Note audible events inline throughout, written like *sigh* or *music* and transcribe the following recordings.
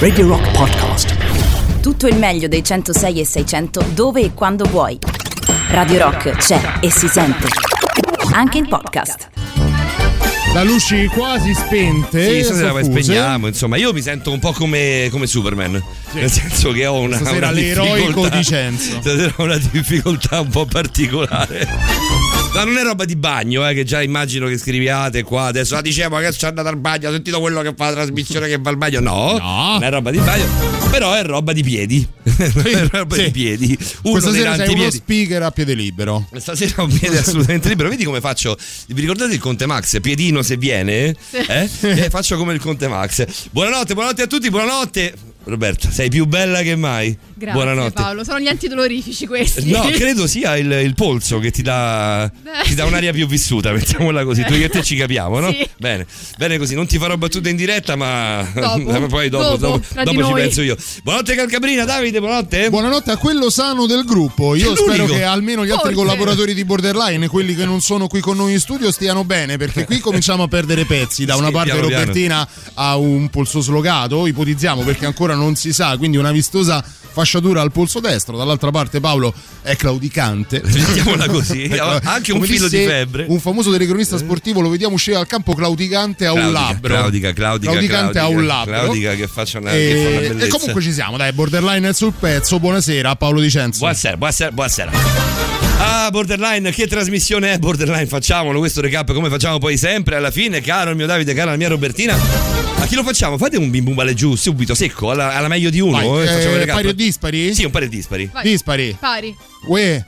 Radio Rock Podcast. Tutto il meglio dei 106 e 600 dove e quando vuoi. Radio Rock c'è e si sente. Anche in podcast. Da luci quasi spente. Sì, stasera poi spegniamo, insomma, io mi sento un po' come, come Superman, nel senso che ho una, Stasera una l'eroico difficoltà- di Cenzo. Stasera ho una difficoltà un po' particolare. Ma non è roba di bagno, eh, che già immagino che scriviate qua adesso. Ah, dicevo che sono andato al bagno, ho sentito quello che fa la trasmissione che va al bagno. No, No. non è roba di bagno, però è roba di piedi. *laughs* è roba Sì. di piedi. Uno Questa sera sei uno speaker a piede libero. Stasera ho un piede assolutamente libero. Vedi come faccio? Vi ricordate il Conte Max? Piedino se viene? Eh? Eh, faccio come il Conte Max. Buonanotte, buonanotte a tutti, buonanotte. Roberta, sei più bella che mai. Grazie buonanotte. Paolo, sono gli antidolorifici questi. No, *laughs* credo sia il, il polso che ti dà, ti dà un'aria più vissuta, *laughs* mettiamola così. Tu e te ci capiamo, no? Sì. Bene, bene così. Non ti farò battute in diretta, ma Dopo. *laughs* poi dopo, Dopo, dopo, dopo ci penso io. Buonanotte Calcabrina, Davide, buonanotte. Buonanotte a quello sano del gruppo. Io È spero l'unico. che almeno gli altri Forse. collaboratori di Borderline, quelli che non sono qui con noi in studio, stiano bene, perché qui cominciamo a perdere pezzi. Da una Sì, parte piano piano. Robertina ha un polso slogato, ipotizziamo perché ancora non si sa, quindi una vistosa fasciatura al polso destro. Dall'altra parte Paolo è claudicante. *laughs* Mettiamola così. *laughs* Ecco, Anche un filo di febbre. Un famoso telecronista sportivo lo vediamo uscire al campo claudicante a un Claudica, labbro. Claudica, Claudica, Claudicante a un labbro. Claudica che faccia una, che fa una E, bellezza. e comunque ci siamo, dai, Borderline sul pezzo. Buonasera Paolo Di Cenzo. Buonasera, buonasera, buonasera. Ah, Borderline, che trasmissione è Borderline? Facciamolo, questo recap come facciamo poi sempre alla fine, caro il mio Davide, cara la mia Robertina. A chi lo facciamo? Fate un bim bum vale giù, subito, secco, alla, alla meglio di uno. Vai, eh, eh, recap. pari o dispari? Sì, un pari dispari. Vai. Dispari. Pari. Uè,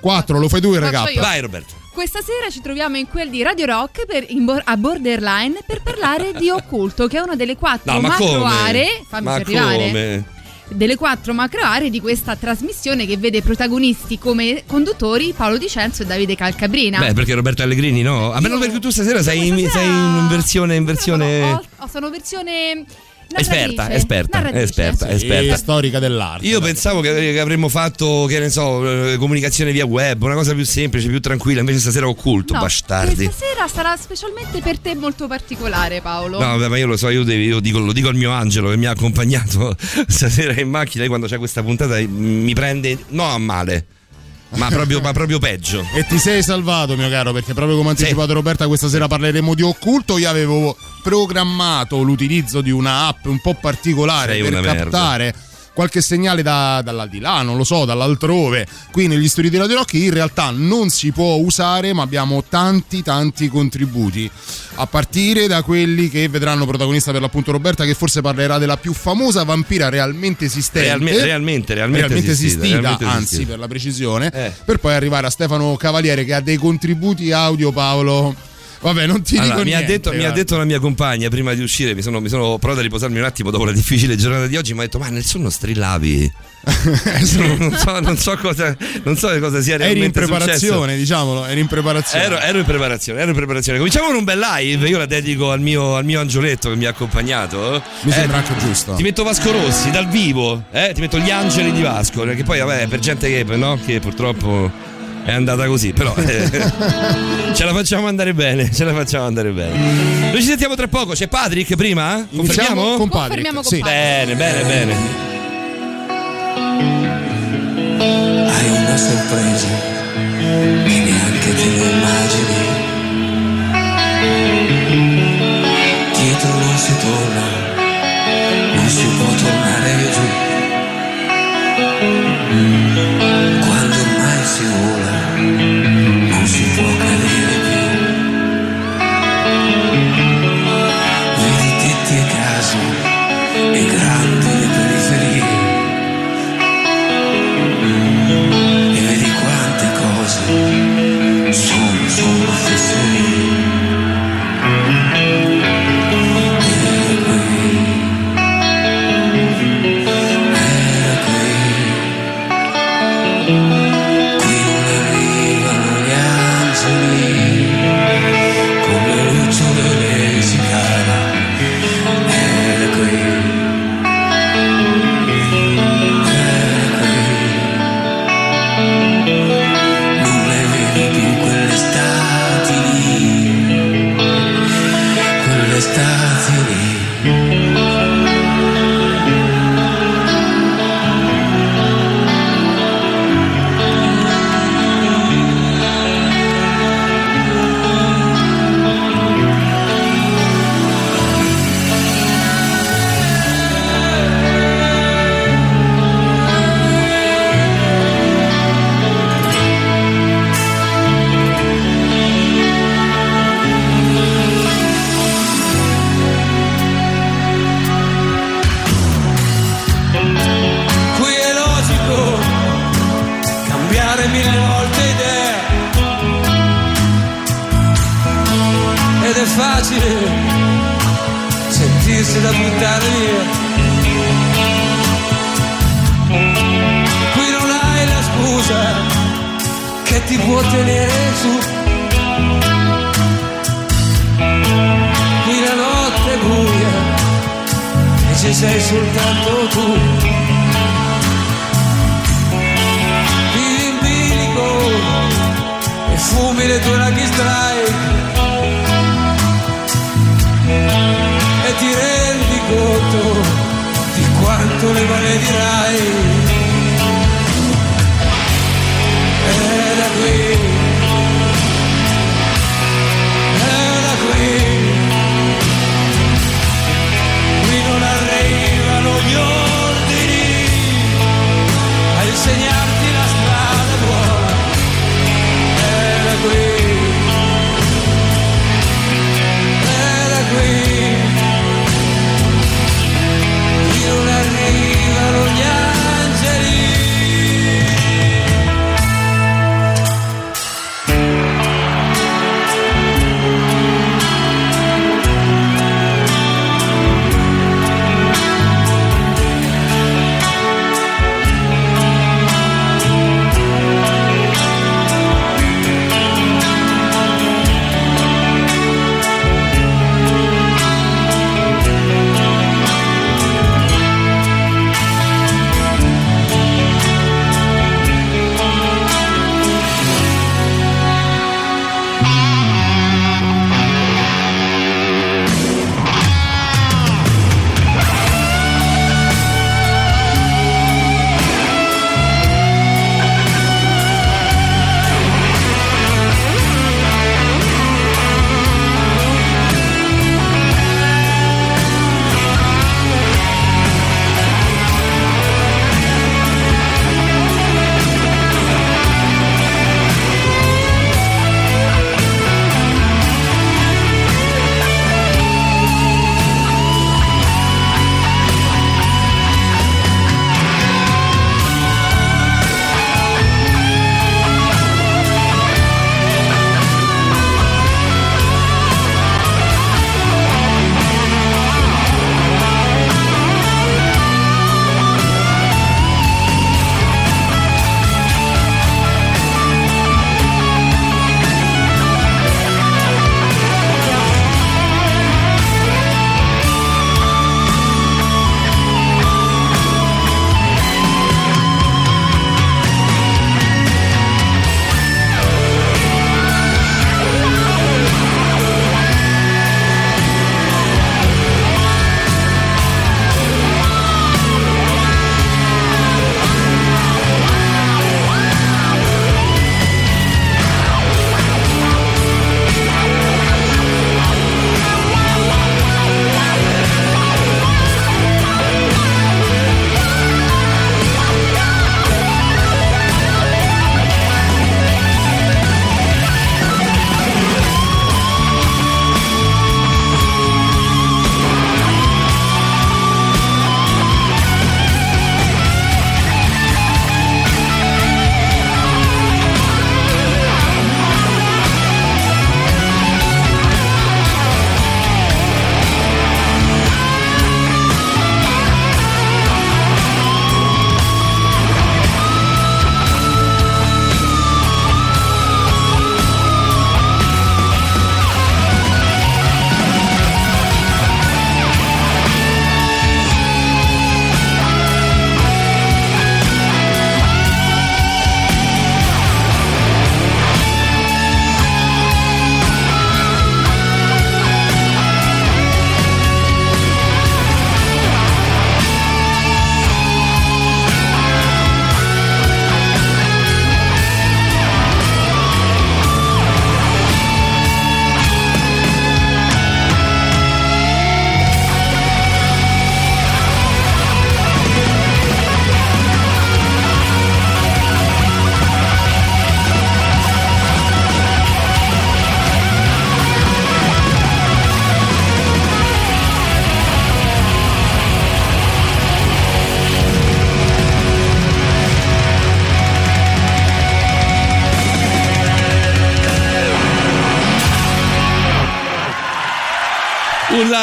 4, lo fai tu il recap. Vai Roberto. Questa sera ci troviamo in quel di Radio Rock per- in bo- a Borderline per parlare di *laughs* occulto, che è una delle quattro No, ma macro come? aree. Fammi ma arrivare. come? Delle quattro macro aree di questa trasmissione che vede protagonisti come conduttori Paolo Di Cenzo e Davide Calcabrina. Beh, perché Roberto Allegrini, no? A meno perché tu stasera sei in, Questa sei in versione. In versione... Ho- ho- sono versione. Esperta, esperta, Narratrice. esperta, Sì. esperta. E storica dell'arte. Io pensavo che, che avremmo fatto, che ne so, eh, comunicazione via web, una cosa più semplice, più tranquilla, invece stasera occulto, No, bastardi. Questa sera sarà specialmente per te molto particolare, Paolo. No, vabbè, ma io lo so, io, devo- io dico, lo dico al mio angelo che mi ha accompagnato *laughs* stasera in macchina. Lei quando c'è questa puntata mi prende, no a male, ma proprio, ma proprio peggio. E ti sei salvato, mio caro, perché proprio come ha Sì. anticipato Roberta, questa sera parleremo di occulto. Io avevo programmato l'utilizzo di una app un po' particolare Sei per una merda. Qualche segnale da, dall'aldilà, non lo so, dall'altrove. Qui negli studi di Radio Rock in realtà non si può usare, ma abbiamo tanti tanti contributi. A partire da quelli che vedranno protagonista per l'appunto Roberta, che forse parlerà della più famosa vampira realmente esistente. Realme- realmente, realmente, realmente esistita, esistita, realmente anzi esistita. per la precisione, Eh. per poi arrivare a Stefano Cavaliere che ha dei contributi audio Paolo. Vabbè, non ti Allora, dico mi, ha niente. detto, mi ha detto la mia compagna prima di uscire, mi sono, mi sono provato a riposarmi un attimo dopo la difficile giornata di oggi, mi ha detto ma nel sonno strillavi. *laughs* non, so, non so cosa, non so cosa sia Eri in realmente preparazione, diciamolo, eri in successo. preparazione. Ero, ero in preparazione, ero in preparazione. Cominciamo con un bel live, io la dedico al mio, al mio angioletto che mi ha accompagnato. Mi Eh, sembra anche giusto. Ti metto Vasco Rossi dal vivo, eh? ti metto gli angeli di Vasco, che poi vabbè, per gente che, no? che purtroppo è andata così, però eh, *laughs* ce la facciamo andare bene, ce la facciamo andare bene. Noi ci sentiamo tra poco, c'è Patrick prima? Confermiamo? con Patrick. Confermiamo con Sì. Patrick. Bene, bene, bene. Hai una sorpresa che neanche te lo immagini. Dietro non si torna, non si può tornare giù. Sei soltanto tu. Vivi in bilico e fumi le tue lucky strike e ti rendi conto di quanto le maledirai. E da qui,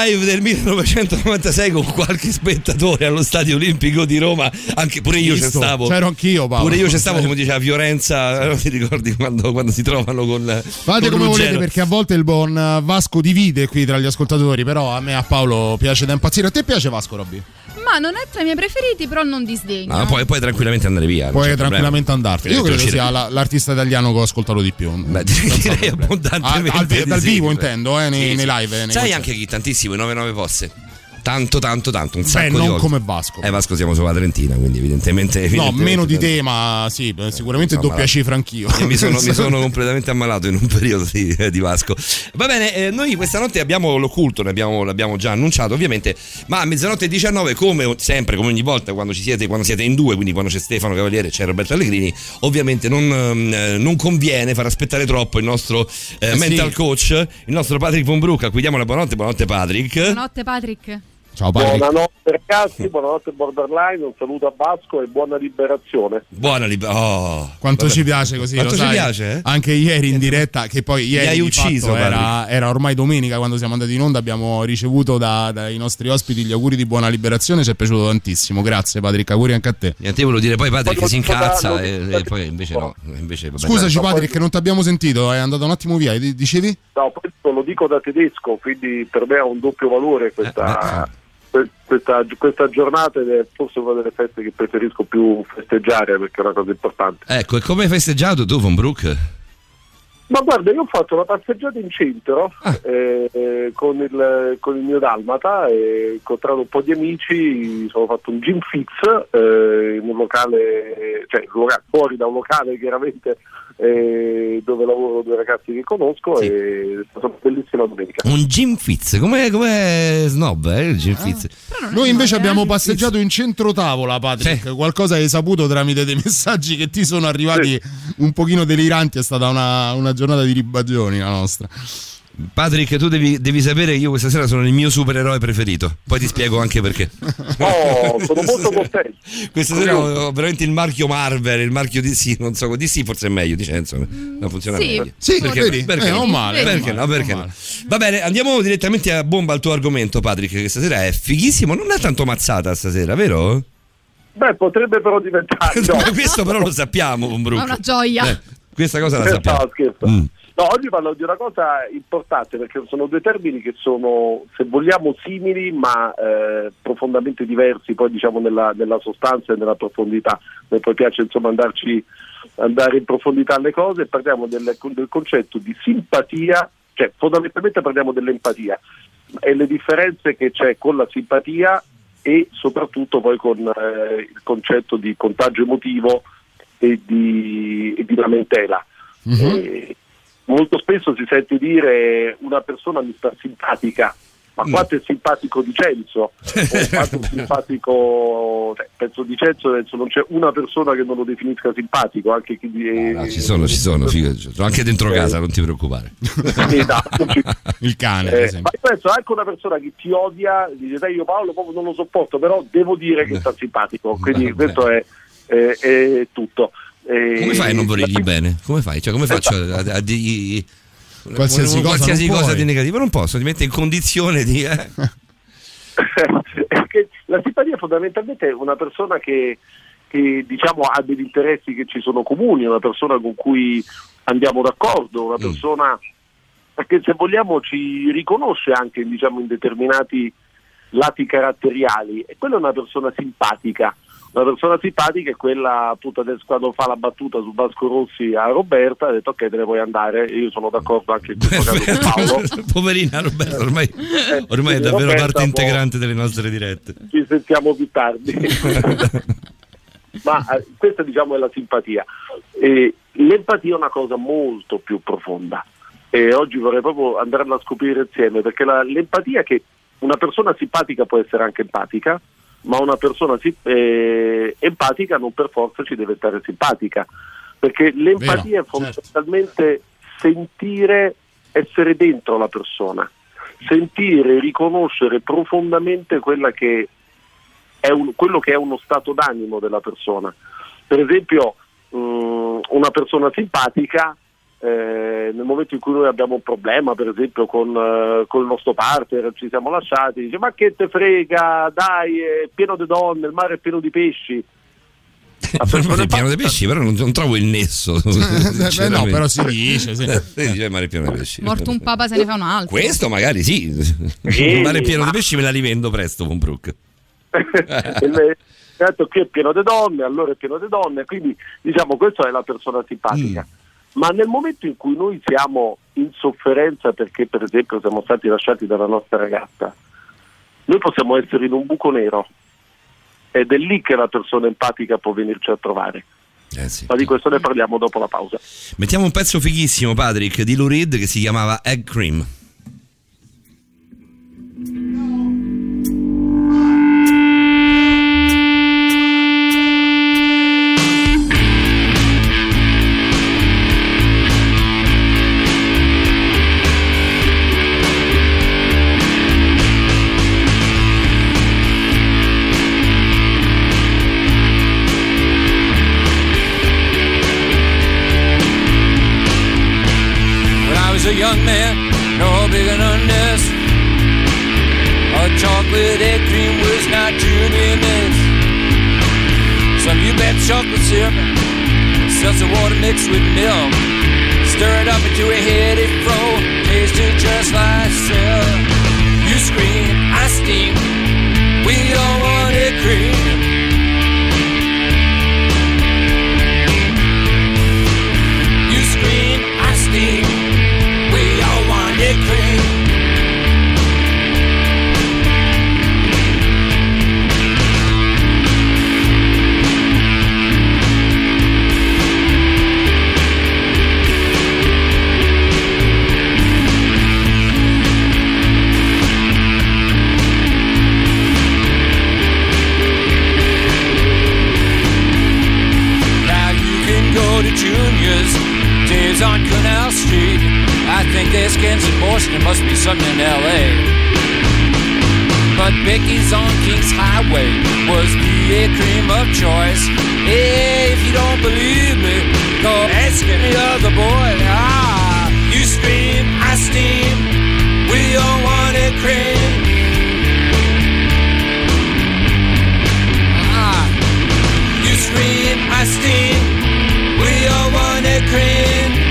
live del 1996 con qualche spettatore allo Stadio Olimpico di Roma, anche pure io Visto, ci stavo. C'ero anch'io, Paolo. Pure io ci stavo, come diceva Fiorenza, non ti ricordi quando, quando si trovano con. Fate come volete Ruggero. perché a volte il buon eh, Vasco divide qui tra gli ascoltatori, però a me a Paolo piace da impazzire. A te piace Vasco, Robby? Ma non è tra i miei preferiti, però non disdegno. No, puoi, puoi tranquillamente andare via. Puoi tranquillamente andartene. Io credo sia la- l'artista italiano che ho ascoltato di più. Beh, *laughs* direi Ah, abbondantemente. al vi- di dal vivo intendo, eh, nei, Sì, nei live. nei Sai concerti. anche chi tantissimo, i 99 posse. Tanto, tanto, tanto, un sacco Beh, di non volte. come Vasco. Eh, Vasco siamo sulla Trentina, quindi evidentemente. *laughs* No, evidentemente- meno di te, ma sì, sicuramente Insomma, doppia cifra anch'io. E mi sono, *laughs* mi sono completamente ammalato in un periodo di, eh, di Vasco. Va bene, eh, noi questa notte abbiamo l'occulto, ne abbiamo- l'abbiamo già annunciato ovviamente, ma a mezzanotte e 19, come sempre, come ogni volta quando ci siete, quando siete in due, quindi quando c'è Stefano Cavaliere e c'è Roberto Allegrini, ovviamente non, ehm, eh, non conviene far aspettare troppo il nostro eh, Eh sì. mental coach, il nostro Patrick Von Brook, a cui diamo la buonanotte, buonanotte Patrick. Buonanotte, Patrick. Ciao Patrick. Buonanotte ragazzi, buonanotte Borderline, un saluto a Vasco e buona liberazione. Buona libera. Oh, Quanto vabbè. ci piace così, Quanto lo ci sai. piace, eh? Anche ieri in diretta, che poi ieri hai di ucciso, fatto era, era ormai domenica quando siamo andati in onda, abbiamo ricevuto da- dai nostri ospiti gli auguri di buona liberazione, ci è piaciuto tantissimo. Grazie Patrick, auguri anche a te. Niente, io volevo dire poi Patrick Poi si incazza da- e, e poi invece no. Invece, vabbè, Scusaci no, Patrick, poi- non ti abbiamo sentito, è andato un attimo via, di- dicevi? No, poi lo dico da tedesco, quindi per me ha un doppio valore questa, Eh, questa, questa giornata ed è forse una delle feste che preferisco più festeggiare perché è una cosa importante. Ecco, e come hai festeggiato tu, Von Brook? Ma guarda, io ho fatto una passeggiata in centro Ah. eh, con, il, con il mio dalmata e ho incontrato un po' di amici, sono fatto un gym fix eh, in un locale, cioè fuori da un locale chiaramente eh, dove lavoro due ragazzi che conosco Sì. e è stata una bellissima domenica. Un Jim Fitz, com'è snob, eh, il Jim Fitz? Non è Noi invece male, abbiamo eh. passeggiato in centro tavola, Patrick. Sì. Qualcosa hai saputo tramite dei *laughs* messaggi che ti sono arrivati un pochino deliranti. È stata una, una giornata di ribagioni la nostra. Patrick, tu devi, devi sapere che io questa sera sono il mio supereroe preferito. Poi ti spiego anche perché. *laughs* Oh, sono molto contento. Questa sera ho, ho veramente il marchio Marvel, il marchio DC, non so, DC forse è meglio, dice, insomma, non funziona sì. meglio. Sì, perché, vedi? perché Eh, no? non male. Perché non no? Perché non no? Va bene, andiamo direttamente a bomba al tuo argomento, Patrick, che stasera è fighissimo. Non è tanto mazzata stasera, vero? Beh, potrebbe però diventare. *laughs* no. Questo però lo sappiamo, con Ma una gioia. Eh, questa cosa la No, sappiamo. scherzo. Mm. No, oggi parlo di una cosa importante perché sono due termini che sono, se vogliamo, simili ma eh, profondamente diversi poi diciamo nella, nella sostanza e nella profondità. A poi piace insomma andarci, andare in profondità alle cose e parliamo del, del concetto di simpatia, cioè fondamentalmente parliamo dell'empatia e le differenze che c'è con la simpatia e soprattutto poi con eh, il concetto di contagio emotivo e di, e di lamentela. Eh, molto spesso si sente dire una persona mi sta simpatica, ma Mm. quanto è simpatico Dicenzo? *laughs* o quanto è simpatico, cioè, penso Dicenzo, penso non c'è una persona che non lo definisca simpatico, anche chi di- Ah, ci sono, ci sono, sono anche dentro casa, non ti preoccupare. *laughs* Esatto, *laughs* Il cane, per eh, esempio. ma penso anche una persona che ti odia, dice "Sai, io Paolo proprio non lo sopporto, però devo dire che sta simpatico, quindi Vabbè. questo è, è- è tutto. Eh, Come fai a non volergli la- bene? Come fai? Cioè, come faccio a, a dirgli Qualsiasi cosa qualsiasi cosa di negativo? Non posso, ti mette in condizione di. eh. *laughs* Perché la simpatia fondamentalmente è una persona che, che, diciamo ha degli interessi che ci sono comuni, una persona con cui andiamo d'accordo, una Mm. persona che se vogliamo ci riconosce anche diciamo, in determinati lati caratteriali e quella è una persona simpatica. Una persona simpatica è quella appunto adesso quando fa la battuta su Vasco Rossi a Roberta ha detto ok te ne puoi andare io sono d'accordo anche in questo caso con Paolo *laughs* Poverina Roberta, ormai, *laughs* ormai è davvero Roberta parte integrante delle nostre dirette. ci sentiamo più tardi. *laughs* Ma eh, questa diciamo è la simpatia. E l'empatia è una cosa molto più profonda e oggi vorrei proprio andarla a scoprire insieme perché la- l'empatia è che una persona simpatica può essere anche empatica, ma una persona eh, empatica non per forza ci deve stare simpatica, perché l'empatia Vero, è fondamentalmente sentire, essere dentro la persona, sentire, riconoscere profondamente quella che è un- quello che è uno stato d'animo della persona. Per esempio, mh, una persona simpatica eh, nel momento in cui noi abbiamo un problema, per esempio con, eh, con il nostro partner, ci siamo lasciati, dice ma che te frega, dai, è pieno di donne, il mare è pieno di pesci. *laughs* Me è pieno di pesci, però non, non trovo il nesso. Beh, no, *laughs* però si dice. Sì. *laughs* Si dice il mare pieno di pesci. Morto un papa se ne fa un altro. Questo magari sì. Il mare è pieno di pesci me la rivendo presto con Brooke. Il- Certo, qui è pieno di donne, allora è pieno di donne, quindi diciamo questa è la persona simpatica. Ma nel momento in cui noi siamo in sofferenza perché per esempio siamo stati lasciati dalla nostra ragazza, noi possiamo essere in un buco nero ed è lì che la persona empatica può venirci a trovare. Eh sì. Ma di questo ne parliamo dopo la pausa. Mettiamo un pezzo fighissimo, Patrick, di Lou Reed che si chiamava Egg Cream. A young man, no bigger than this. A chocolate egg cream was not truly miss. Some you bet chocolate syrup, seltzer water mixed with milk. Stir it up into a heady fro, tasted just like silk. You scream, I steam, we all want egg cream. On Canal Street. I think there's cans and Boston, there must be something in LA. But Becky's on King's Highway was the cream of choice. Hey, if you don't believe me, go ask any other boy. Ah, you scream, I steam, we all want it cream. Ah, you scream, I steam, we all want it cream.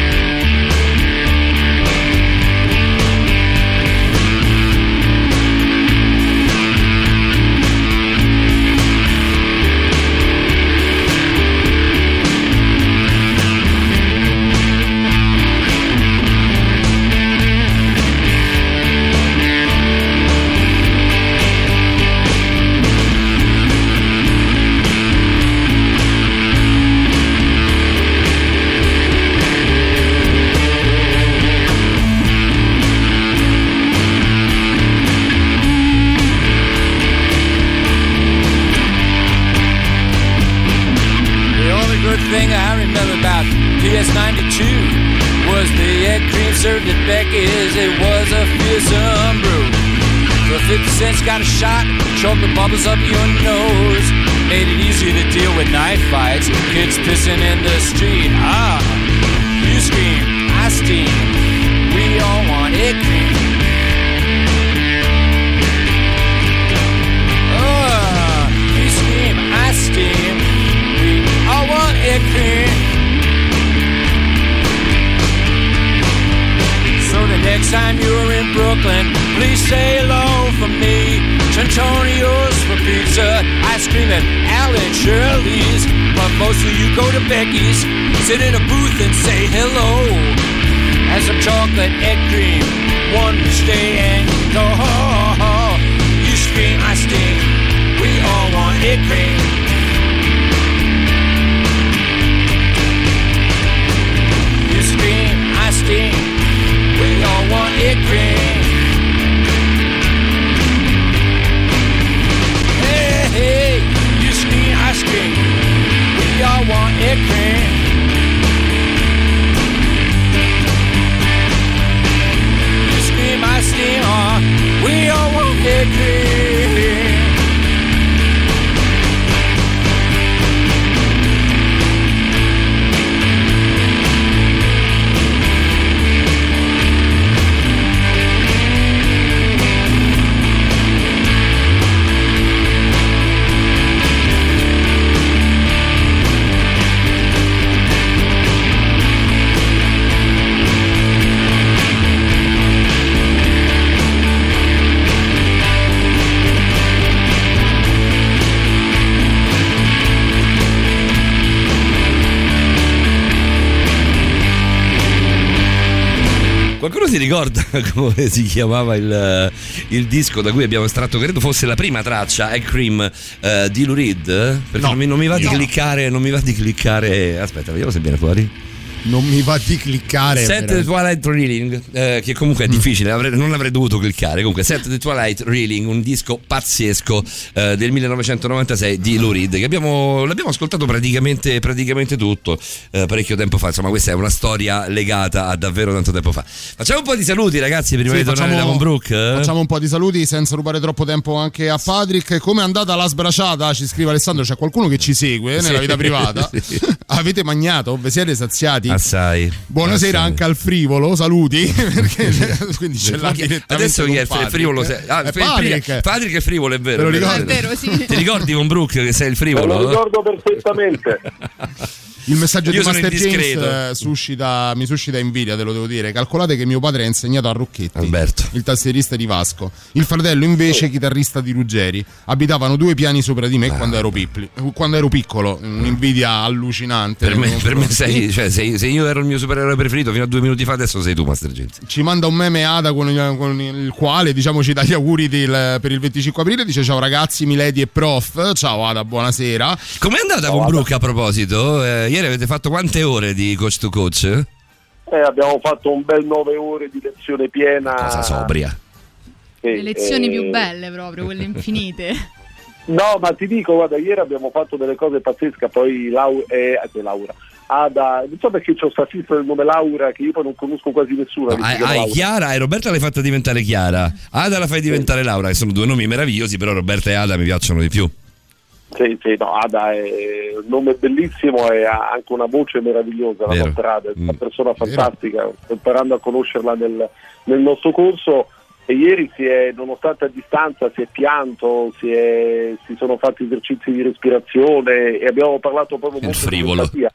Pissing in Becky's, sit in a booth and say hello. And some chocolate egg cream, one stay and go. You scream, I steam, we all want egg cream. You ricorda *laughs* come si chiamava il, il disco da cui abbiamo estratto, credo fosse la prima traccia, Egg Cream eh, di Lou Reed? Perché No. non, mi, non mi va di No. cliccare, non mi va di cliccare. Aspetta, vediamo se viene fuori. Non mi va di cliccare. Set the. Twilight Reeling, eh, che comunque è difficile, avrei- non avrei dovuto cliccare. Comunque, Set the Twilight Reeling, un disco pazzesco eh, del 1996 di Lou Reed, che abbiamo, l'abbiamo ascoltato praticamente, praticamente tutto eh, parecchio tempo fa. Insomma, questa è una storia legata a davvero tanto tempo fa. Facciamo un po' di saluti, ragazzi, prima Sì, di tornare da Von Brook. eh? facciamo un po' di saluti senza rubare troppo tempo anche a Patrick. Come è andata la sbracciata? Ci scrive Alessandro. C'è qualcuno che ci segue nella Sì. vita privata. *laughs* Avete magnato? Vi siete saziati? Assai. Buonasera Assai. anche al frivolo, saluti. *laughs* Perché, *laughs* quindi ce l'ha Adesso chi è il frivolo? Se- ah, È Patrick. Patrick è frivolo, è vero. È vero. sì. Ti ricordi Von Brook che sei il Me lo frivolo? ricordo perfettamente. *laughs* Il messaggio Io di Master James eh, suscita, mi suscita invidia, te lo devo dire. Calcolate che mio padre ha insegnato a Rocchetti, Alberto. il tastierista di Vasco. Il fratello invece, chitarrista di Ruggeri. Abitavano due piani sopra di me Ah. quando, ero pippli- quando ero piccolo. Un'invidia allucinante. Per me, per me sei, cioè, sei- se io ero il mio supereroe preferito fino a due minuti fa, adesso sei tu, Master James. Ci manda un meme Ada con il, con il quale diciamo ci dà gli auguri del- per il 25 aprile. Dice ciao ragazzi, Milady e prof. Ciao Ada, buonasera. Com'è andata con Brook a proposito? Eh, ieri avete fatto quante ore di coach to coach? Eh, abbiamo fatto un bel nove ore di lezione piena. Cosa sobria. Eh, Le lezioni eh, più belle proprio, quelle *laughs* infinite. No, ma ti dico, guarda, ieri abbiamo fatto delle cose pazzesche, poi Lau- eh, eh, Laura. Ada, non so perché c'ho sta fissa del nome Laura che io poi non conosco quasi nessuno. No, hai, hai Laura. Chiara e Roberta l'hai fatta diventare Chiara. Ada la fai diventare Laura, che sono due nomi meravigliosi, però Roberta e Ada mi piacciono di più. Sì, sì, no, Ada è un nome bellissimo e ha anche una voce meravigliosa, la Vero. nostra Ada, è una Mm. persona fantastica, sto imparando a conoscerla nel, nel nostro corso e ieri si è, nonostante a distanza, si è pianto, si, è- si sono fatti esercizi di respirazione e abbiamo parlato proprio molto di empatia.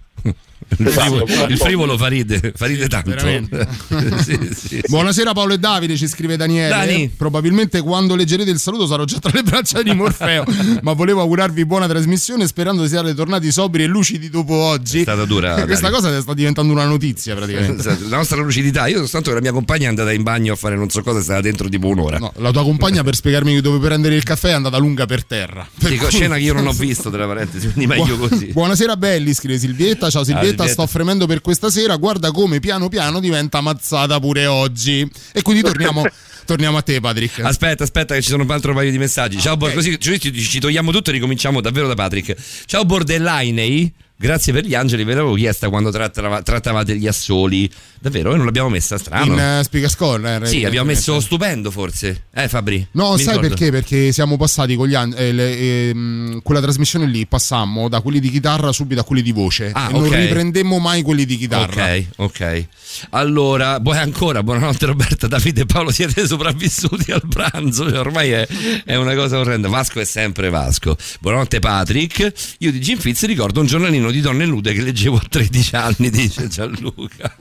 Il Esatto, frivolo, il frivolo fa ride, fa ride tanto. *laughs* Sì, sì, sì. Buonasera Paolo e Davide, ci scrive Daniele. Dani. Probabilmente quando leggerete il saluto sarò già tra le braccia di Morfeo, *laughs* ma volevo augurarvi buona trasmissione sperando siate tornati sobri e lucidi dopo oggi. È stata dura, Questa Dani. cosa sta diventando una notizia praticamente. Esatto, La nostra lucidità, io soltanto che la mia compagna è andata in bagno a fare non so cosa, è stata dentro tipo un'ora. No, la tua compagna per spiegarmi dove prendere il caffè è andata lunga per terra. Per Dico, cui- scena che io non ho visto, tra parentesi, quindi meglio così. Buonasera belli, scrive Silvietta. Ciao Silvietta, Silvietta. sto fremendo per questa sera. Guarda come piano piano diventa mazzata pure oggi. E quindi torniamo, *laughs* torniamo a te, Patrick. Aspetta, aspetta, che ci sono un altro paio di messaggi. Ciao, Bor- così ci, ci- ci togliamo tutto e ricominciamo davvero da Patrick. Ciao, Bordellainei. Grazie per gli angeli, ve l'avevo chiesta quando trattava- trattavate gli assoli. Davvero? E non l'abbiamo messa, strano. In uh, Speaker Score. eh, sì, abbiamo messo stupendo forse. Eh, Fabri? No, sai ricordo. perché? Perché siamo passati con gli anni. eh, le- ehm, quella trasmissione lì passammo da quelli di chitarra subito a quelli di voce. Ah, e non ok. riprendemmo mai quelli di chitarra. Ok, ok. Allora, poi ancora, buonanotte Roberta, Davide e Paolo, siete sopravvissuti al pranzo, cioè, ormai è, è una cosa orrenda. Vasco è sempre Vasco. Buonanotte Patrick. Io di Jim Fitz ricordo un giornalino di donne nude che leggevo a 13 anni, dice Gianluca.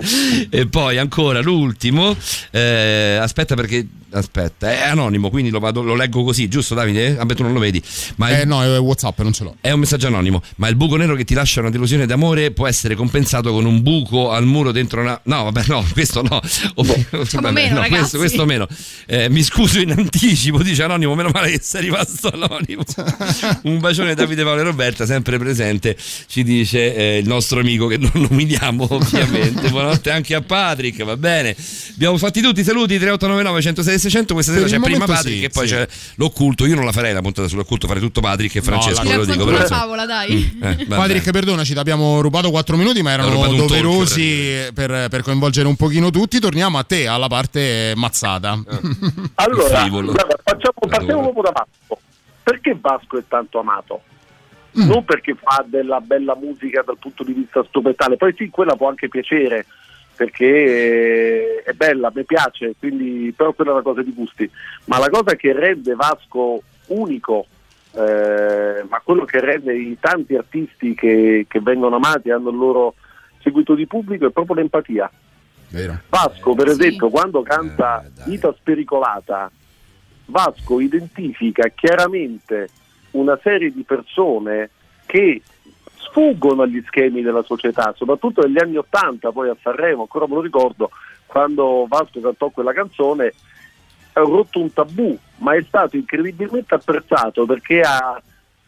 *laughs* E poi ancora l'ultimo, eh, aspetta perché aspetta, è anonimo, quindi lo, vado- lo leggo così, giusto Davide? Vabbè tu non lo vedi, ma Eh il- no, è WhatsApp, non ce l'ho. è un messaggio anonimo, ma il buco nero che ti lascia una delusione d'amore può essere compensato con un buco al muro dentro una. No, vabbè, no, *laughs* questo no. O- vabbè, meno, no, questo, questo meno. Eh, mi scuso in anticipo, dice anonimo, meno male che sei rimasto anonimo. *laughs* un bacione Davide Paolo e Roberta, sempre presente, ci dice eh, il nostro amico che non nominiamo ovviamente. *laughs* Buonanotte anche a Patrick, va bene. Abbiamo fatti tutti i saluti 3899 106 600, questa sera c'è prima Patrick sì, e poi sì. c'è l'occulto. Io non la farei la puntata sull'occulto, farei tutto Patrick e Francesco, la- ve lo dico. però, favola, dai. Eh, *laughs* vabbè. Patrick, perdonaci, ti abbiamo rubato 4 minuti, ma erano doverosi per, per coinvolgere un pochino tutti. Torniamo a te, alla parte mazzata. *laughs* Allora, frivolo. guarda, facciamo, partiamo proprio da Vasco. Perché Vasco è tanto amato? Mm. Non perché fa della bella musica dal punto di vista strumentale, poi sì, quella può anche piacere perché eh, è bella, mi piace, quindi, però quella è una cosa di gusti. Ma la cosa che rende Vasco unico, eh, ma quello che rende i tanti artisti che, che vengono amati e hanno il loro seguito di pubblico è proprio l'empatia. Vero. Vasco, per Sì. esempio, quando canta Eh. Vita spericolata, Vasco identifica chiaramente una serie di persone che sfuggono agli schemi della società, soprattutto negli anni Ottanta, poi a Sanremo, ancora me lo ricordo, quando Vasco cantò quella canzone ha rotto un tabù, ma è stato incredibilmente apprezzato perché ha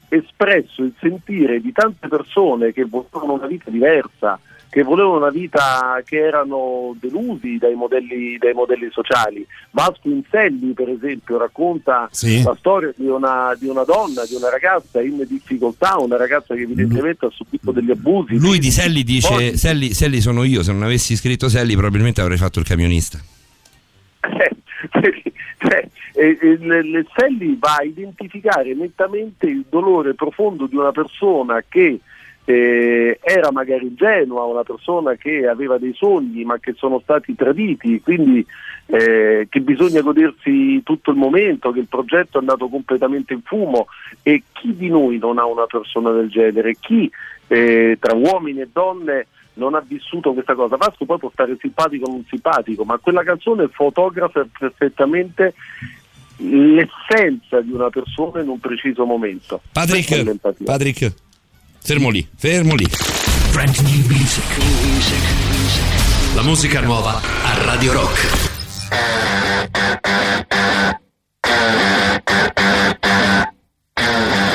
espresso il sentire di tante persone che volevano una vita diversa, che volevano una vita che erano delusi dai modelli, dai modelli sociali. Vasco Inselli, per esempio, racconta Sì. la storia di una, di una donna, di una ragazza in difficoltà, una ragazza che evidentemente ha subito degli abusi. Lui di Selli dice: Poi- Selli, Selli sono io. Se non avessi scritto Selli, probabilmente avrei fatto il camionista. Cioè, eh, eh, Selli va a identificare nettamente il dolore profondo di una persona che eh, era magari ingenua, una persona che aveva dei sogni ma che sono stati traditi, quindi eh, che bisogna godersi tutto il momento, che il progetto è andato completamente in fumo e chi di noi non ha una persona del genere? Chi eh, tra uomini e donne non ha vissuto questa cosa. Vasco poi può stare simpatico o non simpatico, ma quella canzone fotografa perfettamente l'essenza di una persona in un preciso momento. Patrick. Patrick, fermo lì, fermo lì. Brand new music. La musica nuova a Radio Rock. I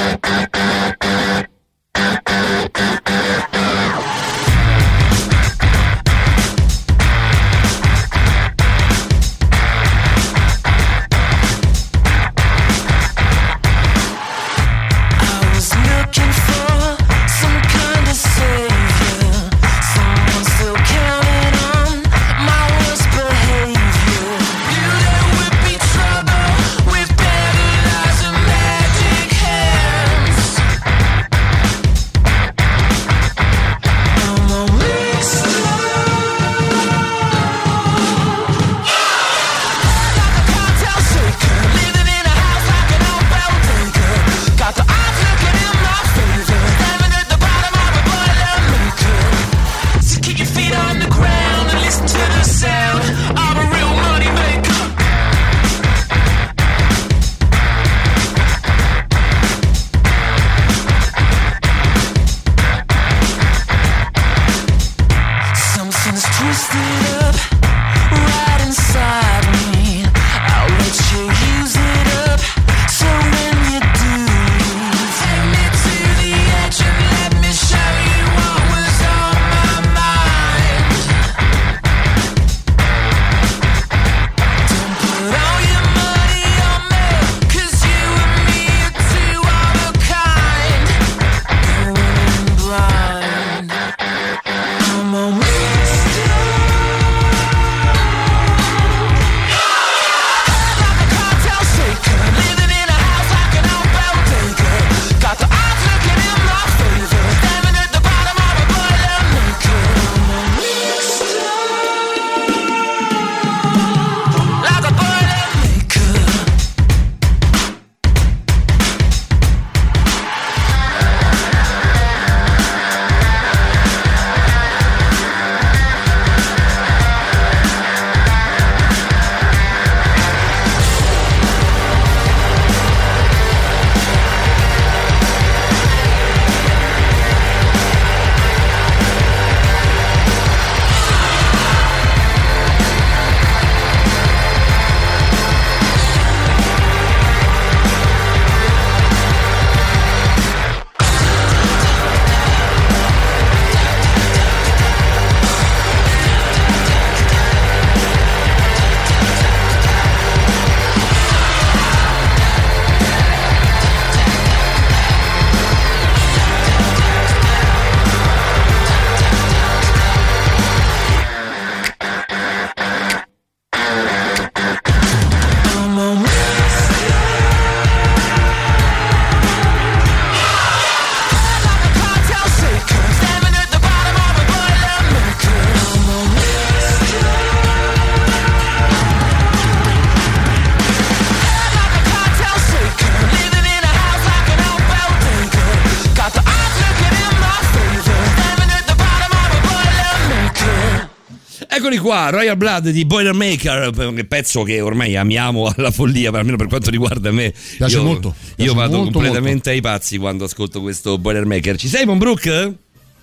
Blood di Boilermaker, un pezzo che ormai amiamo alla follia, per- almeno per quanto riguarda me. Piace io, molto, piace io vado molto, completamente ai pazzi quando ascolto questo Boilermaker. Ci sei, Monbrook?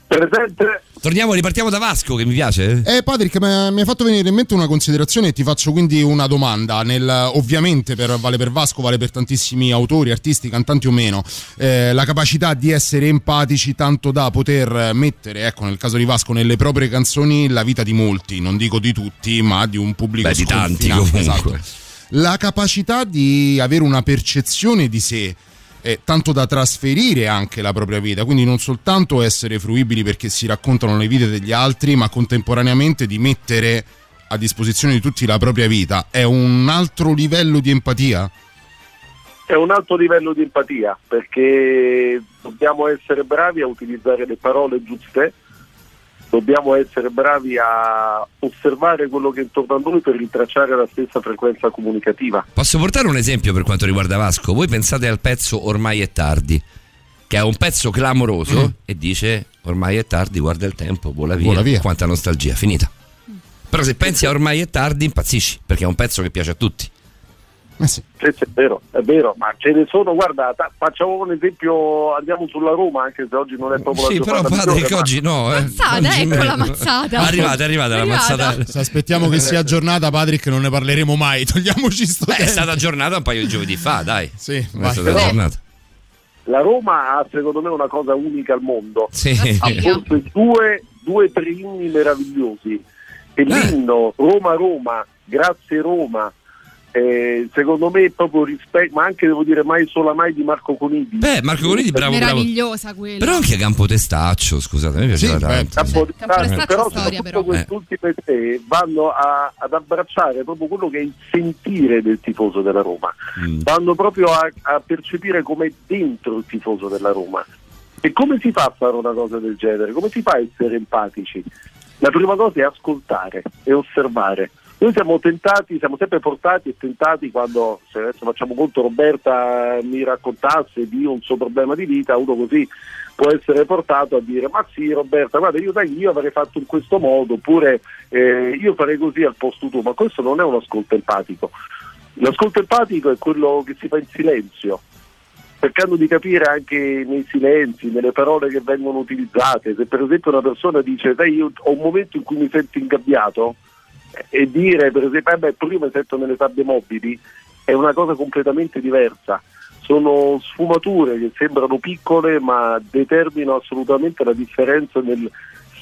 Presente? Torniamo, ripartiamo da Vasco che mi piace. Eh, Patrick, mi hai fatto venire in mente una considerazione e ti faccio quindi una domanda. Nel, ovviamente per, vale per Vasco, vale per tantissimi autori, artisti, cantanti o meno. eh, la capacità di essere empatici tanto da poter mettere, ecco, nel caso di Vasco, nelle proprie canzoni la vita di molti, non dico di tutti, ma di un pubblico Beh, di tanti comunque. esatto. La capacità di avere una percezione di sé eh, tanto da trasferire anche la propria vita, quindi non soltanto essere fruibili perché si raccontano le vite degli altri, ma contemporaneamente di mettere a disposizione di tutti la propria vita. È un altro livello di empatia? È un alto livello di empatia perché dobbiamo essere bravi a utilizzare le parole giuste, dobbiamo essere bravi a osservare quello che è intorno a noi per ritracciare la stessa frequenza comunicativa. Posso portare un esempio per quanto riguarda Vasco? Voi pensate al pezzo Ormai è tardi, che è un pezzo clamoroso e dice ormai è tardi, guarda il tempo, vola via. Vola via. Quanta nostalgia, finita. Però se pensi a ormai è tardi impazzisci, perché è un pezzo che piace a tutti. Eh sì. Sì, sì, è vero, è vero, ma ce ne sono, guarda, ta- facciamo un esempio, andiamo sulla Roma, anche se oggi non è proprio Sì, la però migliore, ma- oggi no. Eh. Mazzata, Oggi ecco la mazzata. È arrivata, è arrivata la mazzata. Se aspettiamo che sia aggiornata, Patrick, non ne parleremo mai. *laughs* Togliamoci sto Beh, è stata aggiornata un paio di giovedì fa, dai. Sì, È vai. stata Però- aggiornata. La Roma ha secondo me una cosa unica al mondo, Sì. ha forse due, due tre inni meravigliosi. E l'inno Roma Roma, grazie Roma, eh, secondo me proprio rispetto, ma anche devo dire mai sola mai di Marco Conidi. Beh, Marco Conidi, bravo, bravo. Meravigliosa quella. Però anche Campo Testaccio, scusate, me piaceva Sì, tanto. Campo di Campo di Staccio, Staccio però storia, soprattutto però. Eh. questi ultimi tre vanno a- ad abbracciare proprio quello che è il sentire del tifoso della Roma, Mm. vanno proprio a, a percepire come è dentro il tifoso della Roma. E come si fa a fare una cosa del genere? Come si fa a essere empatici? La prima cosa è ascoltare e osservare. Noi siamo tentati, siamo sempre portati e tentati quando, se adesso facciamo conto, Roberta mi raccontasse di un suo problema di vita, uno così può essere portato a dire ma sì Roberta, guarda io, dai, io avrei fatto in questo modo, oppure eh, io farei così al posto tuo, ma questo non è un ascolto empatico. L'ascolto empatico è quello che si fa in silenzio, cercando di capire anche nei silenzi, nelle parole che vengono utilizzate. Se per esempio una persona dice, sai, io ho un momento in cui mi sento ingabbiato, e dire per esempio, eh beh, prima sento nelle sabbie mobili, è una cosa completamente diversa. Sono sfumature che sembrano piccole ma determinano assolutamente la differenza nel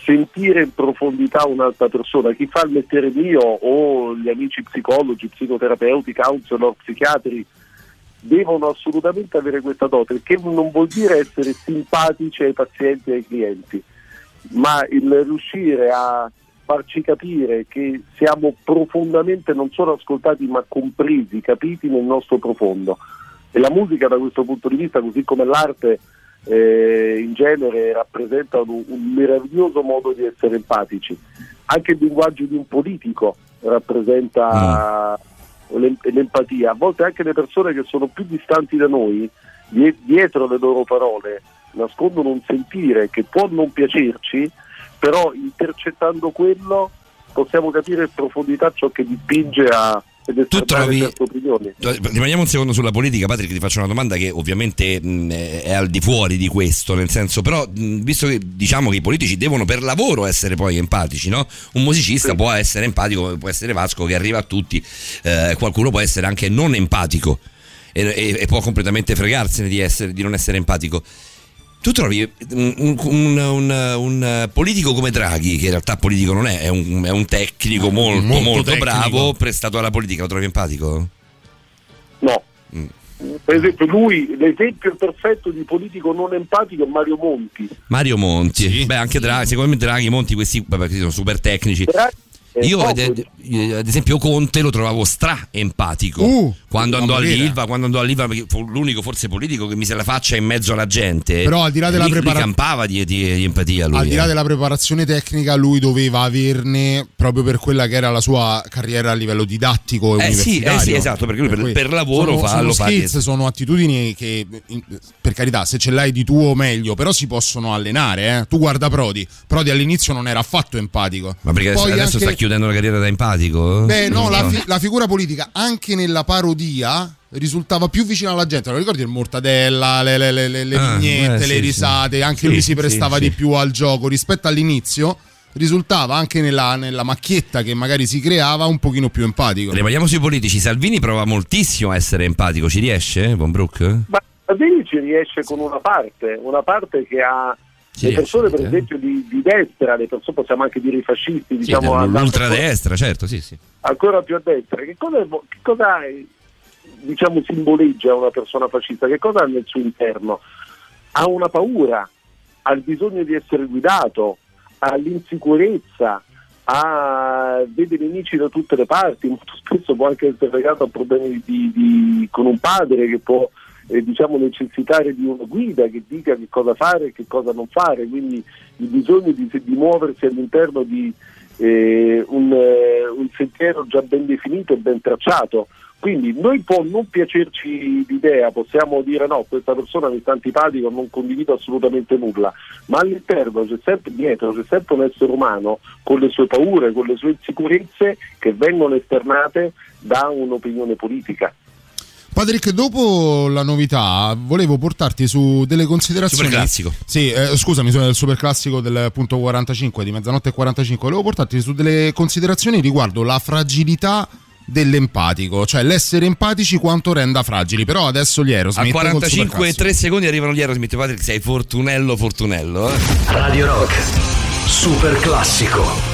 sentire in profondità un'altra persona. Chi fa il mestiere mio o gli amici psicologi, psicoterapeuti, counselor, psichiatri devono assolutamente avere questa dote, che non vuol dire essere simpatici ai pazienti e ai clienti, ma il riuscire a farci capire che siamo profondamente non solo ascoltati ma compresi, capiti nel nostro profondo. E la musica da questo punto di vista, così come l'arte eh, in genere, rappresentano un, un meraviglioso modo di essere empatici. Anche il linguaggio di un politico rappresenta l'em- l'empatia. A volte anche le persone che sono più distanti da noi, die- dietro le loro parole, nascondono un sentire che può non piacerci, però intercettando quello possiamo capire in profondità ciò che dipinge a esternare trovi-. Rimaniamo un secondo sulla politica, Patrick, ti faccio una domanda che ovviamente mh, è al di fuori di questo, nel senso, però mh, visto che diciamo che i politici devono per lavoro essere poi empatici, no? Un musicista Sì. può essere empatico, può essere Vasco che arriva a tutti, eh, qualcuno può essere anche non empatico e, e- e può completamente fregarsene di, essere, di non essere empatico. Tu trovi un, un- un- un- un politico come Draghi, che in realtà politico non è, è un, è un tecnico molto, Molto molto, tecnico. bravo, prestato alla politica, lo trovi empatico? No. Mm. Per esempio lui, l'esempio perfetto di politico non empatico è Mario Monti. Mario Monti, Sì. beh anche Draghi, secondo me Draghi, Monti, questi vabbè, questi sono super tecnici. Draghi Io ad, proprio- ad- esempio Conte lo trovavo stra empatico Uh, quando andò all'Ilva, quando andò all'Ilva perché fu l'unico forse politico che mise la faccia in mezzo alla gente. Però al di là della Lì- lì prepara- campava di, di- di empatia lui. Al di là eh. della preparazione tecnica, lui doveva averne proprio per quella che era la sua carriera a livello didattico e Eh sì, eh sì, esatto, perché lui per- per lavoro sono, fa- sono lo fa skills, che- sono attitudini che, in- per carità, se ce l'hai di tuo meglio, però si possono allenare. eh. Tu guarda Prodi, Prodi all'inizio non era affatto empatico. Ma perché adesso, Poi adesso anche- sta chiudendo la carriera da empatico? Beh, no, la, fi- la figura politica anche nella parodia risultava più vicino alla gente. Lo ricordi il mortadella, le, le- le- le- le Ah, vignette, eh, le sì, risate, sì. anche Sì, lui si prestava sì. di più al gioco rispetto all'inizio. Risultava anche nella, nella macchietta che magari si creava un pochino più empatico. Rimaniamo sui politici. Salvini prova moltissimo a essere empatico. Ci riesce, Von Brook? Ma Salvini ci riesce con una parte, una parte che ha Ci le persone per esempio di, di destra, le persone possiamo anche dire i fascisti, Sì, diciamo l'ultradestra, certo, sì, sì. ancora più a destra. Che cosa, che cosa diciamo simboleggia una persona fascista? Che cosa ha nel suo interno? Ha una paura, ha il bisogno di essere guidato, ha l'insicurezza, ha, vede nemici da tutte le parti, molto spesso può anche essere legato a problemi di- di- con un padre che può eh, diciamo, necessitare di una guida che dica che cosa fare e che cosa non fare, quindi il bisogno di, di muoversi all'interno di eh, un, eh, un sentiero già ben definito e ben tracciato. Quindi noi può non piacerci l'idea, possiamo dire no, questa persona mi sta antipatico, non condivido assolutamente nulla, ma all'interno c'è sempre dietro, c'è sempre un essere umano con le sue paure, con le sue insicurezze che vengono esternate da un'opinione politica. Patrick, dopo la novità, volevo portarti su delle considerazioni. Superclassico. Sì, eh, scusami, sono del superclassico del punto 45 di mezzanotte e 45. Volevo portarti su delle considerazioni riguardo la fragilità dell'empatico, cioè l'essere empatici quanto renda fragili. Però adesso gli A Aerosmith col 45 e superclassico. 3 secondi arrivano gli Aerosmith. Patrick, sei fortunello, fortunello. Eh? Radio Rock. Super classico.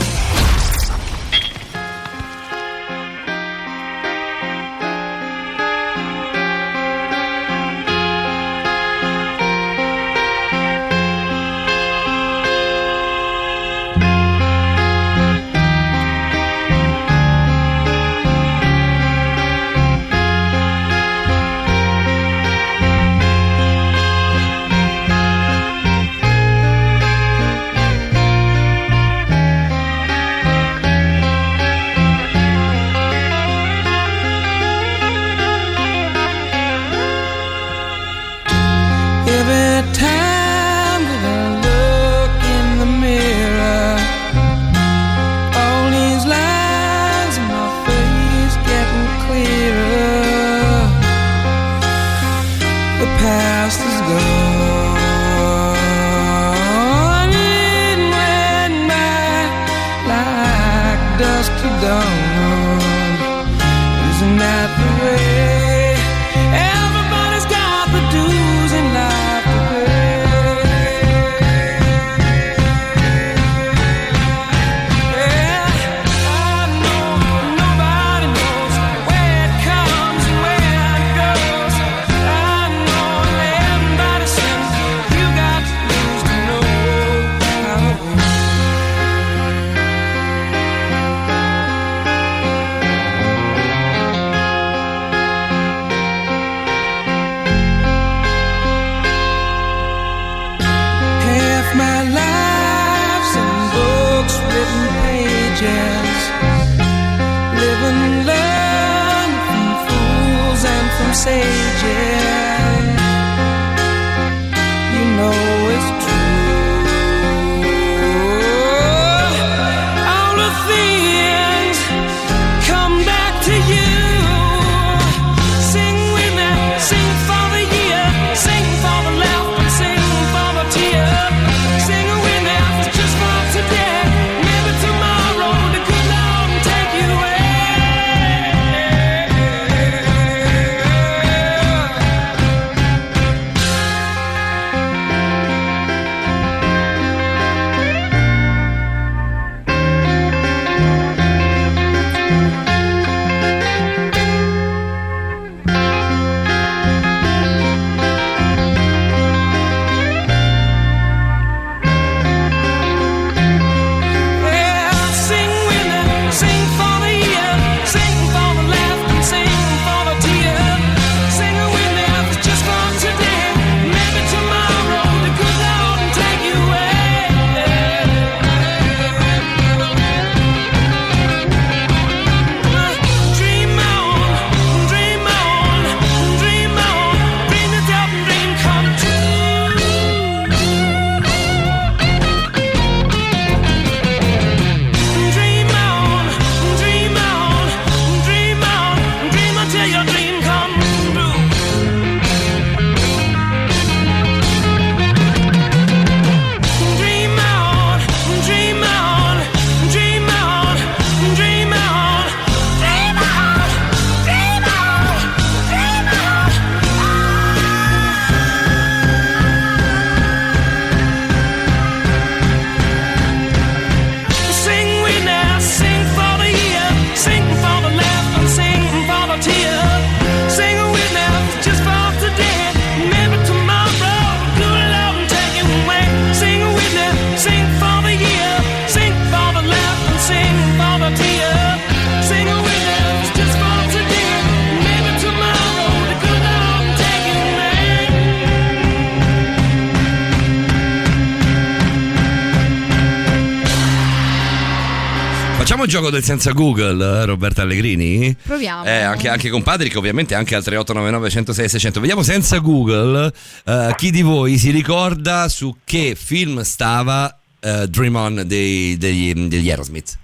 Gioco del senza Google, eh, Roberta Allegrini? Proviamo. Eh, anche, anche con Patrick, ovviamente, anche al 3899 106 600. Vediamo senza Google eh, chi di voi si ricorda su che film stava eh, Dream On dei- degli, degli Aerosmith.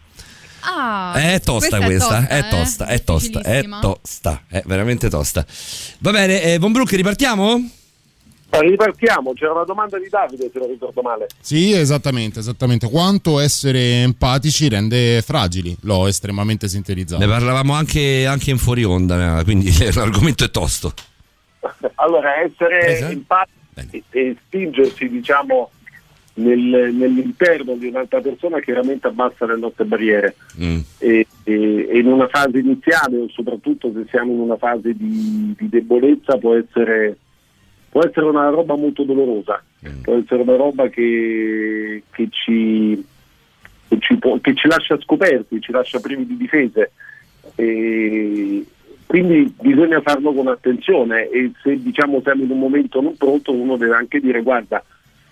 Ah, È tosta questa, è tosta, eh? è tosta, è Difficilissima. tosta, è veramente tosta. Va bene, eh, Von Brook, ripartiamo? Ripartiamo, c'era una domanda di Davide se non ricordo male. Sì, esattamente, esattamente. Quanto essere empatici rende fragili. L'ho estremamente sintetizzato. Ne parlavamo anche, anche in fuori onda, eh, quindi *laughs* l'argomento è tosto. *laughs* Allora, essere Presa? empatici e spingersi, diciamo, nel- nell'interno di un'altra persona chiaramente abbassa le nostre barriere. Mm. E, e- e in una fase iniziale, o soprattutto se siamo in una fase di, di debolezza, può essere, può essere una roba molto dolorosa, può essere una roba che, che ci, che, ci può- che ci lascia scoperti, ci lascia privi di difese. E quindi bisogna farlo con attenzione e se diciamo siamo in un momento non pronto uno deve anche dire guarda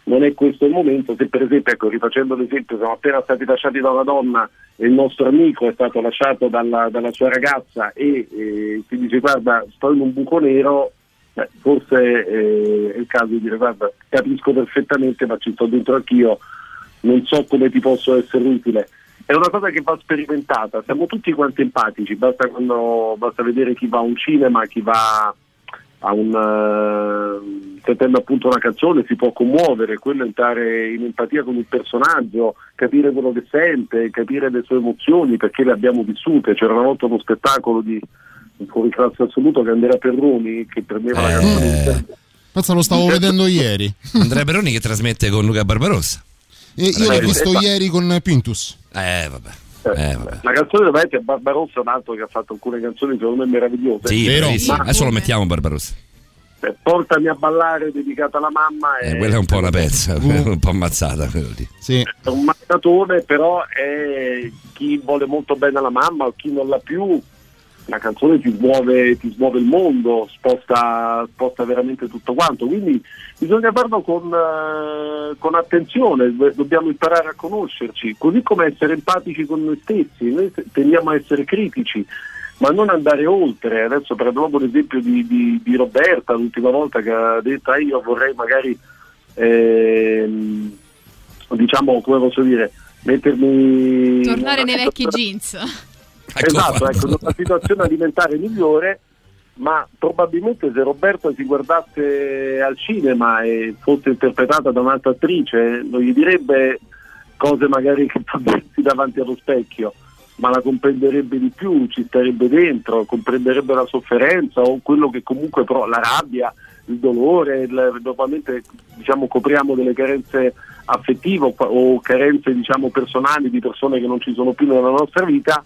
non è questo il momento, se per esempio, ecco, rifacendo l'esempio, siamo appena stati lasciati da una donna e il nostro amico è stato lasciato dalla, dalla sua ragazza e eh, si dice guarda sto in un buco nero, beh, forse eh, è il caso di dire guarda capisco perfettamente ma ci sto dentro anch'io, non so come ti posso essere utile. È una cosa che va sperimentata, siamo tutti quanti empatici, basta, quando, basta vedere chi va a un cinema, chi va a un eh, sentendo appunto una canzone si può commuovere, quello entrare in empatia con il personaggio, capire quello che sente, capire le sue emozioni perché le abbiamo vissute. C'era una volta uno spettacolo di un fuori classe assoluto che Andrea Perroni che prendeva la canzone Eh, Pensa, lo stavo vedendo ieri. Andrea Peroni che trasmette con Luca Barbarossa. E io l'ho Eh, visto eh, ieri con Pintus. Eh, vabbè. Eh, La canzone veramente Barbarossa è un altro che ha fatto alcune canzoni secondo me meravigliose. Sì, bravissimo. Ma- Adesso lo mettiamo Barbarossa. eh, Portami a ballare dedicata alla mamma Eh, è, quella è un po' una pezza, un po' ammazzata quello lì. è un maccatone, però è chi vuole molto bene alla mamma o chi non l'ha più. La canzone ti smuove, ti smuove il mondo, sposta, sposta veramente tutto quanto. Quindi bisogna farlo con, eh, con attenzione, do- dobbiamo imparare a conoscerci, così come essere empatici con noi stessi. Noi te- tendiamo a essere critici, ma non andare oltre. Adesso prendo proprio l'esempio di, di- di Roberta, l'ultima volta che ha detto "Ah, io vorrei magari ehm, diciamo come posso dire mettermi Tornare nei vecchi situazione- jeans. esatto, ecco, in una situazione alimentare migliore ma probabilmente se Roberta si guardasse al cinema e fosse interpretata da un'altra attrice non gli direbbe cose magari che fa dirsi davanti allo specchio ma la comprenderebbe di più, ci starebbe dentro, comprenderebbe la sofferenza o quello che comunque però la rabbia, il dolore, il- normalmente diciamo copriamo delle carenze affettive o- o carenze diciamo personali di persone che non ci sono più nella nostra vita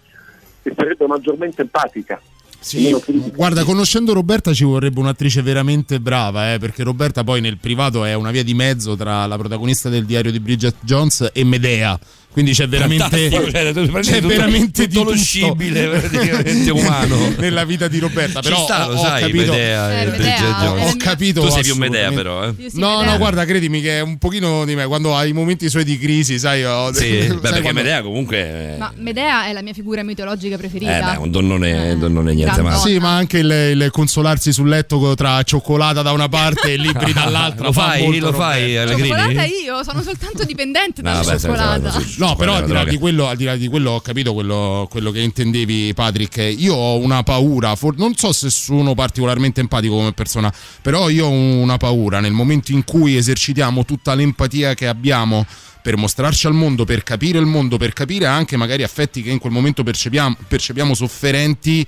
e sarebbe maggiormente empatica. Sì, guarda, conoscendo Roberta ci vorrebbe un'attrice veramente brava, eh, perché Roberta poi nel privato è una via di mezzo tra la protagonista del diario di Bridget Jones e Medea. Quindi c'è veramente, Fantastico, cioè, c'è tutto- veramente tutto di lo tutto scibile praticamente *laughs* umano. nella vita di Roberta. Però sta, ho, sai, capito, Medea Eh, Bridget Medea, ho capito. Tu sei più Medea però, eh. No, Medea. no, guarda, credimi che è un pochino di me. Quando hai i momenti suoi di crisi, sai. ho- Sì, *laughs* sai beh, perché quando- Medea comunque Ma Medea è la mia figura mitologica eh, preferita. beh, un donnone, un donnone niente male. Sì, ma anche il, il consolarsi sul letto tra cioccolata da una parte e libri *laughs* dall'altra. Lo fa fai? Lo fai. Allegrini? Cioccolata io, sono soltanto dipendente No, dalla cioccolata. sì, No, però al di, là di quello, al di là di quello ho capito quello, quello che intendevi, Patrick. Io ho una paura, for- non so se sono particolarmente empatico come persona, però io ho una paura nel momento in cui esercitiamo tutta l'empatia che abbiamo per mostrarci al mondo, per capire il mondo, per capire anche magari affetti che in quel momento percepiamo, percepiamo sofferenti,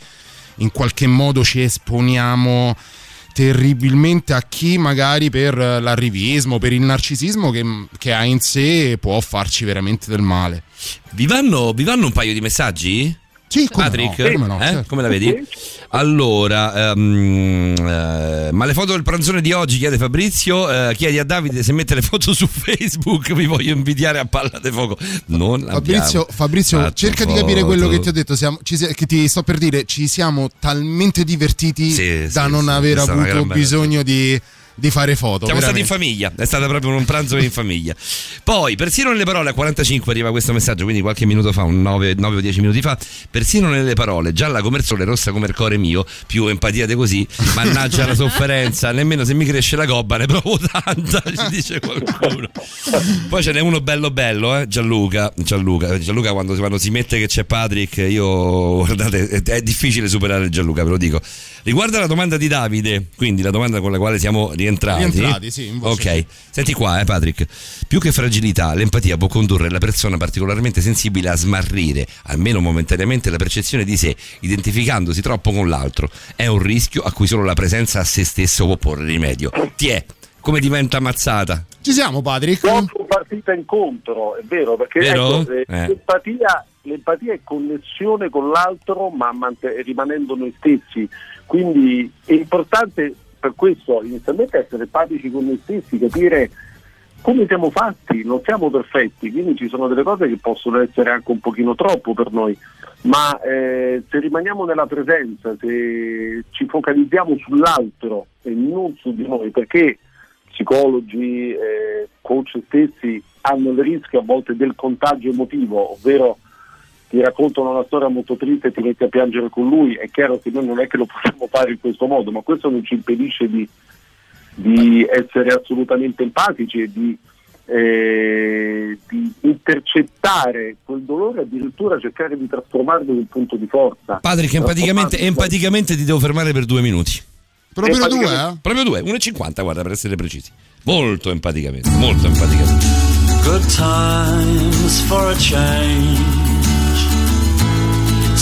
in qualche modo ci esponiamo terribilmente a chi magari per l'arrivismo, per il narcisismo che, che ha in sé può farci veramente del male. Vi vanno, vi vanno un paio di messaggi? Sì, come Patrick, no, come no, Eh? certo. come la vedi? Allora, ehm, eh, ma le foto del pranzone di oggi, chiede Fabrizio, eh, chiedi a Davide se mette le foto su Facebook, vi voglio invidiare a palla di fuoco. Non Fabrizio, Fabrizio cerca di capire foto. quello che ti ho detto. Siamo, ci che ti sto per dire, ci siamo talmente divertiti Sì, da sì, non sì, aver avuto bisogno di, di fare foto. Siamo stati in veramente. famiglia, è stato proprio un pranzo in famiglia. Poi, persino nelle parole, a 45 arriva questo messaggio, quindi qualche minuto fa, un 9, 9 o 10 minuti fa, persino nelle parole, gialla come il sole, rossa come il cuore mio, più empatia di così, mannaggia la sofferenza, *laughs* nemmeno se mi cresce la gobba ne provo tanta, ci dice qualcuno. Poi ce n'è uno bello bello, eh? Gianluca, Gianluca, Gianluca quando, quando si mette che c'è Patrick, io, guardate, è difficile superare Gianluca, ve lo dico. Riguardo la domanda di Davide, quindi la domanda con la quale siamo rientrati. Rientrati, sì, in voce. Ok, senti qua, eh, Patrick. Più che fragilità, l'empatia può condurre la persona particolarmente sensibile a smarrire, almeno momentaneamente, la percezione di sé, identificandosi troppo con l'altro. È un rischio a cui solo la presenza a se stesso può porre rimedio. Ti è. Come diventa mazzata? Ci siamo, Patrick? Troppo partita incontro, è vero, perché Vero? ecco, eh, Eh. l'empatia, l'empatia è connessione con l'altro ma mant- rimanendo noi stessi, quindi è importante per questo inizialmente essere empatici con noi stessi, capire come siamo fatti, non siamo perfetti, quindi ci sono delle cose che possono essere anche un pochino troppo per noi, ma eh, se rimaniamo nella presenza, se ci focalizziamo sull'altro e non su di noi, perché psicologi, eh, coach stessi hanno il rischio a volte del contagio emotivo, ovvero ti raccontano una storia molto triste e ti metti a piangere con lui, è chiaro che noi non è che lo possiamo fare in questo modo, ma questo non ci impedisce di, di essere assolutamente empatici e di, eh, di intercettare quel dolore e addirittura cercare di trasformarlo in un punto di forza. Patrick, empaticamente, empaticamente ti devo fermare per due minuti. Proprio due, eh? Proprio due, 1,50 guarda per essere precisi. Molto empaticamente, molto empaticamente. Good times for a change.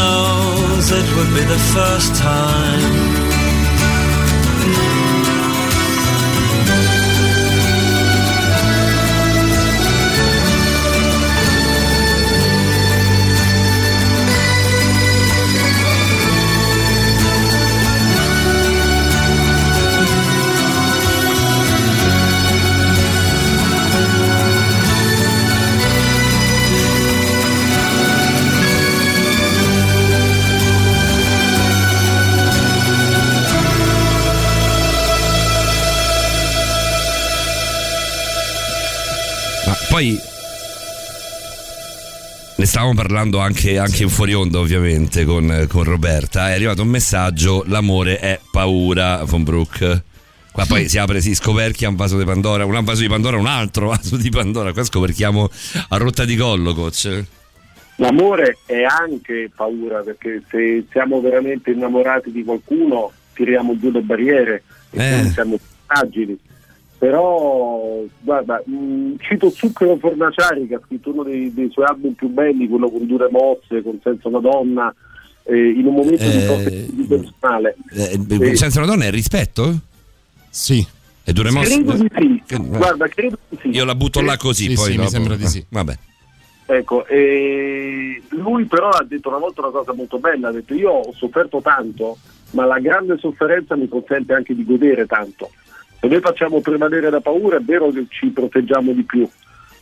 Knows it would be the first time. Stavamo parlando anche, anche in fuori onda ovviamente con, con Roberta. È arrivato un messaggio, l'amore è paura, von Brook. Qua poi si apre, si scoperchia un vaso di Pandora, un vaso di Pandora, un altro *laughs* vaso di Pandora. Qua scoperchiamo a rotta di collo, coach. L'amore è anche paura perché se siamo veramente innamorati di qualcuno tiriamo giù le barriere e Eh. siamo fragili. Però, guarda, mh, cito Zucchero Fornaciari che ha scritto uno dei, dei suoi album più belli, quello con Dure Mosse, con Senza una donna, eh, in un momento di Eh, forte crisi personale. Eh, Sì. Senza una donna è rispetto? Sì. E dure mosse? Credo di sì, Che- guarda, credo di sì. Io la butto là così, Sì, poi sì, mi sembra di sì. Vabbè. Ecco, lui però ha detto una volta una cosa molto bella, ha detto io ho sofferto tanto, ma la grande sofferenza mi consente anche di godere tanto. Se noi facciamo prevalere la paura è vero che ci proteggiamo di più,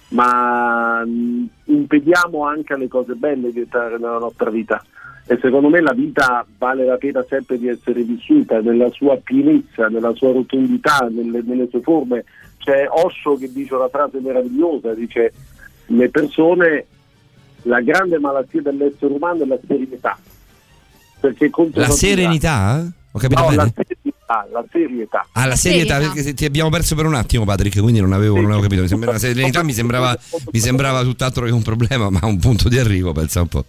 ma mh, impediamo anche alle cose belle di entrare nella nostra vita. E secondo me la vita vale la pena sempre di essere vissuta nella sua pienezza, nella sua rotondità, nelle, nelle sue forme. C'è Osho che dice una frase meravigliosa, dice le persone, la grande malattia dell'essere umano è la serenità. Perché La serenità? Ho capito No, la bene? serenità, serietà, la serietà. Ah, la serietà, serietà. perché ti abbiamo perso per un attimo, Patrick, quindi non avevo, non avevo capito. Mi sembra- la serenità mi sembrava, mi sembrava tutt'altro che un problema, ma un punto di arrivo, pensa un po'.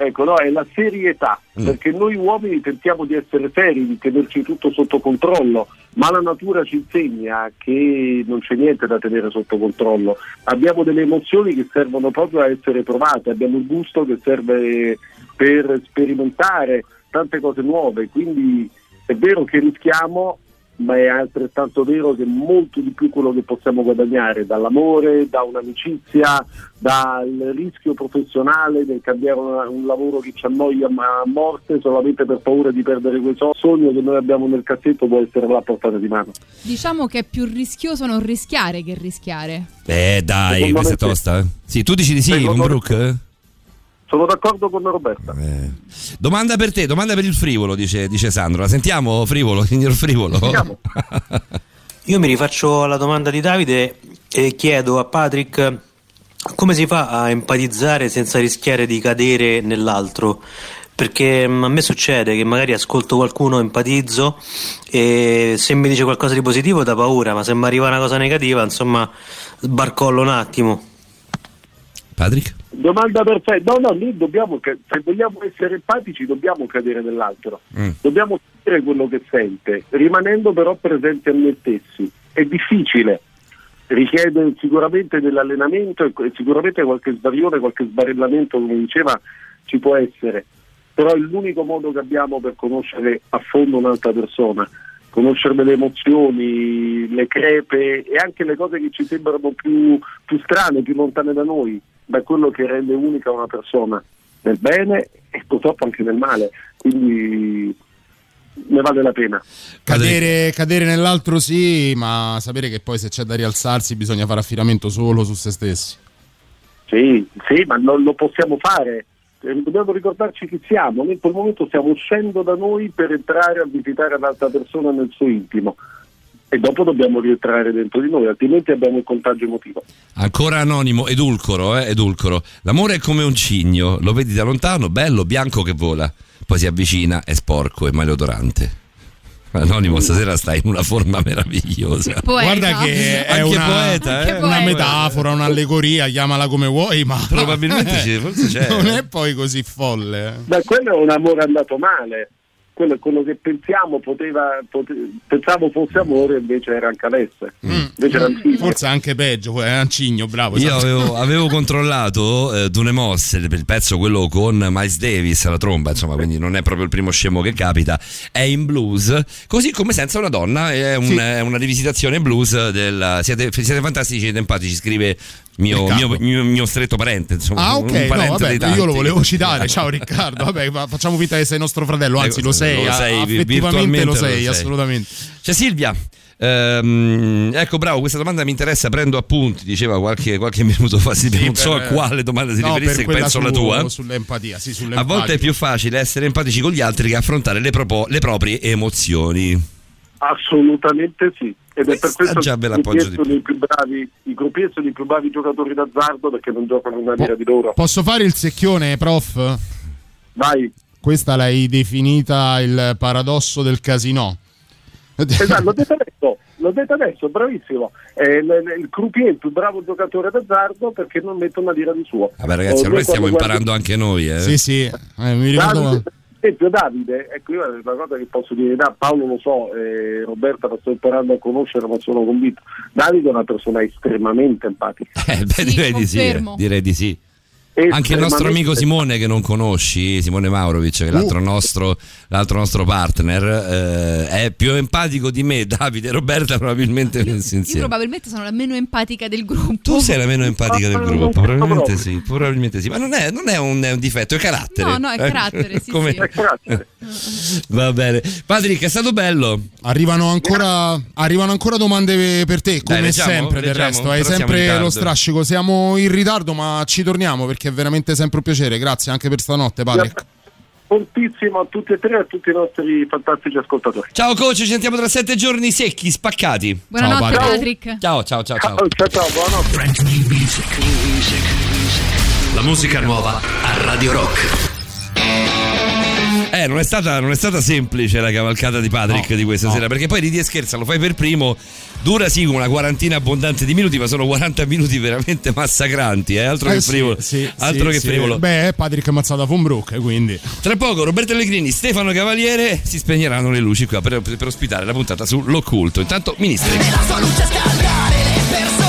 Ecco, no, è la serietà, Mm. perché noi uomini tentiamo di essere seri, di tenerci tutto sotto controllo, ma la natura ci insegna che non c'è niente da tenere sotto controllo. Abbiamo delle emozioni che servono proprio a essere provate, abbiamo il gusto che serve per sperimentare tante cose nuove, quindi è vero che rischiamo, ma è altrettanto vero che molto di più quello che possiamo guadagnare dall'amore, da un'amicizia, dal rischio professionale del cambiare una- un lavoro che ci annoia a morte solamente per paura di perdere quel so- sogno che noi abbiamo nel cassetto può essere là a portata di mano. Diciamo che è più rischioso non rischiare che rischiare. Eh dai, Secondo questa è tosta. eh. Sì, tu dici di sì, Secondo con Brooke? Sono d'accordo con Roberta. Eh. Domanda per te, domanda per il frivolo, dice, dice Sandro. La sentiamo, frivolo, *laughs* signor frivolo? Sentiamo. *laughs* Io mi rifaccio alla domanda di Davide e chiedo a Patrick come si fa a empatizzare senza rischiare di cadere nell'altro. Perché mm, a me succede che magari ascolto qualcuno, empatizzo e se mi dice qualcosa di positivo da paura, ma se mi arriva una cosa negativa, insomma, sbarcollo un attimo. Patrick? Domanda perfetta. No, no, noi dobbiamo, se vogliamo essere empatici dobbiamo cadere nell'altro. Mm. Dobbiamo sentire quello che sente, rimanendo però presenti a noi stessi. È difficile, richiede sicuramente dell'allenamento e sicuramente qualche svarione, qualche sbarellamento, come diceva, ci può essere. Però è l'unico modo che abbiamo per conoscere a fondo un'altra persona, conoscere le emozioni, le crepe e anche le cose che ci sembrano più, più strane, più lontane da noi, da quello che rende unica una persona, nel bene e purtroppo anche nel male. Quindi ne vale la pena. Cadere, cadere nell'altro sì, ma sapere che poi se c'è da rialzarsi bisogna fare affidamento solo su se stessi. Sì, sì, ma non lo possiamo fare. Eh, Dobbiamo ricordarci chi siamo. Noi in quel momento stiamo uscendo da noi per entrare a visitare l'altra persona nel suo intimo. E dopo dobbiamo rientrare dentro di noi, altrimenti abbiamo il contagio emotivo. Ancora anonimo, edulcoro, eh, edulcoro. L'amore è come un cigno, lo vedi da lontano, bello, bianco che vola. Poi si avvicina, è sporco e maleodorante. Anonimo, stasera sta in una forma meravigliosa. Poeta. Guarda che è Anche una, poeta, eh? Una metafora, un'allegoria, chiamala come vuoi, ma Probabilmente forse c'è. *laughs* non è poi così folle. Beh, quello è un amore andato male. Quello è quello che pensiamo poteva, pote- pensavo fosse amore, invece era anche Alesse. Invece era un figlio. Forse anche peggio, è un cigno, bravo. Io esatto. avevo, *laughs* avevo controllato eh, Dune Moss, il il pezzo quello con Miles Davis alla tromba, insomma, quindi non è proprio il primo scemo che capita. È in blues, così come senza una donna, è, un- Sì. è una rivisitazione blues del siete, siete fantastici, siete empatici, scrive mio, mio, mio- mio stretto parente, insomma, Ah, un ok, parente no, vabbè, io lo volevo citare. *laughs* Ciao Riccardo. Vabbè, ma facciamo finta che sei nostro fratello, anzi, lo sei. lo sei, a- vi- effettivamente virtualmente lo lo sei, sei. assolutamente. C'è Silvia. Ehm, ecco, bravo, questa domanda mi interessa, prendo appunti, diceva qualche, qualche *laughs* minuto fa. Silvia, Sì, non so per- a quale domanda si no, riferisse, per quella penso alla su- tua. Sull'empatia, sì, A sull'empatia. volte è più facile essere empatici con gli altri che affrontare le, propo- le proprie emozioni. Assolutamente sì. Ed è per Questa questo che i di gruppieri sono più. i più bravi, i gruppieri sono i più bravi giocatori d'azzardo perché non giocano una lira di loro. Posso fare il secchione, prof? Vai. Questa l'hai definita il paradosso del casino. Esatto, l'ho detto *laughs* adesso, l'ho detto adesso, bravissimo. È il, il croupier è il più bravo giocatore d'azzardo perché non mette una lira di suo. Vabbè, ragazzi, Eh, ormai noi stiamo imparando anche noi. Eh. Sì, sì, eh, mi ricordo. Esempio Davide, ecco io è una cosa che posso dire, da Paolo lo so, eh, Roberta la sto imparando a conoscere ma sono convinto. Davide è una persona estremamente empatica. Eh, beh, Sì, direi di sì. eh. Direi di sì. Anche il nostro amico Simone che non conosci, Simone Maurovic, che è l'altro, nostro, l'altro nostro partner, eh, è più empatico di me, *laughs* Davide e Roberta probabilmente Io insieme. probabilmente sono la meno empatica del gruppo. Tu sei la meno empatica del gruppo, probabilmente sì, probabilmente sì, ma non è, non è un, è un difetto, è carattere. No, no, è Eh, carattere, sì, come- sì. Eh, *laughs* grazie. Va bene. Patrick, è stato bello. Arrivano ancora, arrivano ancora domande per te, come leggiamo, sempre del leggiamo, resto. Hai sempre lo strascico. Siamo in ritardo, ma ci torniamo perché è veramente sempre un piacere. Grazie anche per stanotte, Patrick. Fortissimo a tutti e tre e a tutti i nostri fantastici ascoltatori. Ciao coach, ci sentiamo tra sette giorni secchi, spaccati. Buonanotte, Ciao, Patrick. Ciao, ciao, ciao, ciao. Ciao, ciao, ciao buonanotte. La musica nuova a Radio Rock. Eh, non è, stata, non è stata semplice la cavalcata di Patrick No, di questa no. sera, perché poi ridi e scherza, lo fai per primo, dura sì una quarantina abbondante di minuti, ma sono 40 minuti veramente massacranti, eh? altro Eh che sì, frivolo. sì, altro sì, che sì. frivolo. Beh, Patrick Mazzata von Brook, quindi. Tra poco Roberto Allegrini, Stefano Cavaliere si spegneranno le luci qua per, per ospitare la puntata sull'occulto. Intanto, ministri. La sua luce scaldare le persone,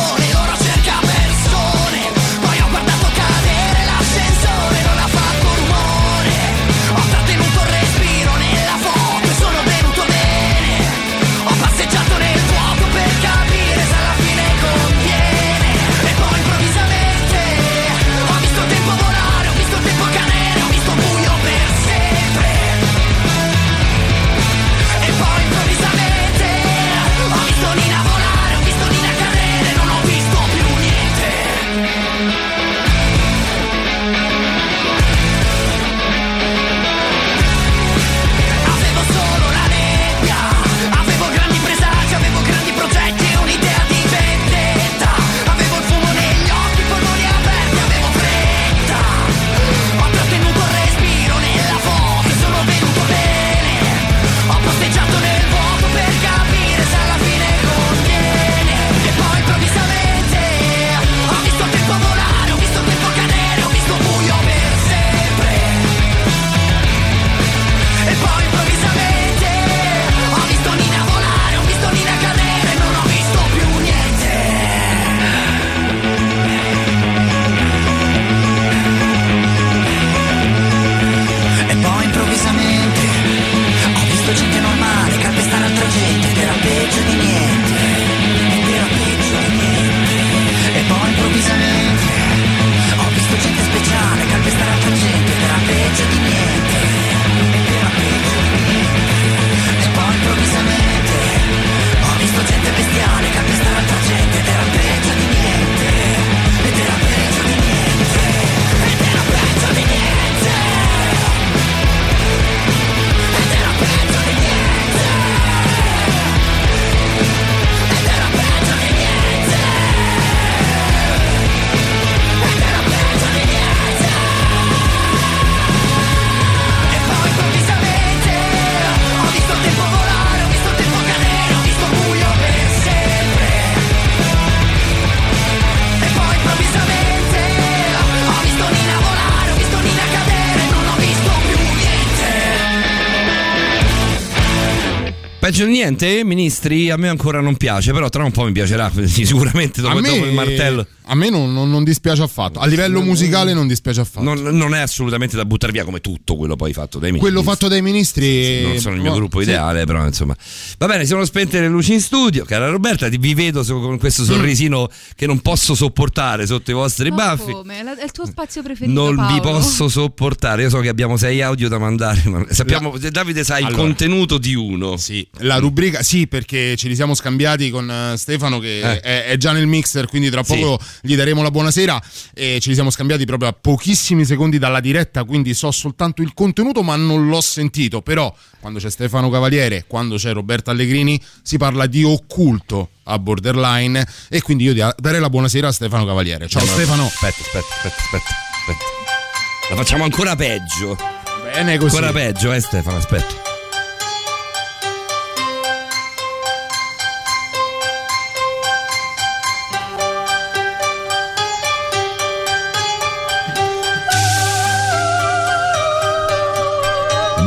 niente, ministri, a me ancora non piace, però tra un po' mi piacerà, *laughs* sicuramente dopo, me, dopo il martello. A me non, non- non dispiace affatto. A livello musicale non dispiace affatto. Non, non è assolutamente da buttare via come tutto quello poi fatto dai ministri. Quello fatto dai ministri. non sono il mio no, gruppo sì. ideale, però insomma. Va bene, si sono spente le luci in studio. Cara Roberta, ti- vi vedo con questo sorrisino che non posso sopportare sotto i vostri Ma baffi. come? La- È il tuo spazio preferito. Non vi Paolo. posso sopportare. Io so che abbiamo sei audio da mandare. Ma sappiamo, Davide sa il Allora. contenuto di uno. Sì, la rubrica, sì, perché ce li siamo scambiati con eh, Stefano che Eh. è, è già nel mixer, quindi tra Sì. Gli daremo la buonasera. E ce li siamo scambiati proprio a pochissimi secondi dalla diretta, quindi so soltanto il contenuto, ma non l'ho sentito. Però quando c'è Stefano Cavaliere, quando c'è Roberto Allegrini, si parla di occulto a borderline. E quindi io darei la buonasera a Stefano Cavaliere. Ciao Allora, Stefano. Aspetta, aspetta, aspetta, aspetta, aspetta. La facciamo ancora peggio. Bene così. Ancora peggio, eh Stefano, aspetta.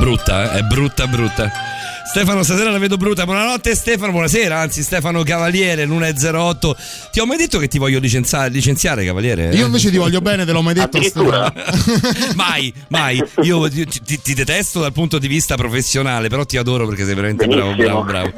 Brutta, eh? È brutta, brutta. Stefano, stasera la vedo brutta. Buonanotte Stefano, buonasera, anzi Stefano Cavaliere, l'108. Ti ho mai detto che ti voglio licenziare, licenziare Cavaliere? Io invece ti voglio bene, te l'ho mai detto. *laughs* Mai, mai. Io ti, ti- detesto dal punto di vista professionale, però ti adoro perché sei veramente bravo, bravo, bravo.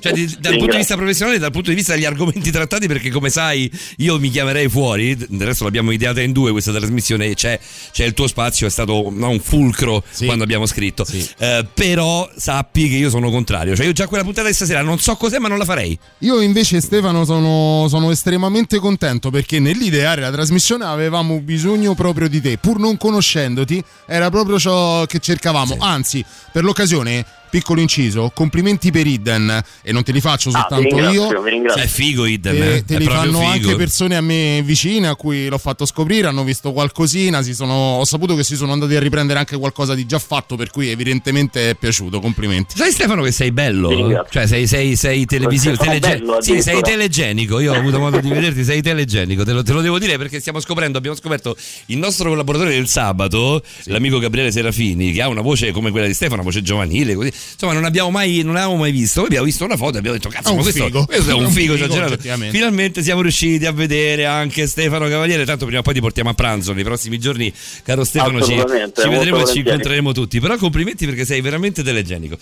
Cioè, di- dal punto di vista professionale dal punto di vista degli argomenti trattati, perché come sai, io mi chiamerei fuori. Del resto l'abbiamo ideata in due questa trasmissione. C'è, c'è il tuo spazio, è stato no, un fulcro quando abbiamo scritto. Eh, però sappi che io sono contrario. Cioè, io già quella puntata di stasera non so cos'è, ma non la farei. Io invece Stefano sono, sono estremamente contento perché nell'ideare la trasmissione avevamo bisogno proprio di te, pur non conoscendoti, era proprio ciò che cercavamo. Anzi, per l'occasione piccolo inciso, complimenti per Iden e non te li faccio Ah, soltanto ringrazio, io. È figo Iden, Te, eh? te è li fanno figo. anche persone a me vicine a cui l'ho fatto scoprire, hanno visto qualcosina, si sono, ho saputo che si sono andati a riprendere anche qualcosa di già fatto, per cui evidentemente è piaciuto, complimenti. Sai Stefano che sei bello? Cioè sei, sei, sei televisivo, telege- bello, sì, sei telegenico. Io ho avuto modo di vederti, sei telegenico. Te lo, te lo devo dire perché stiamo scoprendo, abbiamo scoperto il nostro collaboratore del sabato, l'amico Gabriele Serafini, che ha una voce come quella di Stefano, una voce giovanile, così. Insomma, non abbiamo mai, non avevamo mai visto. Poi abbiamo visto una foto e abbiamo detto, cazzo, ma questo, questo è un figo figo, esagerato. Finalmente siamo riusciti a vedere anche Stefano Cavaliere. Tanto prima o poi ti portiamo a pranzo nei prossimi giorni, caro Stefano. Ci, ci vedremo e ci incontreremo tutti. Però complimenti perché sei veramente telegenico.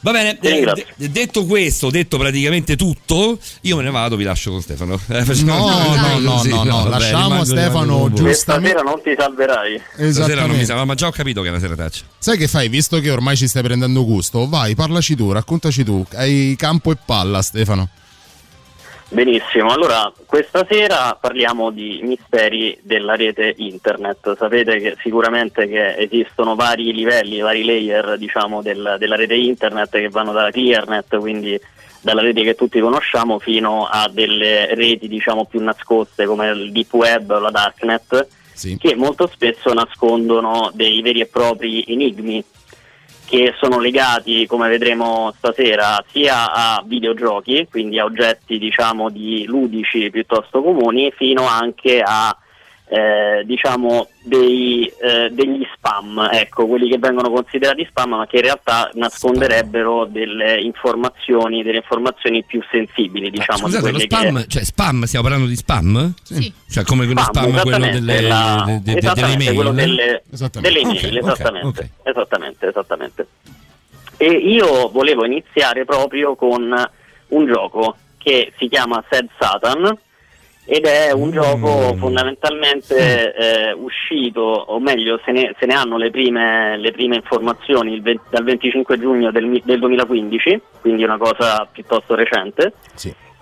Va bene, eh, de- detto questo, detto praticamente tutto, io me ne vado, vi lascio con Stefano. *laughs* Eh, No, no, no, Sì, no, no, vabbè, lasciamo rimango- Stefano giustamente. sera non ti salverai. Stasera non mi Esattamente. sa, ma già ho capito che è una serataccia. Sai che fai, visto che ormai ci stai prendendo gusto? Vai, parlaci tu, raccontaci tu. Hai campo e palla, Stefano. Benissimo, allora questa sera parliamo di misteri della rete internet. Sapete che sicuramente che esistono vari livelli, vari layer diciamo, del- della rete internet che vanno dalla clearnet, quindi dalla rete che tutti conosciamo, fino a delle reti diciamo, più nascoste come il deep web o la darknet, che molto spesso nascondono dei veri e propri enigmi che sono legati, come vedremo stasera, sia a videogiochi, quindi a oggetti diciamo di ludici piuttosto comuni, fino anche a eh, diciamo dei, eh, degli spam, ecco, quelli che vengono considerati spam, ma che in realtà nasconderebbero delle informazioni, delle informazioni più sensibili, diciamo, di Scusate, lo spam, che cioè spam, stiamo parlando di spam? Sì. Cioè come quello Spam, spam, quello esattamente, delle, la- de- de- delle quello email? delle, delle email, Ok, ok, esattamente, ok. esattamente, esattamente. E io volevo iniziare proprio con un gioco che si chiama Sad Satan ed è un Mm. gioco fondamentalmente eh, uscito, o meglio se ne, se ne hanno le prime, le prime informazioni il ve- dal 25 giugno del, del 2015, quindi una cosa piuttosto recente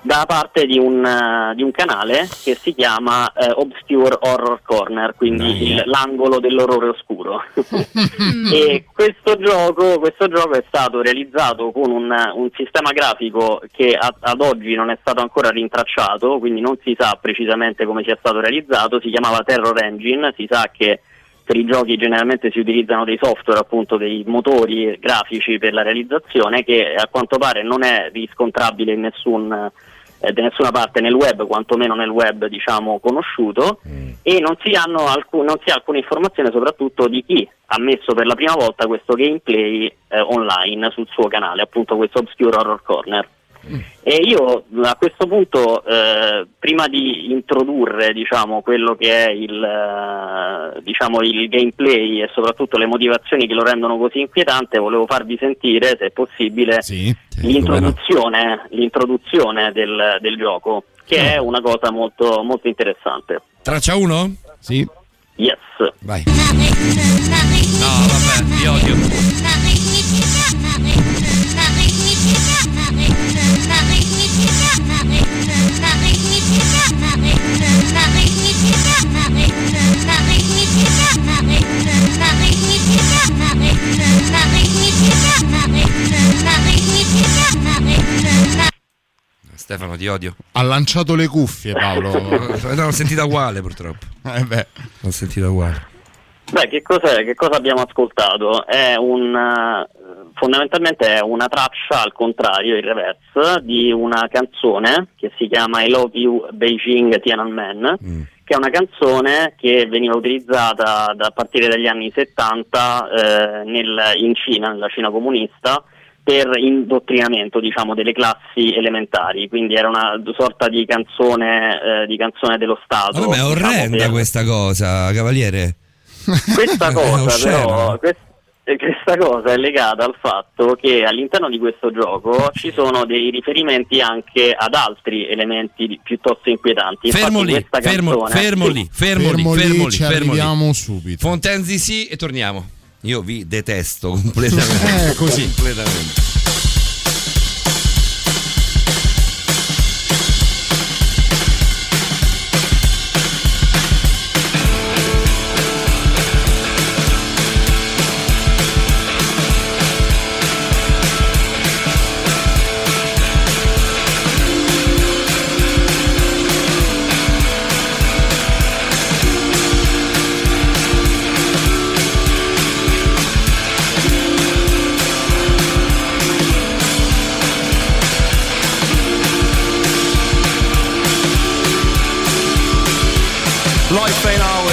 da parte di un, eh, di un canale che si chiama eh, Obscure Horror Corner, quindi il- l'angolo dell'orrore oscuro. *laughs* e questo gioco, questo gioco è stato realizzato con un, un sistema grafico che a- ad oggi non è stato ancora rintracciato, quindi non si sa precisamente come sia stato realizzato, si chiamava Terror Engine, si sa che per i giochi generalmente si utilizzano dei software, appunto dei motori grafici per la realizzazione che a quanto pare non è riscontrabile in nessun, eh, da nessuna parte nel web, quantomeno nel web diciamo conosciuto e non si, hanno alcu- non si ha alcuna informazione soprattutto di chi ha messo per la prima volta questo gameplay eh, online sul suo canale, appunto questo Obscure Horror Corner. E io a questo punto, eh, prima di introdurre diciamo, quello che è il, eh, diciamo, il gameplay e soprattutto le motivazioni che lo rendono così inquietante, volevo farvi sentire, se è possibile, l'introduzione, l'introduzione del, del gioco, che è una cosa molto, molto interessante. Traccia 1? Sì. Yes. Vai. No, vabbè, ti odio. Stefano, ti odio. Ha lanciato le cuffie, Paolo. *laughs* no, l'ho sentita uguale purtroppo. *laughs* Eh beh. L'ho sentita uguale. Beh, che cos'è? Che cosa abbiamo ascoltato? È un, eh, fondamentalmente è una traccia al contrario, in reverse, di una canzone che si chiama I Love You Beijing Tiananmen, che è una canzone che veniva utilizzata da, a partire dagli anni 70 eh, nel- in Cina, nella Cina comunista, per indottrinamento diciamo, delle classi elementari, quindi era una sorta di canzone, eh, di canzone dello Stato. Ma è diciamo, orrenda per- questa cosa, cavaliere. questa *laughs* cosa però quest- eh, questa cosa è legata al fatto che all'interno di questo gioco ci sono dei riferimenti anche ad altri elementi di- piuttosto inquietanti. Infatti Fermo lì, questa fermo, canzone- fermo lì, fermo, Fermo lì, lì, fermo lì, ci fermo lì. arriviamo subito. Fontenzi sì e torniamo. Io vi detesto completamente. *laughs* Eh, così. Completamente.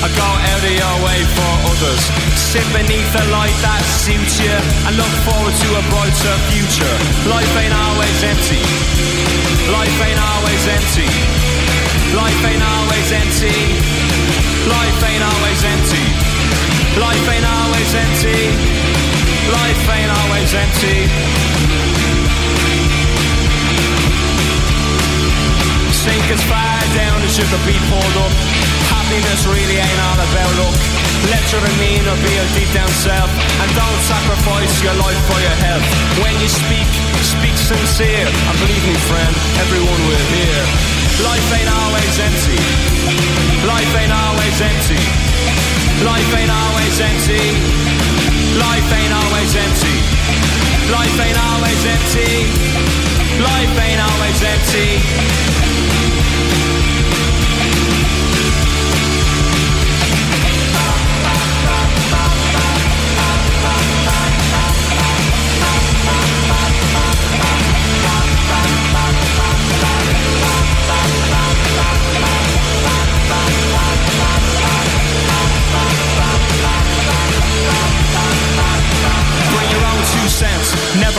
I go out of your way for others. Sit beneath a light that suits you and look forward to a brighter future. Life ain't always empty. Life ain't always empty. Life ain't always empty. Life ain't always empty. Life ain't always empty. Life ain't always empty. Sink as far down as you could be pulled up. Happiness really ain't all about luck. Let your demeanor be your deep down self And don't sacrifice your life for your health. When you speak, speak sincere And believe me friend, everyone will hear. Life ain't always empty. Life ain't always empty. Life ain't always empty. Life ain't always empty. Life ain't always empty. Life ain't always empty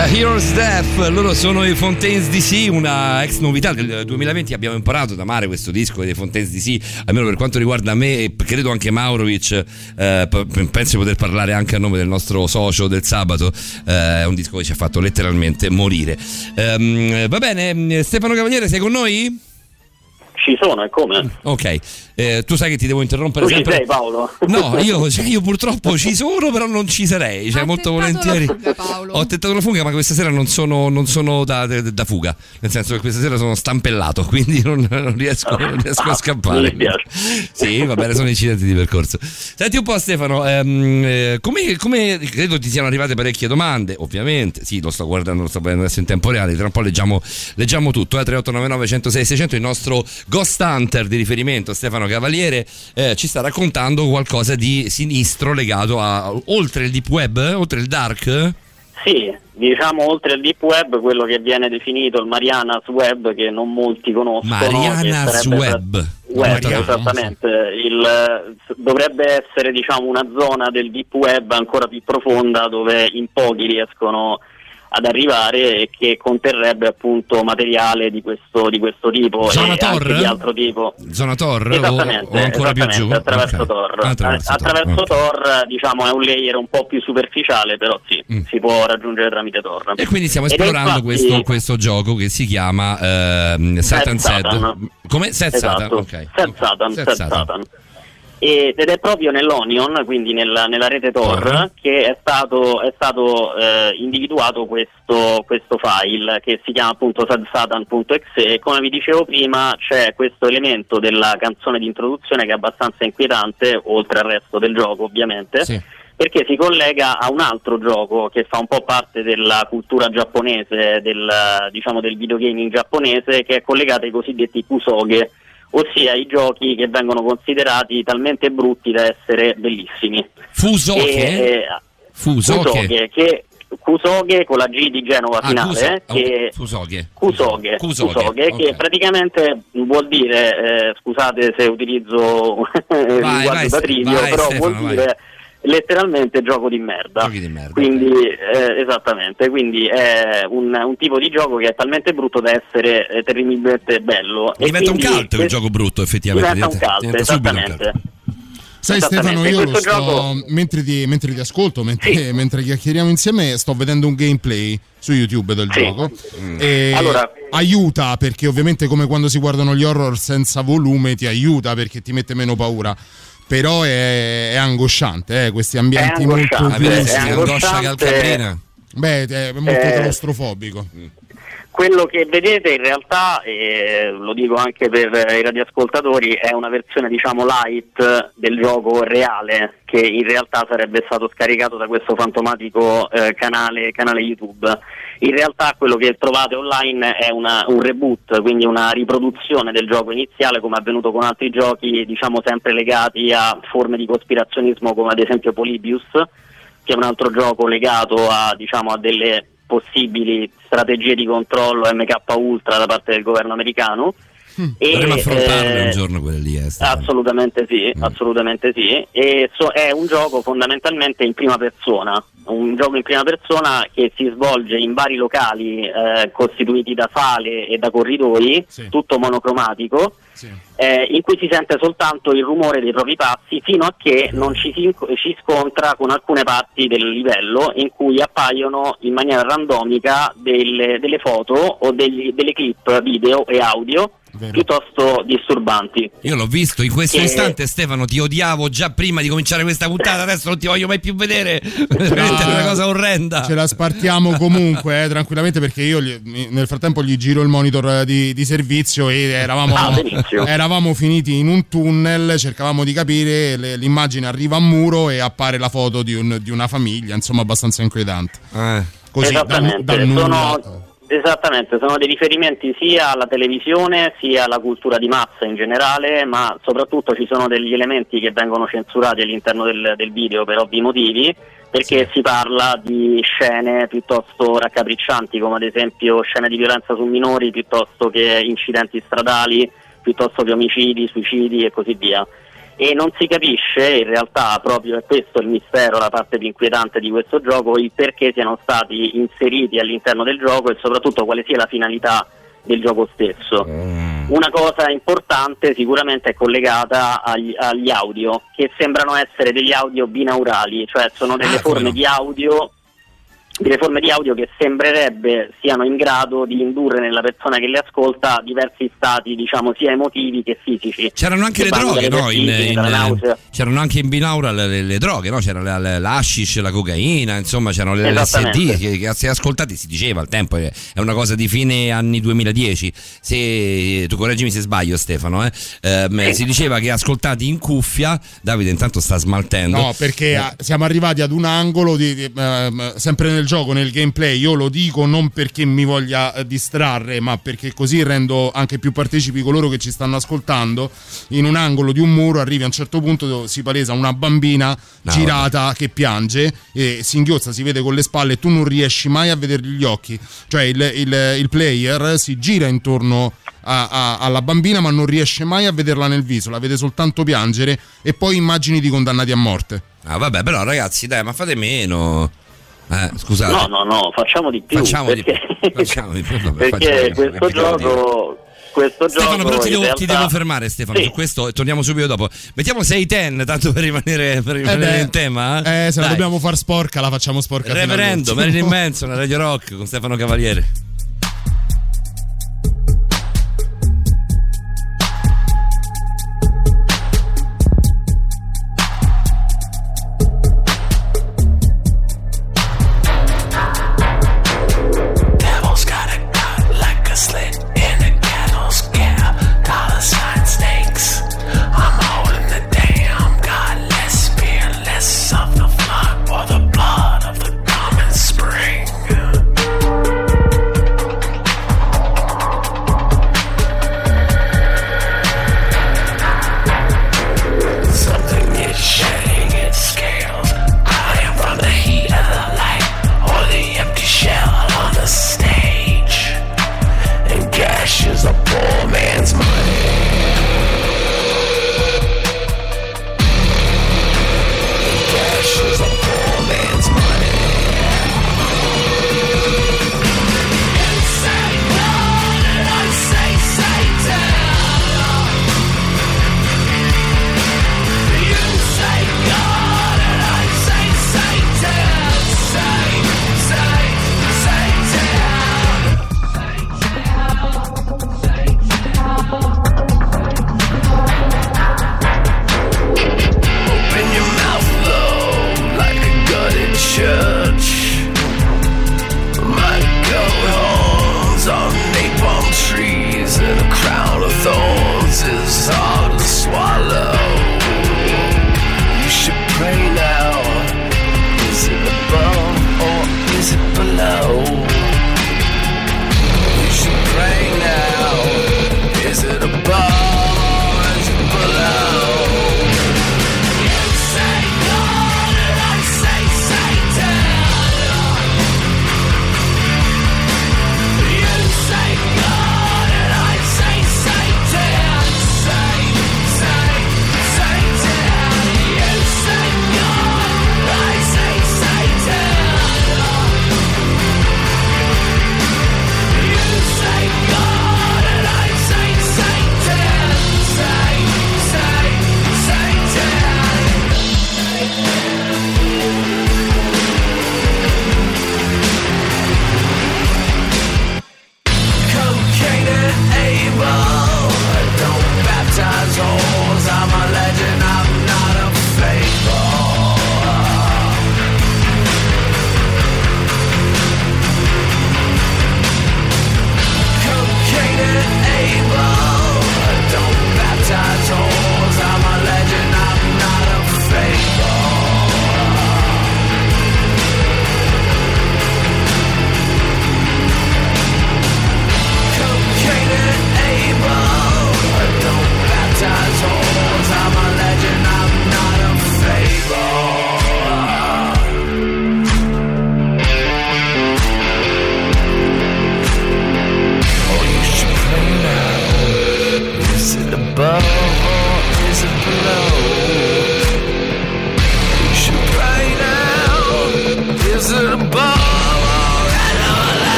A Hero's Death, loro sono i Fontaines DC, una ex novità del 2020. Abbiamo imparato ad amare questo disco dei Fontaines DC, almeno per quanto riguarda me e credo anche Maurovic. eh, penso di poter parlare anche a nome del nostro socio del sabato. eh, è un disco che ci ha fatto letteralmente morire. Ehm, va bene, Stefano Cavaliere, sei con noi? Ci sono, e come? Ok, eh, tu sai che ti devo interrompere Tu ci sempre. sei Paolo? No, io, cioè, io purtroppo ci sono, però non ci sarei. Cioè, molto volentieri. Ho tentato la fuga, ma questa sera non sono, non sono da, da- da fuga. Nel senso che questa sera sono stampellato, *laughs* quindi non, non riesco, non riesco a *laughs* scappare. Sì, va bene, sono incidenti di percorso. Senti un po', Stefano, ehm, eh, come, come- credo ti siano arrivate parecchie domande, ovviamente. Sì, lo sto guardando, lo sto vedendo adesso in tempo reale. Tra un po' leggiamo, leggiamo tutto. Eh, 3899 106 600, il nostro Ghost Hunter di riferimento, Stefano Cavaliere, eh, ci sta raccontando qualcosa di sinistro legato a oltre il deep web, oltre il dark. Sì, diciamo oltre al deep web, quello che viene definito il Marianas Web, che non molti conoscono. Marianas Web. Web, esattamente. Il- dovrebbe essere diciamo, una zona del deep web ancora più profonda dove in pochi riescono ad arrivare e che conterrebbe appunto materiale di questo, di questo tipo Zona e Tor? di altro tipo. Zona Tor o, Esattamente, o ancora più giù? attraverso Ok. Tor. Attraverso Eh, Tor, attraverso. Tor, diciamo è un layer un po' più superficiale, però sì, si può raggiungere tramite Tor. Mm. E quindi stiamo esplorando infatti- questo, questo gioco che si chiama Satan Set Said. Satan. Come? Set Satan, Esatto, ok. Set Satan, Set Set Satan. Ed è proprio nell'Onion, quindi nella, nella rete Tor, che è stato, è stato eh, individuato questo, questo file che si chiama appunto sadsatan.exe e come vi dicevo prima c'è questo elemento della canzone di introduzione che è abbastanza inquietante, oltre al resto del gioco ovviamente. Perché si collega a un altro gioco che fa un po' parte della cultura giapponese, del, diciamo del videogaming giapponese, che è collegato ai cosiddetti kusoge, ossia i giochi che vengono considerati talmente brutti da essere bellissimi. Fusoge? E, eh, Fusoge? Kusoge, che Kusoge con la G di Genova Ah, finale, Kuso- eh, che. Kusoge, Kusoge, Kusoge, ok. che praticamente vuol dire, eh, scusate se utilizzo *laughs* il linguaggio vai, da Ste- trivio, vai, però Stefano, vuol vai. Letteralmente gioco di merda. Quindi, eh, esattamente, quindi è un, un tipo di gioco che è talmente brutto da essere eh, terribilmente bello. E Diventa un cult un gioco brutto, effettivamente. Diventa un cult, diventa un cult. esattamente. Sai Stefano, io lo sto, gioco- mentre, ti, mentre ti ascolto, mentre, mentre chiacchieriamo insieme, sto vedendo un gameplay su YouTube del gioco. E Allora- aiuta perché ovviamente come quando si guardano gli horror senza volume ti aiuta perché ti mette meno paura. Però è, è angosciante, eh, questi ambienti È molto angosciante, è chiusi. angosciante. Beh, è molto Eh, claustrofobico. Quello che vedete in realtà, e lo dico anche per eh, i radioascoltatori, è una versione diciamo light del gioco reale che in realtà sarebbe stato scaricato da questo fantomatico eh, canale, canale YouTube. In realtà quello che trovate online è una- un reboot, quindi una riproduzione del gioco iniziale come è avvenuto con altri giochi diciamo sempre legati a forme di cospirazionismo come ad esempio Polybius che è un altro gioco legato a, diciamo, a delle possibili strategie di controllo MK Ultra da parte del governo americano. E, Dovremmo affrontarle eh, un giorno quelle lì. eh. Assolutamente sì, assolutamente sì. E so- è un gioco fondamentalmente in prima persona, un gioco in prima persona che si svolge in vari locali eh, costituiti da sale e da corridoi, tutto monocromatico, eh, in cui si sente soltanto il rumore dei propri passi fino a che non ci si ci scontra con alcune parti del livello in cui appaiono in maniera randomica delle, delle foto o degli- delle clip video e audio piuttosto disturbanti. Io l'ho visto in questo Che- istante, Stefano. Ti odiavo già prima di cominciare questa puntata. Adesso non ti voglio mai più vedere. *laughs* Veramente è una cosa orrenda. Ce la spartiamo comunque, eh, tranquillamente, perché io gli- nel frattempo gli giro il monitor eh, di, di servizio e eravamo, Ah, eravamo finiti in un tunnel, cercavamo di capire, le- l'immagine arriva a muro e appare la foto di, un- di una famiglia, insomma abbastanza inquietante. Così, dal, Esattamente, dal nulla. sono, esattamente, sono dei riferimenti sia alla televisione sia alla cultura di massa in generale, ma soprattutto ci sono degli elementi che vengono censurati all'interno del, del video per ovvi motivi, perché si parla di scene piuttosto raccapriccianti, come ad esempio scene di violenza su minori, piuttosto che incidenti stradali, piuttosto che omicidi, suicidi e così via e non si capisce in realtà proprio è questo il mistero, la parte più inquietante di questo gioco, il perché siano stati inseriti all'interno del gioco e soprattutto quale sia la finalità del gioco stesso. Una cosa importante sicuramente è collegata agli, agli audio, che sembrano essere degli audio binaurali, cioè sono delle Ah, forme no. di audio delle forme di audio che sembrerebbe siano in grado di indurre nella persona che le ascolta diversi stati, diciamo, sia emotivi che fisici. C'erano anche Che le droghe, no? In, in- c'erano anche in binaura le, le- le droghe, no? C'era la- la- l'hashish, la cocaina, insomma, c'erano le. LSD che, che se ascoltati si diceva al tempo, è una cosa di fine anni 2010. Se tu correggimi se sbaglio, Stefano, eh, ehm, si diceva che ascoltati in cuffia, Davide intanto sta smaltendo. No, perché Eh, siamo arrivati ad un angolo di, di- ehm, sempre nel gioco, nel gameplay. Io lo dico non perché mi voglia eh, distrarre, ma perché così rendo anche più partecipi coloro che ci stanno ascoltando. In un angolo di un muro arrivi a un certo punto dove si palesa una bambina No, girata che piange e si inghiozza, si vede con le spalle e tu non riesci mai a vedergli gli occhi. Cioè il, il- il player si gira intorno a- a- alla bambina ma non riesce mai a vederla nel viso, la vede soltanto piangere e poi immagini di condannati a morte. Ah, vabbè, però ragazzi, dai, ma fate meno. Eh, scusate. No, no, no, facciamo di più. Facciamo di perché, più. Facciamo di più. Vabbè, perché facciamo- questo gioco. Questo Stefano, gioco però ti devo, realtà- ti devo fermare, Stefano, Sì. su questo torniamo subito dopo. Mettiamo 6-10 tanto per rimanere, per rimanere beh, in tema. Eh, se la Dai. dobbiamo far sporca, la facciamo sporca. Reverendo. Marilyn *laughs* Manson, Radio Rock con Stefano Cavaliere.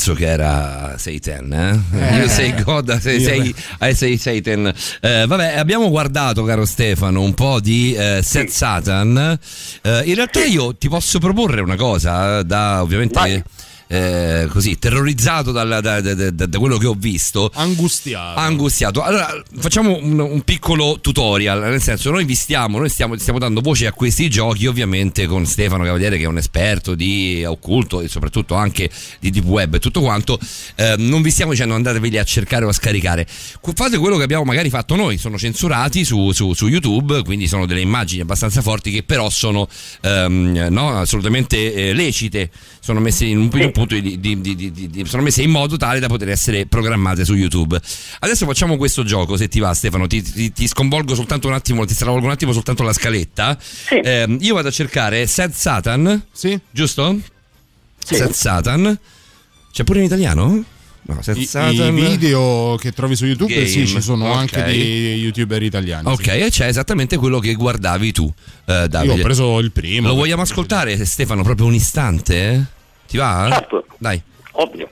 Pezzo che era Satan, eh? Eh. Io sei God, sei, sei, eh, sei Satan. Eh, vabbè, abbiamo guardato, caro Stefano, un po' di eh, Set Satan. Eh, in realtà io ti posso proporre una cosa, eh, da ovviamente... eh, così terrorizzato dalla- da, da- da- da quello che ho visto. Angustiato. angustiato. Allora facciamo un, un piccolo tutorial nel senso noi vi stiamo noi stiamo, stiamo dando voce a questi giochi ovviamente con Stefano Cavaliere che è un esperto di occulto e soprattutto anche di deep web e tutto quanto. Eh, non vi stiamo dicendo andateveli a cercare o a scaricare. Fate quello che abbiamo magari fatto noi. Sono censurati su, su- su YouTube quindi sono delle immagini abbastanza forti che però sono ehm, no, assolutamente eh, lecite. Sono messe in un, in un punto di, di- di- di- di- sono messe in modo tale da poter essere programmate su YouTube adesso facciamo questo gioco se ti va Stefano ti, ti- ti sconvolgo soltanto un attimo ti stravolgo un attimo soltanto la scaletta Ehm, io vado a cercare Sad Satan giusto? Sad Satan c'è pure in italiano? No, Sad I, Satan i video che trovi su YouTube, Game, sì, ci sono ok. anche dei youtuber italiani. Ok, sì. e c'è esattamente quello che guardavi tu, eh, Davide. Io ho preso il primo. Lo vogliamo ascoltare, Stefano, proprio un istante? Ti va? Certo. Dai. Ovvio.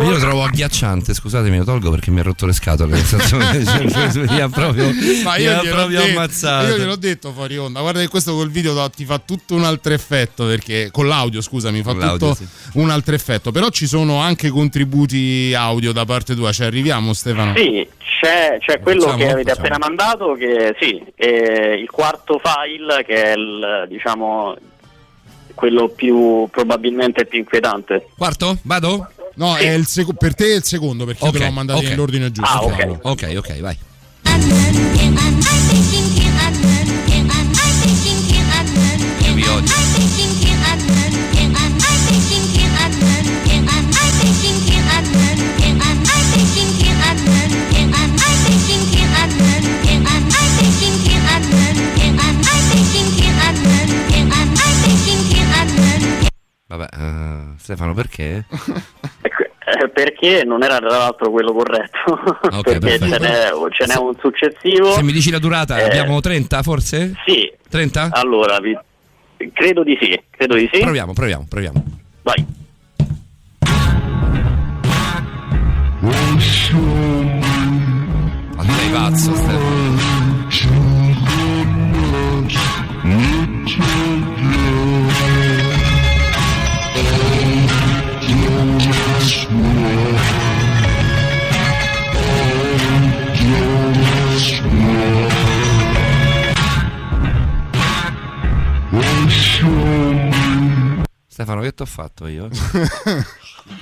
I'm agghiacciante, scusatemi, lo tolgo perché mi ha rotto le scatole. Nel senso che mi ha proprio, Ma io ha proprio detto, ammazzato. io gliel'ho detto fuori onda. Guarda che questo col video ti fa tutto un altro effetto. Perché con l'audio, scusami, fa l'audio, tutto un altro effetto. Però ci sono anche contributi audio da parte tua. Ci arriviamo, Stefano? Sì, c'è, c'è quello Facciamo, che avete facciamo. appena mandato, che sì, è il quarto file, che è il, diciamo, quello più probabilmente più inquietante. Quarto? Vado? No, è il seco- per te è il secondo perché io te l'ho mandato ok. nell'ordine giusto. Ah, ok. Ok, ok, vai. Vi odio. Vabbè, eh, Stefano, perché? *laughs* Eh, Perché non era tra l'altro quello corretto, *laughs* perché perfetto. ce n'è, ce n'è un successivo. Se mi dici la durata, Eh, abbiamo 30 forse? Sì. 30? Allora, vi- credo di sì, credo di sì. Proviamo, proviamo, proviamo. Vai. Ma tu sei pazzo, Stefano. Stefano, che ti ho fatto io? *laughs*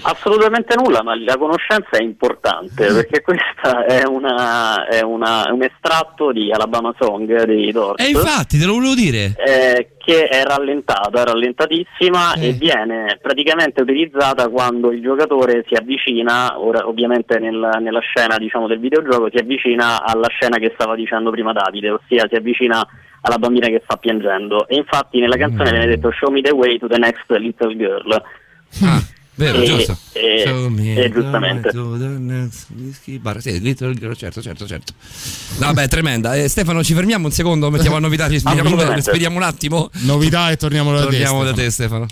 Assolutamente nulla, ma la conoscenza è importante *laughs* perché questa è, una, è una- un estratto di Alabama Song dei Doors. E infatti, te lo volevo dire. eh, che è rallentata, è rallentatissima Eh. e viene praticamente utilizzata quando il giocatore si avvicina, ora ovviamente nel- nella scena diciamo, del videogioco, si avvicina alla scena che stava dicendo prima Davide, ossia si avvicina alla bambina che sta piangendo. E infatti nella canzone viene detto Show me the way to the next little girl. Ah, vero, E- giusto. e- me e giustamente. Sì, Little Girl, certo, certo, certo. Vabbè, tremenda. Eh, Stefano, ci fermiamo un secondo, mettiamo a novità, respiriamo, Assolutamente. respiriamo un attimo. Novità e torniamo da te. Torniamo da Stefano. te, Stefano.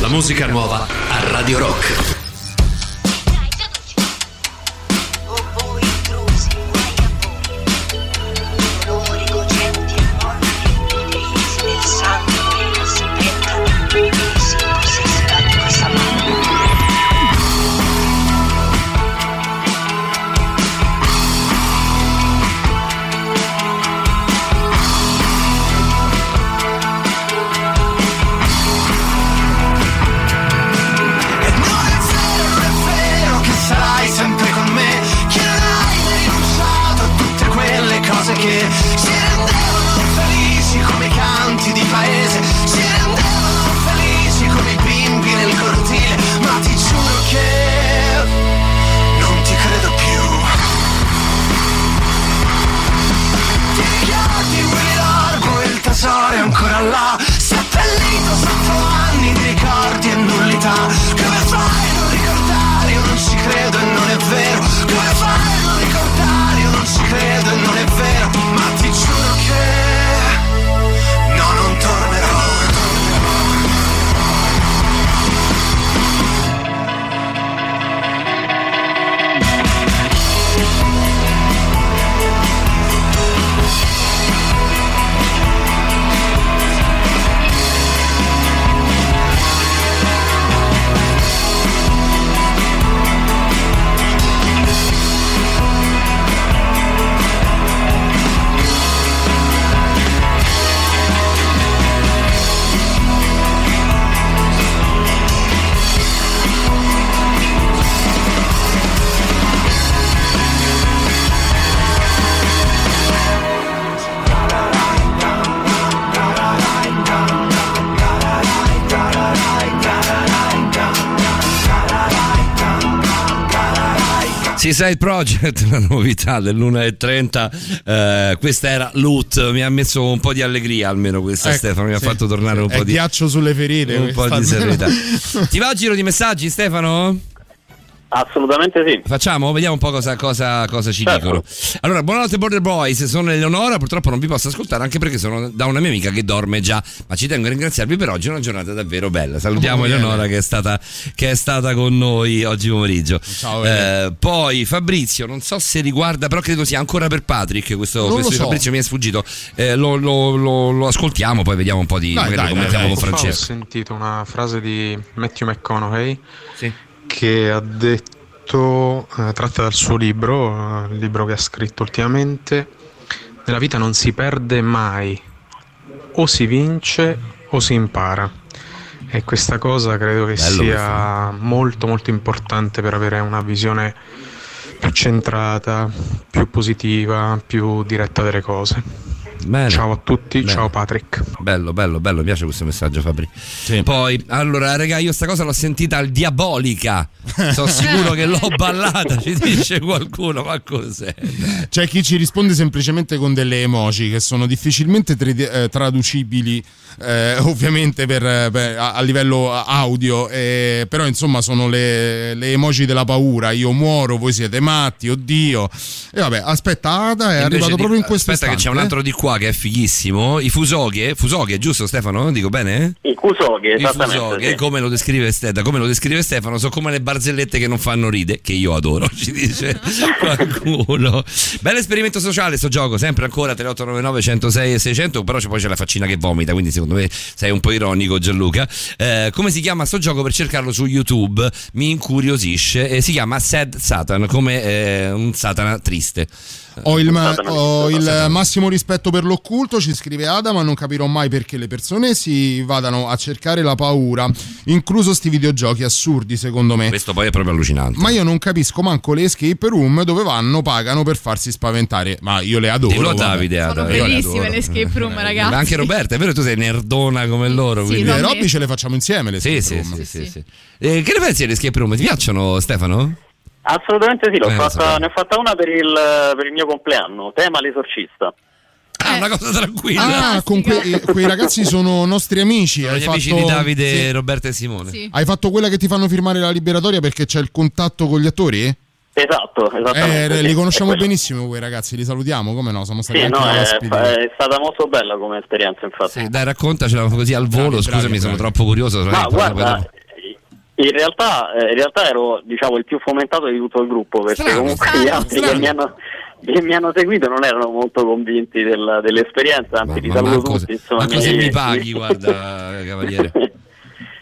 La musica nuova a Radio Rock. Là Seppellito sotto anni di ricordi e nullità Seaside Project, *laughs* la novità dell'1.30. Eh, questa era Loot. Mi ha messo un po' di allegria, almeno questa, Ecco, Stefano. Mi ha sì. fatto tornare un È po' di. ghiaccio sulle ferite. un po' di sera. serenità. *laughs* Ti va a giro di messaggi, Stefano? Assolutamente sì. Facciamo? Vediamo un po' cosa, cosa- cosa ci dicono. Allora, buonanotte Border Boys, sono Eleonora, purtroppo non vi posso ascoltare anche perché sono da una mia amica che dorme già, ma ci tengo a ringraziarvi per oggi, è una giornata davvero bella. Salutiamo bene. Eleonora che è, stata, che è stata con noi oggi pomeriggio. Ciao, Eh, poi Fabrizio, non so se riguarda, però credo sia ancora per Patrick, questo, questo so. Fabrizio mi è sfuggito. Eh, lo, lo- lo- lo ascoltiamo, poi vediamo un po' di... Dai, magari dai, commentiamo dai, con dai. Ho Francesco. sentito una frase di Matthew McConaughey Sì. Che ha detto, eh, tratta dal suo libro, eh, il libro che ha scritto ultimamente, nella vita non si perde mai, o si vince o si impara. E questa cosa credo che Bello sia molto molto importante per avere una visione più centrata, più positiva, più diretta delle cose. Bene. Ciao a tutti, Bene. ciao Patrick. Bello, bello, bello, mi piace questo messaggio Fabri. Poi, allora, raga, io sta cosa l'ho sentita al Diabolica. Sono *laughs* sicuro che l'ho ballata, ci dice qualcuno, ma cos'è? C'è chi ci risponde semplicemente con delle emoji che sono difficilmente tri- eh, traducibili, eh, *laughs* ovviamente per, per- a, a livello audio, eh, però insomma sono le, le emoji della paura. Io muoro, voi siete matti, oddio. E vabbè, aspetta, Ada è Invece arrivato di- proprio in questo Aspetta, che c'è un altro di qua che è fighissimo. I Fusoghe, Fusoghe, giusto Stefano? Dico bene? I Kusoghe, I esattamente. Fusoghe, sì. come lo descrive Stefano, come lo descrive Stefano, sono come le barzellette che non fanno ride, che io adoro, *laughs* ci dice *laughs* qualcuno. Bello esperimento sociale sto gioco, sempre ancora 3899 106 e 600, però c'è- poi c'è la faccina che vomita, quindi secondo me sei un po' ironico Gianluca. Eh, come si chiama sto gioco per cercarlo su YouTube? Mi incuriosisce, eh, si chiama Sad Satan, come eh, un satana triste. Ho il, ma- ho il massimo rispetto per l'occulto, ci scrive Ada, ma non capirò mai perché le persone si vadano a cercare la paura, incluso sti videogiochi assurdi secondo me. Questo poi è proprio allucinante. Ma io non capisco manco le escape room dove vanno, pagano per farsi spaventare. Ma io le adoro. Dillo a. Davide, Sono Ada, le bellissime le escape room, Ma ragazzi. anche Roberta, è vero tu sei nerdona come loro. Sì, quindi... Le. Robby ce le facciamo insieme le Sì, escape sì, room. sì, sì, sì. Eh, che ne pensi delle escape room? Ti piacciono Stefano? Assolutamente sì, l'ho Eh, fatta- ne ho fatta una per il, per il mio compleanno, tema l'esorcista. Ah, una cosa tranquilla. Ah, con quei, quei ragazzi sono nostri amici. Sono Hai gli fatto, amici di Davide, sì. Roberta e Simone. Sì. Hai fatto quella che ti fanno firmare la liberatoria perché c'è il contatto con gli attori? Esatto, esattamente. Eh, sì, li conosciamo benissimo quei ragazzi, li salutiamo, come no? Siamo stati Sì, anche no, è, ospiti. è stata molto bella come esperienza, infatti. Sì, dai, raccontacela così al volo. Bravi, Scusami, bravi, sono bravi. troppo curioso. Ma Eh, guarda, in realtà, eh, in realtà ero diciamo, il più fomentato di tutto il gruppo perché Strano, comunque strano, gli altri che strano. mi, hanno, che mi hanno seguito non erano molto convinti del- dell'esperienza, anzi ma saluto manco, tutti. Insomma, manco se mi- mi paghi, guarda, cavaliere. *laughs*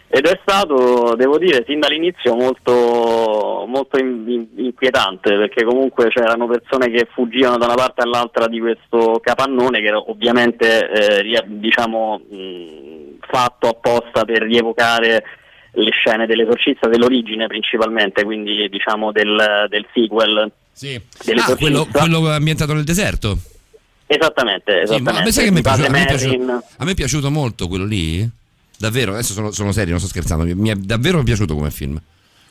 Ed è stato, devo dire, fin dall'inizio molto, molto in- in- inquietante perché comunque c'erano persone che fuggivano da una parte all'altra di questo capannone che era ovviamente eh, ria- diciamo, mh, fatto apposta per rievocare le scene dell'esorcista dell'origine principalmente, quindi diciamo del, del sequel Sì. Ah, quello, quello ambientato nel deserto. Esattamente, Sì, ma esattamente. è Di padre piaciuto, a me è piaciuto- a me è piaciuto molto quello lì. Davvero, adesso sono, sono serio, non sto scherzando. Mi, è davvero piaciuto come film.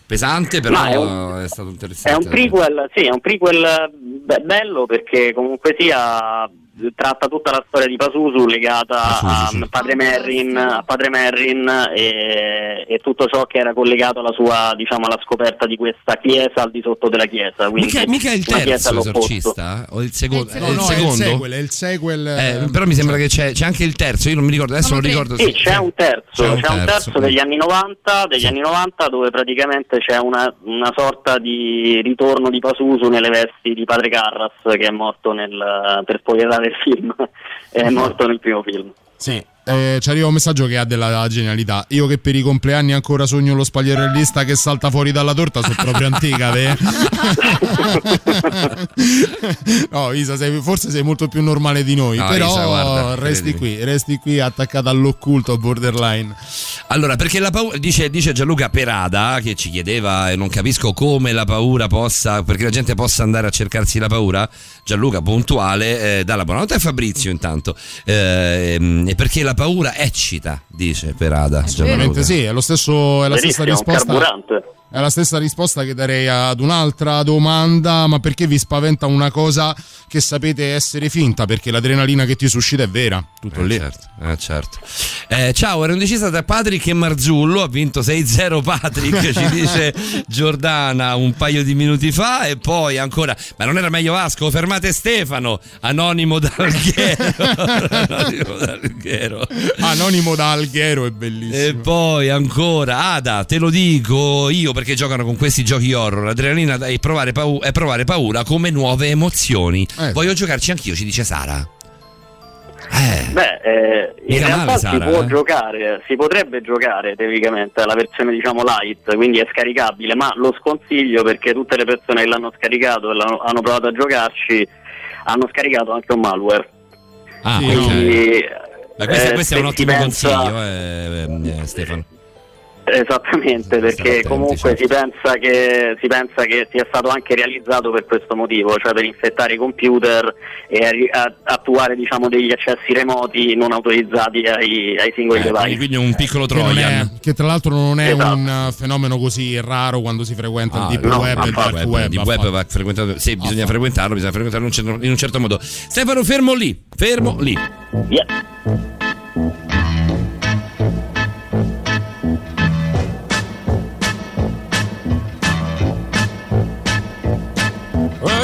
Pesante, però è un- è stato È interessante. un prequel, sì, è un prequel be- bello perché comunque sia tratta tutta la storia di Pasusu legata Pazuzu, a sì. padre Merrin, a padre Merrin e, e tutto ciò che era collegato alla sua, diciamo, alla scoperta di questa chiesa al di sotto della chiesa. Quindi Mica, mica è il terzo esorcista? O il secondo? È il No, è il no, è il sequel, è il sequel. Eh, eh, però mi sembra che c'è, c'è anche il terzo, io non mi ricordo, adesso non ricordo Sì, se c'è un terzo, C'è un c'è un terzo. terzo degli anni 90, degli Sì. anni 90 dove praticamente c'è una, una sorta di ritorno di Pasusu nelle vesti di padre Carras che è morto nel, per spoilerare il film, *laughs* è morto nel primo film. Sì. Eh, ci arriva un messaggio che ha della genialità. Io che per i compleanni ancora sogno lo spagliarellista che salta fuori dalla torta, sono proprio antica, *laughs* no, Isa, sei- forse sei molto più normale di noi. No, però Isa, guarda, resti credimi. qui, resti qui attaccata all'occulto borderline. Allora, perché la paura, dice, dice Gianluca Perada che ci chiedeva e non capisco come la paura possa, perché la gente possa andare a cercarsi la paura. Gianluca puntuale, eh, dalla buonanotte a Fabrizio intanto, eh, e perché la paura eccita, dice Perada. Ovviamente sì, è lo stesso, è la stessa un risposta. carburante. È la stessa risposta che darei ad un'altra domanda, ma perché vi spaventa una cosa che sapete essere finta? Perché l'adrenalina che ti suscita è vera, tutto Eh, lì. certo, eh, certo. Eh, ciao, ero indecisa tra Patrick e Marzullo. Ha vinto 6-0 Patrick, ci *laughs* dice Giordana un paio di minuti fa. E poi ancora, ma non era meglio Vasco? Fermate Stefano, anonimo d'Alghero. *laughs* anonimo d'Alghero. Anonimo da Alghero è bellissimo. E poi ancora, Ada, te lo dico io perché giocano con questi giochi horror. L'adrenalina è provare, pau- è provare paura come nuove emozioni. Eh. Voglio giocarci anch'io, ci dice Sara. Beh, eh, in realtà male, si Sara, può eh. giocare, si potrebbe giocare teoricamente la versione diciamo light, quindi è scaricabile, ma lo sconsiglio perché tutte le persone che l'hanno scaricato e l'hanno, hanno provato a giocarci hanno scaricato anche un malware. Ah, Quindi, ok. Ma questo, eh, questo è se un si ottimo pensa- consiglio, eh, eh, Stefano. Esattamente, perché attenti, comunque certo. si, pensa che, si pensa che sia stato anche realizzato per questo motivo, cioè per infettare i computer e arri- a- attuare diciamo, degli accessi remoti non autorizzati ai, ai singoli Eh, device. quindi, un piccolo Che, Trojan. è- che tra l'altro non è Esatto. un uh, fenomeno così raro quando si frequenta Ah, il deep no, web e il dark web. Web affatto. va frequentato. Sì, bisogna frequentarlo, bisogna frequentarlo in un certo, in un certo modo. Stefano, fermo lì, fermo lì. Well,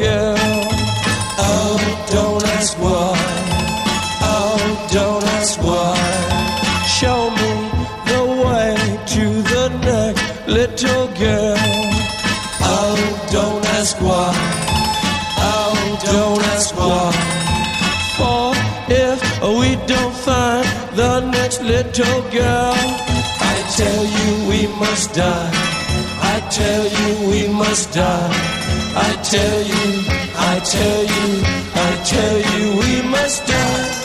Girl. Oh, don't ask why. Oh, don't ask why. Show me the way to the next little girl. Oh, don't ask why. Oh, don't ask why. For if we don't find the next little girl, I tell you we must die. I tell you we must die. I tell you, I tell you, I tell you we must die.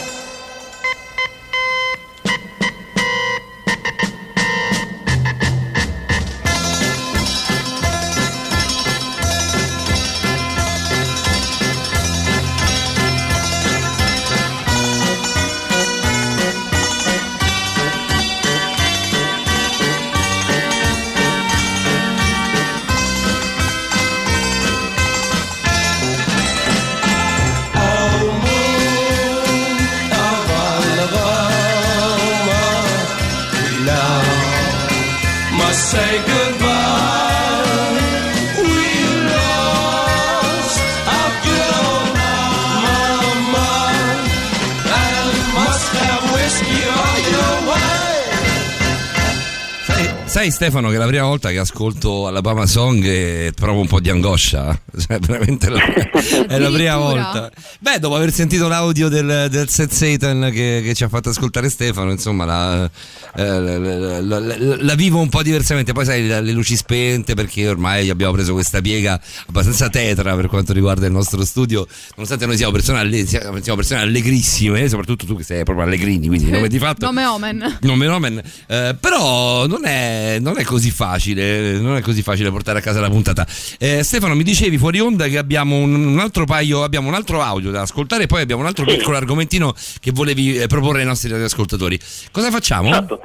Sai, Stefano che la prima volta che ascolto Alabama Song e provo un po' di angoscia. *laughs* Cioè, veramente la- *laughs* è la prima volta. Beh, dopo aver sentito l'audio del, del Set Satan che, che ci ha fatto ascoltare Stefano, insomma, la, eh, la- la- vivo un po' diversamente. Poi sai, le luci spente perché ormai abbiamo preso questa piega abbastanza tetra per quanto riguarda il nostro studio. Nonostante noi siamo persone, alle- siamo persone allegrissime, soprattutto tu che sei proprio allegrini, quindi *laughs* nome di fatto Nome Omen. non me nomen, eh, però non è è, non è così facile, non è così facile portare a casa la puntata. Eh, Stefano, mi dicevi fuori onda che abbiamo un, altro paio, abbiamo un altro audio da ascoltare e poi abbiamo un altro Sì. piccolo argomentino che volevi eh, proporre ai nostri ascoltatori. Cosa facciamo? Certo.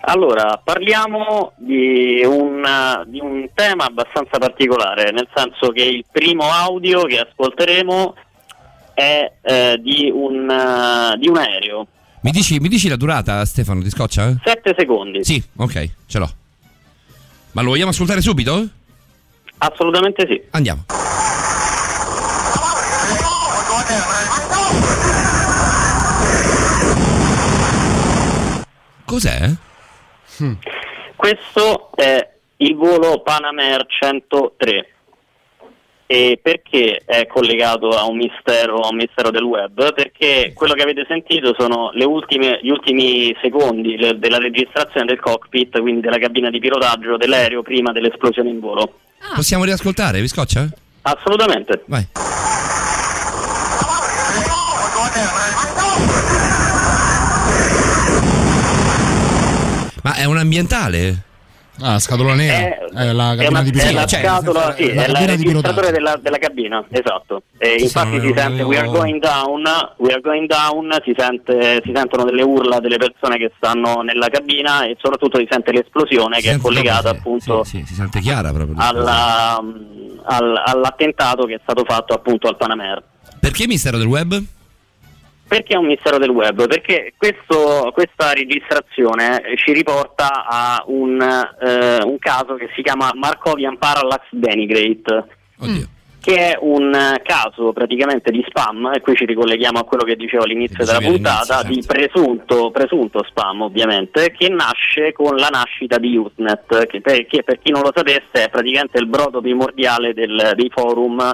Allora, parliamo di un, di un tema abbastanza particolare, nel senso che il primo audio che ascolteremo è eh, di, un, eh, di un aereo. Mi dici, mi dici la durata, Stefano? Ti scoccia? 7 secondi. Sì, ok, ce l'ho. Ma lo vogliamo ascoltare subito? Assolutamente sì. Andiamo. Cos'è? Questo è il volo Panamair 103. E perché è collegato a un mistero, a un mistero del web? Perché quello che avete sentito sono le ultime- gli ultimi secondi le- della registrazione del cockpit, quindi della cabina di pilotaggio dell'aereo prima dell'esplosione in volo. Possiamo riascoltare? Vi scoccia? Assolutamente. Vai. Ma è un ambientale? Ah, scatola nera. È, È la è cabina una- di è pilota. la Cioè, scatola, sì, la è la di registratore della, della cabina, esatto. E infatti si sente we are going down, we are going down, si, sente- si sentono delle urla delle persone che stanno nella cabina e soprattutto si sente l'esplosione che è collegata appunto Sì, si sente chiara proprio. alla- al- all'attentato che è stato fatto appunto al Panamera. Perché mistero del web? Perché è un mistero del web? Perché questo- questa registrazione ci riporta a un, eh, un caso che si chiama Markovian Parallax Denigrate. Che è un caso praticamente di spam, e qui ci ricolleghiamo a quello che dicevo all'inizio della puntata, di presunto, presunto spam ovviamente, che nasce con la nascita di Usenet, che per, che per chi non lo sapesse è praticamente il brodo primordiale del- dei forum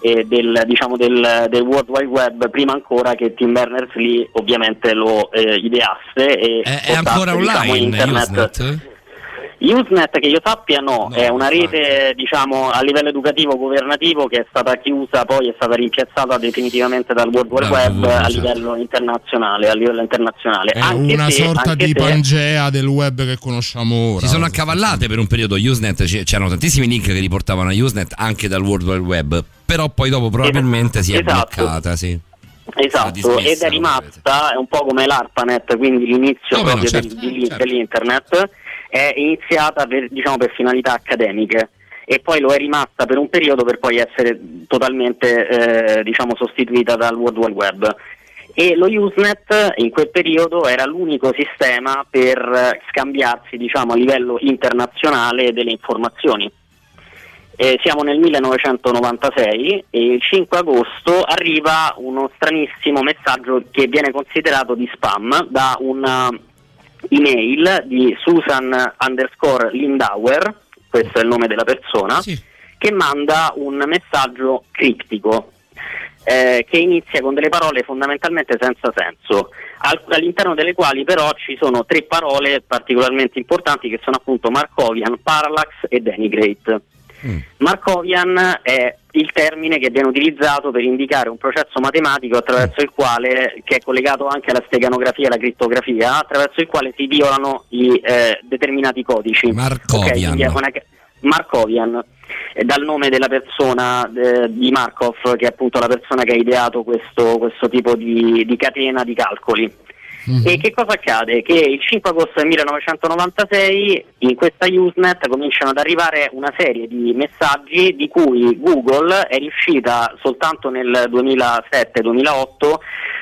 del, diciamo del, del World Wide Web prima ancora che Tim Berners-Lee ovviamente lo eh, ideasse e È, è ancora diciamo, online internet. Usenet? Usenet che io sappia no, è una rete diciamo a livello educativo governativo che è stata chiusa poi è stata rimpiazzata definitivamente dal World Wide Web web, a certo. livello internazionale, a livello internazionale. È anche una se- sorta anche di se- pangea del web che conosciamo ora. Si sono accavallate per un periodo Usenet, c'erano tantissimi link che riportavano a Usenet anche dal World Wide Web, però poi dopo probabilmente si è Esatto. bloccata, sì. Esatto, ed è rimasta, è un po' come l'ARPANET, quindi l'inizio Come no, proprio certo, del- di- dell'internet, è iniziata per, diciamo, per finalità accademiche e poi lo è rimasta per un periodo per poi essere totalmente eh, diciamo, sostituita dal World Wide Web. E lo Usenet in quel periodo era l'unico sistema per eh, scambiarsi diciamo, a livello internazionale delle informazioni. Eh, siamo nel 1996 e il 5 agosto arriva uno stranissimo messaggio che viene considerato di spam da una email di Susan underscore Lindauer, questo è il nome della persona, che manda un messaggio criptico eh, che inizia con delle parole fondamentalmente senza senso, al- all'interno delle quali però ci sono tre parole particolarmente importanti che sono appunto Markovian, Parallax e Denigrate. Markovian è il termine che viene utilizzato per indicare un processo matematico attraverso il quale, che è collegato anche alla steganografia e alla crittografia, attraverso il quale si violano i eh, determinati codici. Markovian. Ok, quindi è una- Markovian, è dal nome della persona eh, di Markov, che è appunto la persona che ha ideato questo, questo tipo di, di catena di calcoli. E che cosa accade? Che il 5 agosto del 1996 in questa Usenet cominciano ad arrivare una serie di messaggi di cui Google è riuscita soltanto nel 2007-2008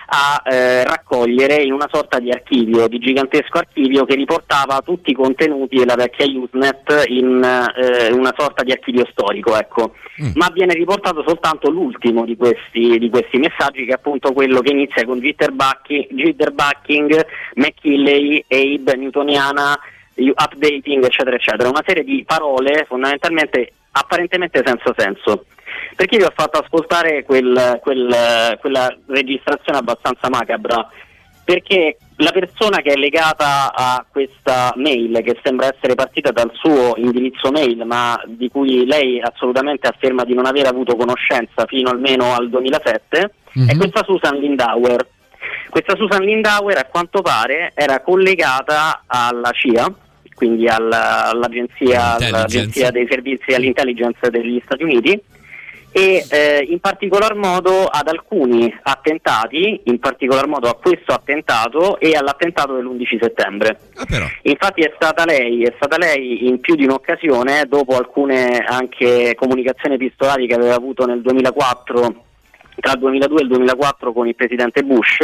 a eh, raccogliere in una sorta di archivio, di gigantesco archivio che riportava tutti i contenuti della vecchia Usenet in eh, una sorta di archivio storico, ecco. Ma viene riportato soltanto l'ultimo di questi, di questi messaggi, che è appunto quello che inizia con jitterbacking, jitterbacking McKinley, Abe, Newtoniana, updating, eccetera, eccetera. Una serie di parole fondamentalmente apparentemente senza senso. Perché vi ho fatto ascoltare quel- quel- quella registrazione abbastanza macabra? Perché la persona che è legata a questa mail, che sembra essere partita dal suo indirizzo mail, ma di cui lei assolutamente afferma di non aver avuto conoscenza fino almeno al 2007, è questa Susan Lindauer. Questa Susan Lindauer a quanto pare era collegata alla CIA quindi alla- all'agenzia, all'agenzia dei servizi all'intelligence degli Stati Uniti e eh, in particolar modo ad alcuni attentati, in particolar modo a questo attentato e all'attentato dell'11 settembre. Infatti è stata, lei, è stata lei in più di un'occasione, dopo alcune anche comunicazioni epistolari che aveva avuto nel 2004, tra il 2002 e il 2004 con il presidente Bush,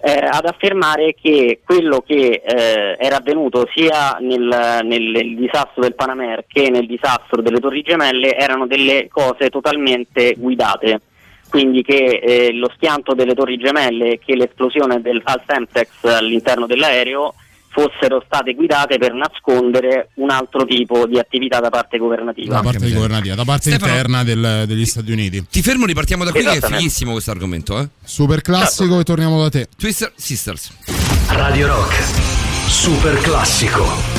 eh, ad affermare che quello che eh, era avvenuto sia nel, nel disastro del Panamer che nel disastro delle Torri Gemelle erano delle cose totalmente guidate. Quindi che eh, lo schianto delle Torri Gemelle e che l'esplosione del al Semtex all'interno dell'aereo fossero state guidate per nascondere un altro tipo di attività da parte governativa. Da parte governativa, da parte Stefano- interna del- degli Stati Uniti. Ti fermo, ripartiamo da qui che è fighissimo questo argomento, eh? Super classico e torniamo da te. Twister Sisters. Radio Rock, super classico.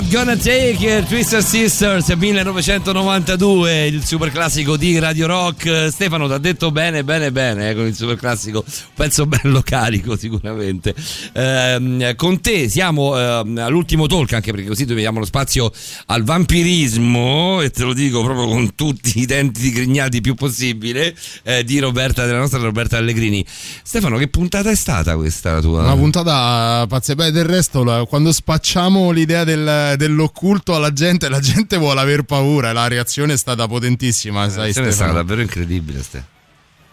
Not gonna take it, Twister Sisters 1992, il super classico di Radio Rock. Stefano ti ha detto bene, bene, bene eh, con il super classico, pezzo bello carico sicuramente. Ehm, con te siamo ehm, all'ultimo talk, anche perché così diamo lo spazio al vampirismo, e te lo dico proprio con tutti i denti digrignati più possibile, eh, di Roberta, della nostra Roberta Allegrini. Stefano, che puntata è stata questa tua? Una puntata pazzesca. Beh, del resto, quando spacciamo l'idea del del- dell'occulto alla gente, la gente vuole aver paura. La reazione è stata potentissima, sai, è stata Stefano. davvero incredibile. Ste.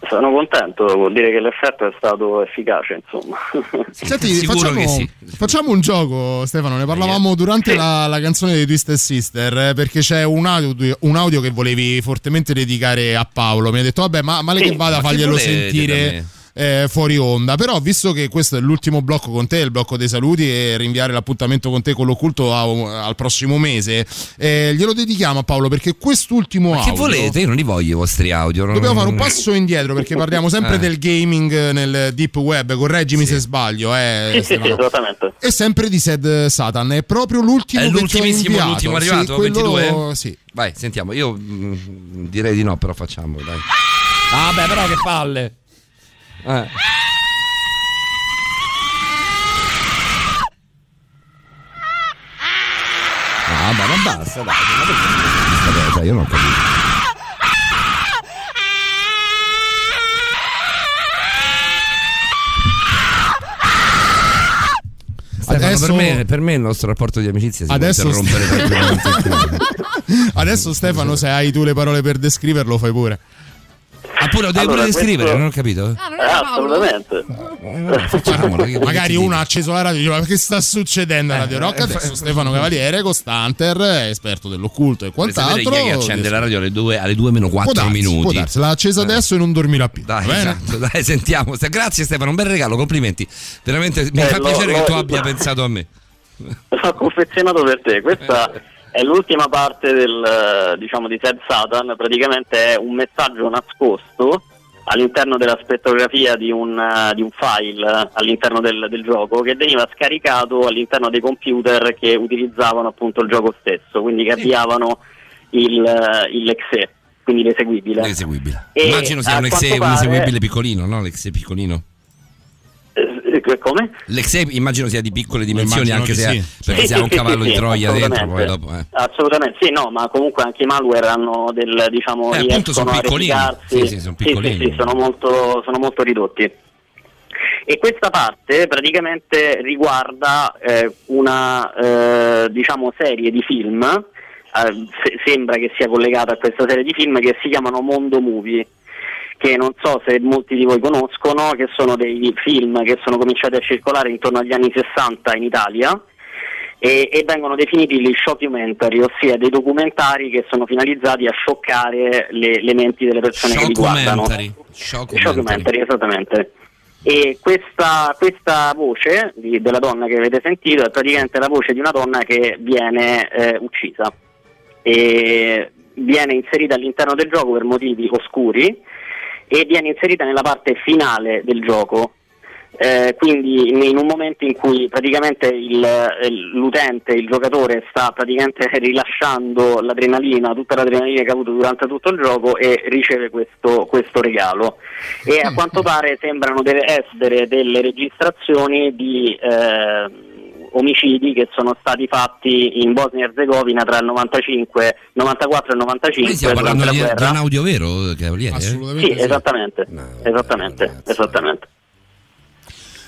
Sono contento, vuol dire che l'effetto è stato efficace, insomma. *laughs* Senti, facciamo, che sì. facciamo un gioco, Stefano. Ne parlavamo durante la, la canzone di Twisted Sister. eh, perché c'è un audio, un audio che volevi fortemente dedicare a Paolo. Mi ha detto, vabbè, ma male Sì. che vada, Ma faglielo sentire. Eh, fuori onda però visto che questo è l'ultimo blocco con te il blocco dei saluti e rinviare l'appuntamento con te con l'occulto a- al prossimo mese eh, glielo dedichiamo a Paolo perché quest'ultimo Ma che audio volete? Io non li voglio i vostri audio. non- Dobbiamo fare un passo indietro perché parliamo sempre Eh. del gaming nel deep web, correggimi se sbaglio. Eh, Sì, sì, sì, esattamente. E sempre di Sed Satan, è proprio l'ultimo È che l'ultimissimo, inviato. l'ultimo Sì, arrivato, quello- 22? Sì. Vai, sentiamo. Io mm, direi di no, però facciamo, dai. Ah, beh, però che palle. Eh. Ah, ma basta, dai. Ma perché questa cosa? Io non ho capito. Stefano, Adesso- per, me, per me il nostro rapporto di amicizia si Adesso può interrompere st- tranquillamente. *laughs* Adesso Stefano, se hai tu le parole per descriverlo, fai pure. Ah, pure lo devi Allora, pure descrivere, questo- non ho capito. Eh, assolutamente. Facciamolo. che- *laughs* Magari uno ha acceso la radio e dice: Ma che sta succedendo a Radio Rock? eh, Adesso fa- Stefano Cavaliere, Costanter, esperto dell'occulto e quant'altro. chi è che accende la radio alle 2 alle 2 meno 4 Può darsi, minuti. può darsi. L'ha accesa adesso e non dormirà più. Dai, esatto, dai, sentiamo. Grazie Stefano, un bel regalo, complimenti. Veramente mi Eh, fa lo- piacere lo- che tu abbia pensato a me. L'ho confezionato per te. Questa È l'ultima parte del, eh, diciamo, di Ted Satan. Praticamente è un messaggio nascosto all'interno della spettrografia di un, eh, di un file eh, all'interno del, del gioco che veniva scaricato all'interno dei computer che utilizzavano appunto il gioco stesso, quindi che avviavano il, eh, il Lexe, quindi l'eseguibile. L'eseguibile. Immagino sia un, exe, quanto un pare- eseguibile piccolino, no? L'exe piccolino. Come? L'exe immagino sia di piccole dimensioni, anche che se sì. perché Sì, sì, un cavallo sì, di Troia dentro, assolutamente. poi dopo. Eh. Assolutamente sì, no, ma comunque anche i malware hanno del diciamo Eh, appunto, riescono sono a piccolini. Sì, sì, sono piccolini. sì, sono molto, sono molto ridotti. E questa parte praticamente riguarda eh, una eh, diciamo serie di film, eh, se- sembra che sia collegata a questa serie di film che si chiamano Mondo Movie che non so se molti di voi conoscono, che sono dei film che sono cominciati a circolare intorno agli anni 60 in Italia e, e vengono definiti gli shockumentary, ossia dei documentari che sono finalizzati a scioccare le, le menti delle persone che li guardano. Shockumentary. Esattamente. E questa, questa voce di- della donna che avete sentito è praticamente la voce di una donna che viene eh, uccisa e viene inserita all'interno del gioco per motivi oscuri e viene inserita nella parte finale del gioco. Eh, quindi in un momento in cui praticamente il- eh, l'utente, il giocatore sta praticamente *laughs* rilasciando l'adrenalina, tutta l'adrenalina che ha avuto durante tutto il gioco e riceve questo, questo regalo. E a quanto *laughs* pare sembrano essere delle registrazioni di eh, omicidi che sono stati fatti in Bosnia e Herzegovina tra il 95, 94 e il 95 Quindi stiamo durante parlando la di, di guerra. un audio vero, Cavaliere? Assolutamente Sì, esattamente, esattamente, esattamente.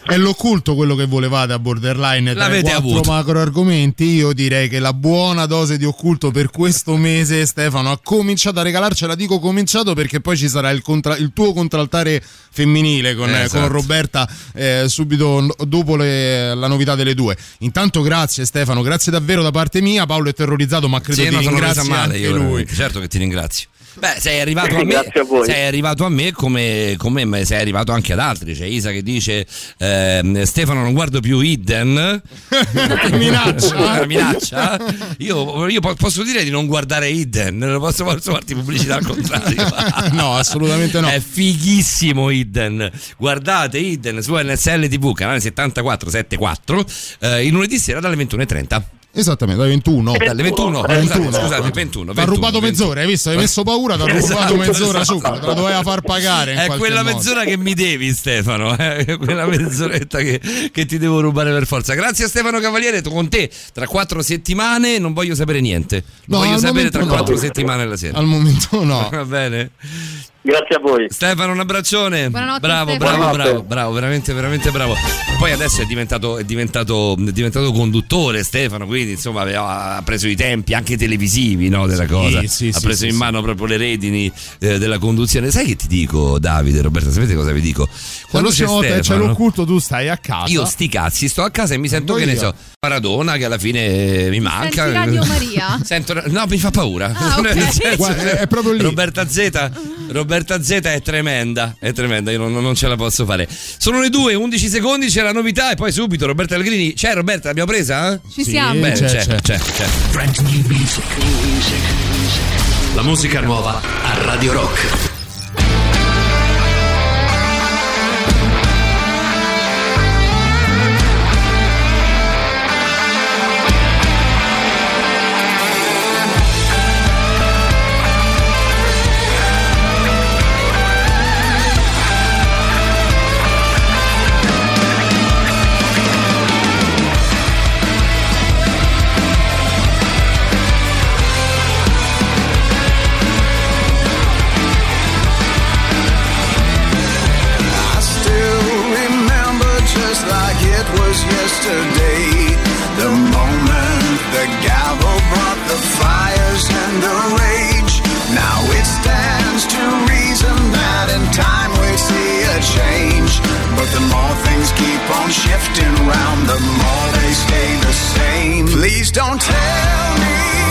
È l'occulto quello che volevate a borderline tra i L'avete quattro macro argomenti. Io direi che la buona dose di occulto per questo mese, Stefano, ha cominciato a regalarcela. Dico cominciato perché poi ci sarà il, contra- il tuo contraltare femminile con, Eh, con esatto. Roberta eh, subito dopo le- la novità delle due. Intanto grazie Stefano, grazie davvero da parte mia. Paolo è terrorizzato, ma credo Sì, ti no, sono ringrazi resa male anche io, lui. certo che ti ringrazio. Beh, sei arrivato a me, Grazie a voi. sei arrivato a me come, come me- sei arrivato anche ad altri. C'è Isa che dice: ehm, Stefano, non guardo più Hidden. *laughs* minaccia. *laughs* Una minaccia. Io, io po- posso dire di non guardare Hidden, non posso, posso farti pubblicità al contrario. *laughs* no, assolutamente no. È fighissimo Hidden. Guardate Hidden su NSL TV, canale 7474, eh, il lunedì sera dalle 21.30. Esattamente, dalle 21. Dalle 21, Dalle scusate, 21. scusate, 21. Ti ha rubato mezz'ora, hai visto? Hai messo paura, ti ha rubato Esatto, mezz'ora esatto. subito. Te la doveva far pagare. È quella modo. mezz'ora che mi devi, Stefano. eh, quella mezz'oretta che, che ti devo rubare per forza. Grazie a Stefano Cavaliere. Con te tra quattro settimane non voglio sapere niente. No, voglio sapere tra no. quattro settimane la sera. Al momento no. *laughs* Va bene. Grazie a voi. Stefano, un abbraccione. Buonanotte, bravo, Stefano. bravo, Buonanotte. bravo, bravo, veramente, veramente bravo. Poi adesso è diventato, è diventato, è diventato conduttore Stefano, quindi insomma aveva, ha preso i tempi anche televisivi no, della cosa, sì, ha sì, preso sì, in sì. mano proprio le redini eh, della conduzione. Sai che ti dico, Davide, Roberta? Sapete cosa vi dico? Quando c'è che c'è Stefano, l'occulto tu stai a casa. io sti cazzi, sto a casa e mi sento Ando che ne so, Maradona che alla fine eh, mi manca. Senti Radio Maria? *laughs* Sento, no, mi fa paura. Ah, ok. *laughs* Nel senso, Guarda, è proprio lì. Roberta Z, Roberta Z è tremenda, è tremenda, io non, non ce la posso fare. Sono le 2, 11 secondi, c'è la novità e poi subito Roberta Allegrini. C'è Roberta, l'abbiamo presa? Ci siamo. Bene, c'è, c'è, c'è. c'è, c'è. Brand new music. La musica nuova a Radio Rock. Yesterday. The moment the gavel brought the fires and the rage. Now it stands to reason that in time we'll see a change. But the more things keep on shifting round, the more they stay the same. Please don't tell me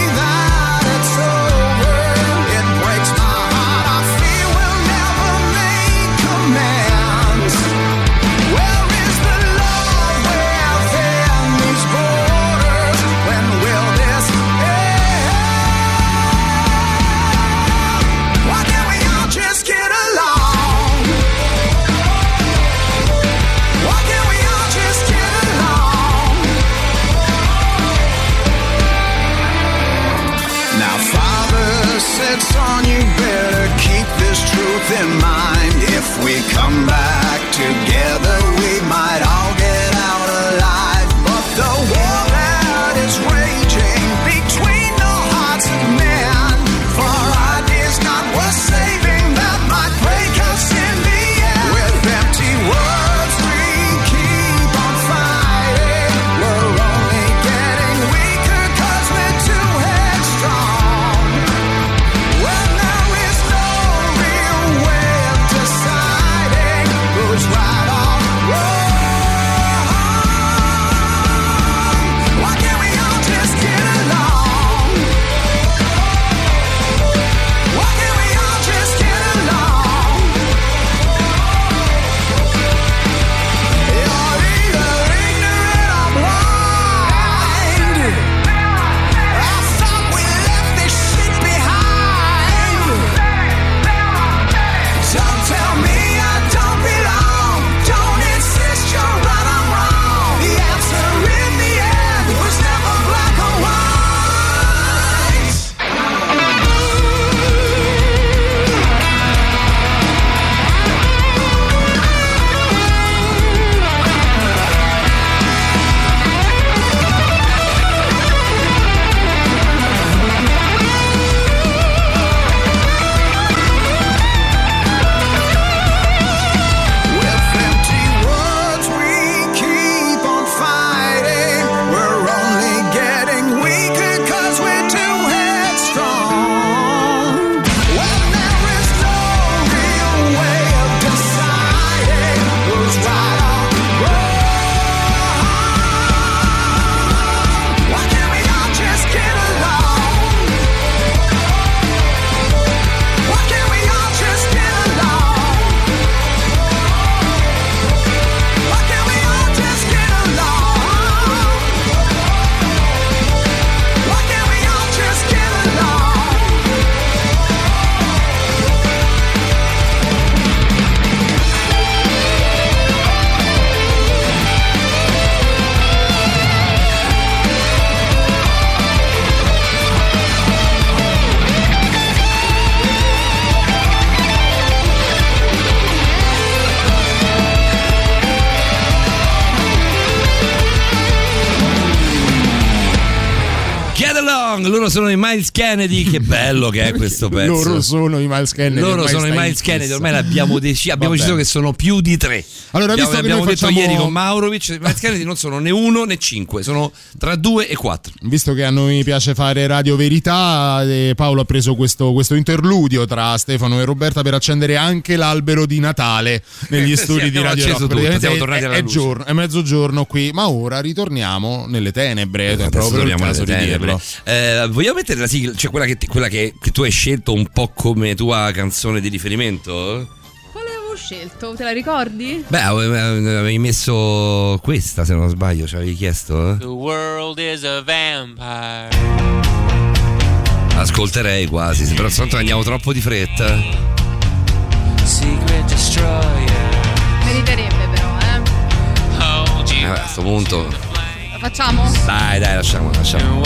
come back together, sono i Miles Kennedy. Che bello che è *laughs* questo pezzo. Loro sono i Miles Kennedy. Loro sono i Miles. Kennedy, ormai l'abbiamo deciso. Abbiamo deciso che sono più di tre. Allora, abbiamo visto abbiamo detto facciamo- ieri con Maurovic, i Kennedy non sono né uno né cinque, sono tra due e quattro. Visto che a noi piace fare Radio Verità, eh, Paolo ha preso questo, questo interludio tra Stefano e Roberta per accendere anche l'albero di Natale negli *laughs* Sì, studi di abbiamo Radio Rock. tutto, siamo è- tornati alla è, luce. giorno, è mezzogiorno qui, ma ora ritorniamo nelle tenebre. È Adesso proprio torniamo di tenebre. Eh, vogliamo mettere la sigla, cioè quella, che, quella che, che tu hai scelto un po' come tua canzone di riferimento? Avevo scelto? Te la ricordi? Beh, ave- avevi messo questa se non sbaglio, ci avevi chiesto? eh? The world is a vampire. Ascolterei quasi, però tanto andiamo troppo di fretta. Secret destroyer. Meriterebbe però, eh. Eh, you. a questo punto. La facciamo? Dai, dai, lasciamo, lasciamo.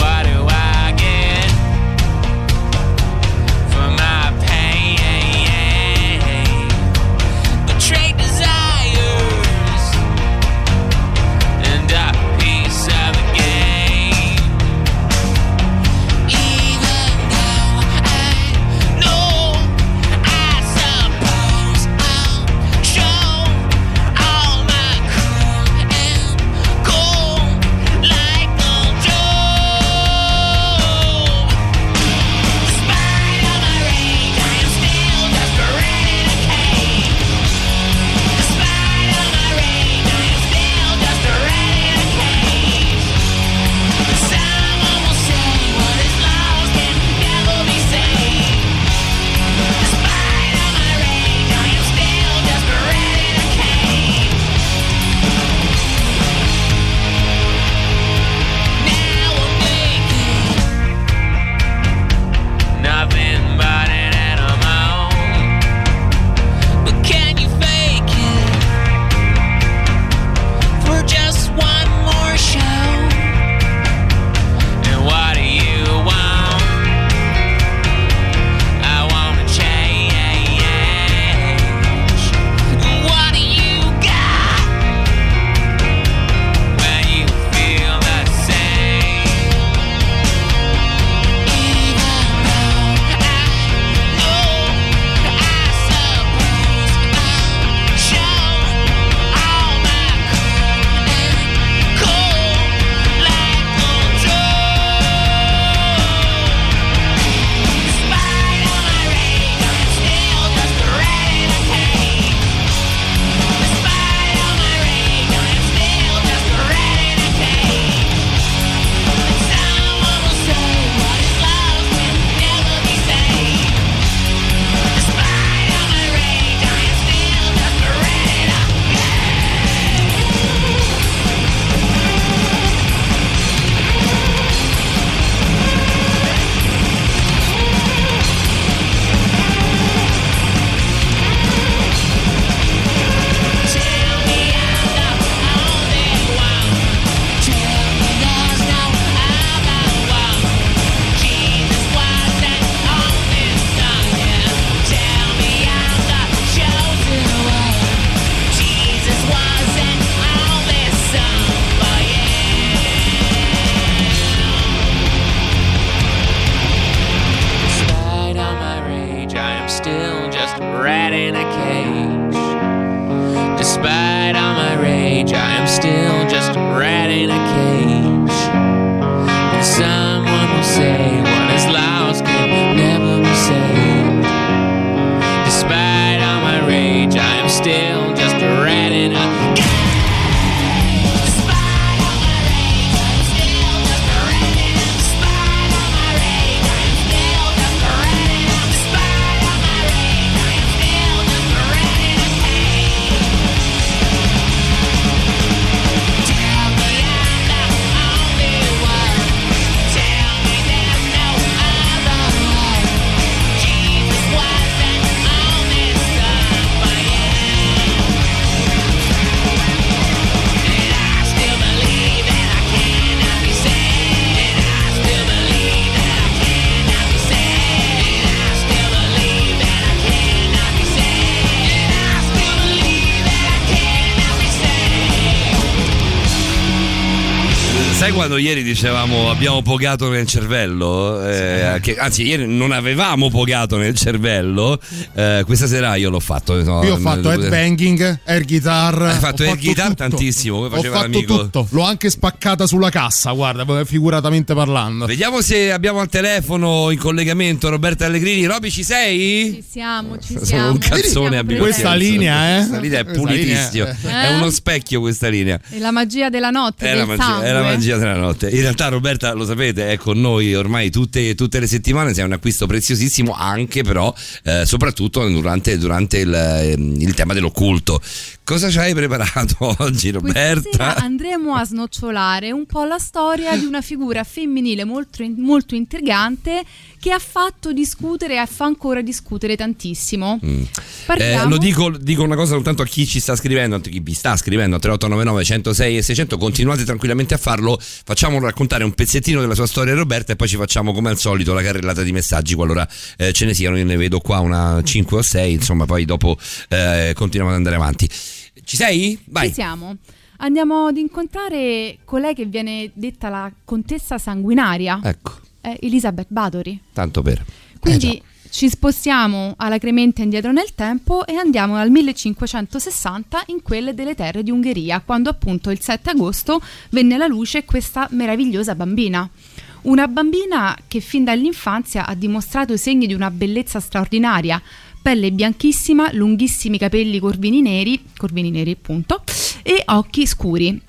Abbiamo pogato nel cervello? Eh, che- anzi, ieri non avevamo pogato nel cervello. eh, questa sera io l'ho fatto. no, Io ho fatto nel- headbanging, air guitar. Hai fatto ho air guitar tutto. tantissimo, come Ho faceva fatto l'amico. tutto. L'ho anche spaccata sulla cassa, guarda, figuratamente parlando. Vediamo se abbiamo al telefono in collegamento Roberta Allegrini. Roby, ci sei? Ci siamo, ci Sono siamo. un cazzone a Siamo Questa linea, eh? Questa linea è linea, eh. È uno specchio questa linea. È la magia della notte, È del la, magia, è la magia della notte. In realtà Roberta, lo sapete, è con noi ormai tutte, tutte le settimane, sei un acquisto preziosissimo anche però, eh, soprattutto durante, durante il, ehm, il tema dell'occulto. Cosa ci hai preparato *laughs* oggi Roberta? andremo a snocciolare un po' la storia di una figura femminile molto, molto intrigante che ha fatto discutere e fa ancora discutere tantissimo. Mm. Eh, lo dico, dico una cosa soltanto a chi ci sta scrivendo, a chi vi sta scrivendo a 3899 106 e 600, continuate tranquillamente a farlo, facciamo raccontare un pezzettino della sua storia Roberta e poi ci facciamo come al solito la carrellata di messaggi qualora eh, ce ne siano, io ne vedo qua una 5 o 6, insomma poi dopo eh, continuiamo ad andare avanti. Ci sei? Vai. Ci siamo. Andiamo ad incontrare colei che viene detta la contessa sanguinaria, Ecco, è Elizabeth Bathory. tanto per. Quindi ci spostiamo alla Cremente indietro nel tempo e andiamo al 1560 in quelle delle terre di Ungheria, quando appunto il 7 agosto venne alla luce questa meravigliosa bambina. Una bambina che fin dall'infanzia ha dimostrato i segni di una bellezza straordinaria, pelle bianchissima, lunghissimi capelli corvini neri, corvini neri appunto, e occhi scuri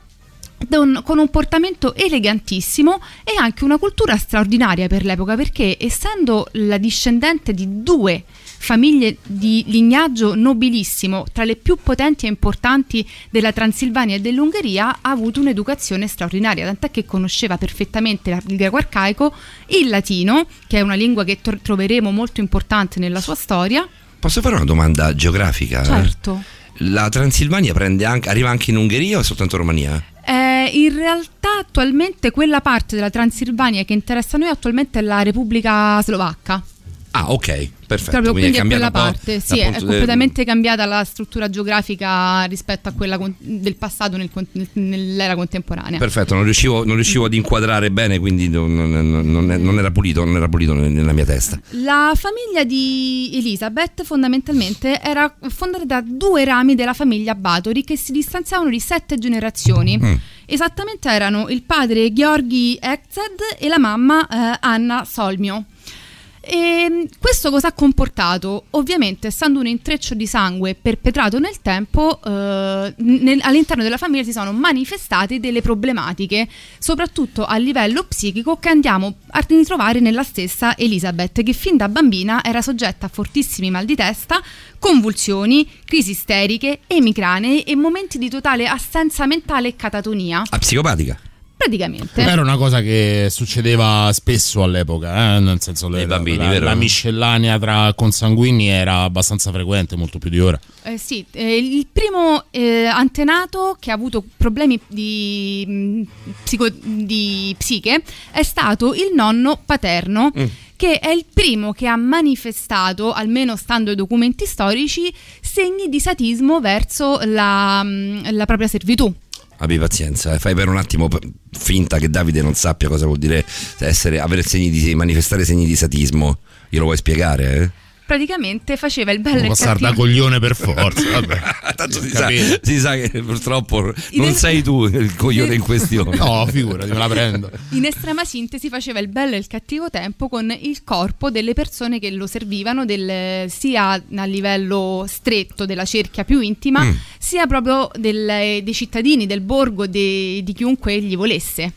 con un portamento elegantissimo e anche una cultura straordinaria per l'epoca perché essendo la discendente di due famiglie di lignaggio nobilissimo tra le più potenti e importanti della Transilvania e dell'Ungheria ha avuto un'educazione straordinaria tant'è che conosceva perfettamente il greco arcaico il latino che è una lingua che tro- troveremo molto importante nella sua storia Posso fare una domanda geografica? certo La Transilvania prende anche, arriva anche in Ungheria o soltanto in Romania? Eh, in realtà attualmente quella parte della Transilvania che interessa a noi attualmente è la Repubblica Slovacca. Ah, ok, perfetto. Proprio quindi, è quella cambiato un po' parte, sì, è completamente cambiata la struttura geografica rispetto a quella con- del passato nel nell'era contemporanea. Perfetto, non riuscivo, non riuscivo ad inquadrare bene, quindi non, non- non- era pulito, non era pulito nella mia testa. La famiglia di Elizabeth fondamentalmente era fondata da due rami della famiglia Bathory che si distanziavano di sette generazioni. Mm. Esattamente erano il padre Gheorghi Ekzed e la mamma eh, Anna Solmio. E questo cosa ha comportato? Ovviamente, essendo un intreccio di sangue perpetrato nel tempo, eh, nel- all'interno della famiglia si sono manifestate delle problematiche, soprattutto a livello psichico, che andiamo a ritrovare nella stessa Elizabeth, che fin da bambina era soggetta a fortissimi mal di testa, convulsioni, crisi isteriche, emicranei e momenti di totale assenza mentale e catatonia. A psicopatica. Praticamente. Era una cosa che succedeva spesso all'epoca, eh, nel senso le, bambini, la, vero? la miscellanea tra consanguini era abbastanza frequente, molto più di ora. Eh, sì, eh, il primo eh, antenato che ha avuto problemi di, mh, psico- di psiche è stato il nonno paterno. Mm. Che è il primo che ha manifestato, almeno stando ai documenti storici, segni di sadismo verso la, mh, la propria servitù. Abbi pazienza, eh, fai per un attimo finta che Davide non sappia cosa vuol dire essere, avere segni di manifestare segni di sadismo. Glielo vuoi spiegare? Eh? Praticamente faceva il bello e il Passare da cattivo. coglione per forza, vabbè. *laughs* Tanto si sa, si sa che purtroppo non Ident- sei tu il coglione in questione. No, figurati, me la prendo. In estrema sintesi faceva il bello e il cattivo tempo con il corpo delle persone che lo servivano del- sia a livello stretto della cerchia più intima Mm. sia proprio del- dei cittadini del borgo de- di chiunque egli volesse.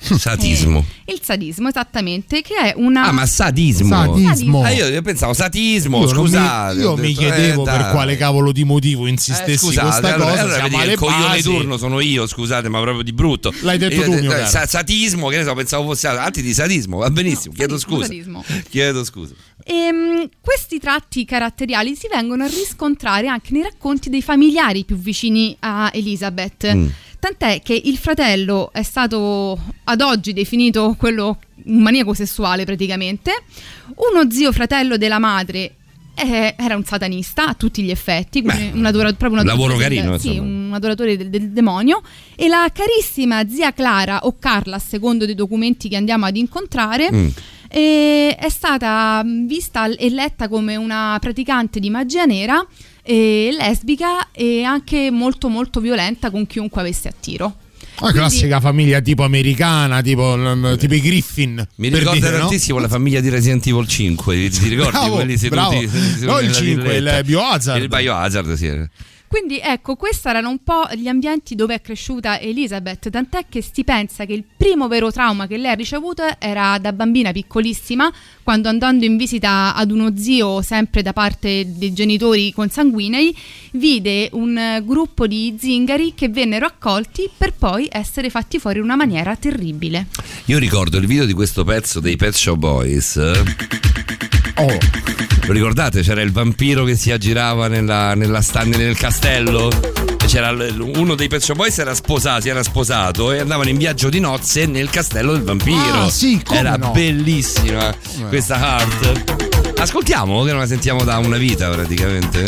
Sadismo. Eh, il sadismo esattamente che è una Ah, ma sadismo. Sadismo. Ah, io, pensavo satismo, Io non mi- scusate. io mi detto, chiedevo eh, per dai. quale cavolo di motivo Eh, insistessi scusate, questa allora, cosa. allora alle il coglione di turno sono io, scusate, ma proprio di brutto. L'hai detto Io, tu, eh, mio eh, caro. sa- Sadismo, che ne so, pensavo fosse altro di sadismo, va benissimo, chiedo scusa. sadismo. Chiedo scusa. Ehm, questi tratti caratteriali si vengono a riscontrare anche nei racconti dei familiari più vicini a Elizabeth. Mm. Tant'è che il fratello è stato ad oggi definito quello un maniaco sessuale praticamente. Uno zio fratello della madre eh, era un satanista a tutti gli effetti, quindi una dura- proprio una lavoro dura- carino, sì, insomma. un un adoratore del, del demonio e la carissima zia Clara o Carla, secondo dei documenti che andiamo ad incontrare. Mm. e è stata vista e letta come una praticante di magia nera e lesbica e anche molto molto violenta con chiunque avesse a tiro. Una classica famiglia tipo americana, tipo, mm, tipo i Griffin. Mi ricorda dire, no? tantissimo la famiglia di Resident Evil 5. Ti, ti ricordi Bravo, quelli seduti, bravo. seduti No, il nella 5, villetta? il Biohazard. Il Biohazard, sì. Quindi ecco, questi erano un po' gli ambienti dove è cresciuta Elizabeth, tant'è che si pensa che il primo vero trauma che lei ha ricevuto era da bambina piccolissima, quando andando in visita ad uno zio, sempre da parte dei genitori consanguinei, vide un eh, gruppo di zingari che vennero accolti per poi essere fatti fuori in una maniera terribile. Io ricordo il video di questo pezzo dei Pet Shop Boys. Oh. Lo ricordate? C'era il vampiro che si aggirava nella, nella sta- nel castello. C'era uno dei Pet Shop Boys era sposato, si era sposato e andavano in viaggio di nozze nel castello del vampiro. Ah, sì, come Era no? bellissima questa art. Ascoltiamo che non la sentiamo da una vita praticamente.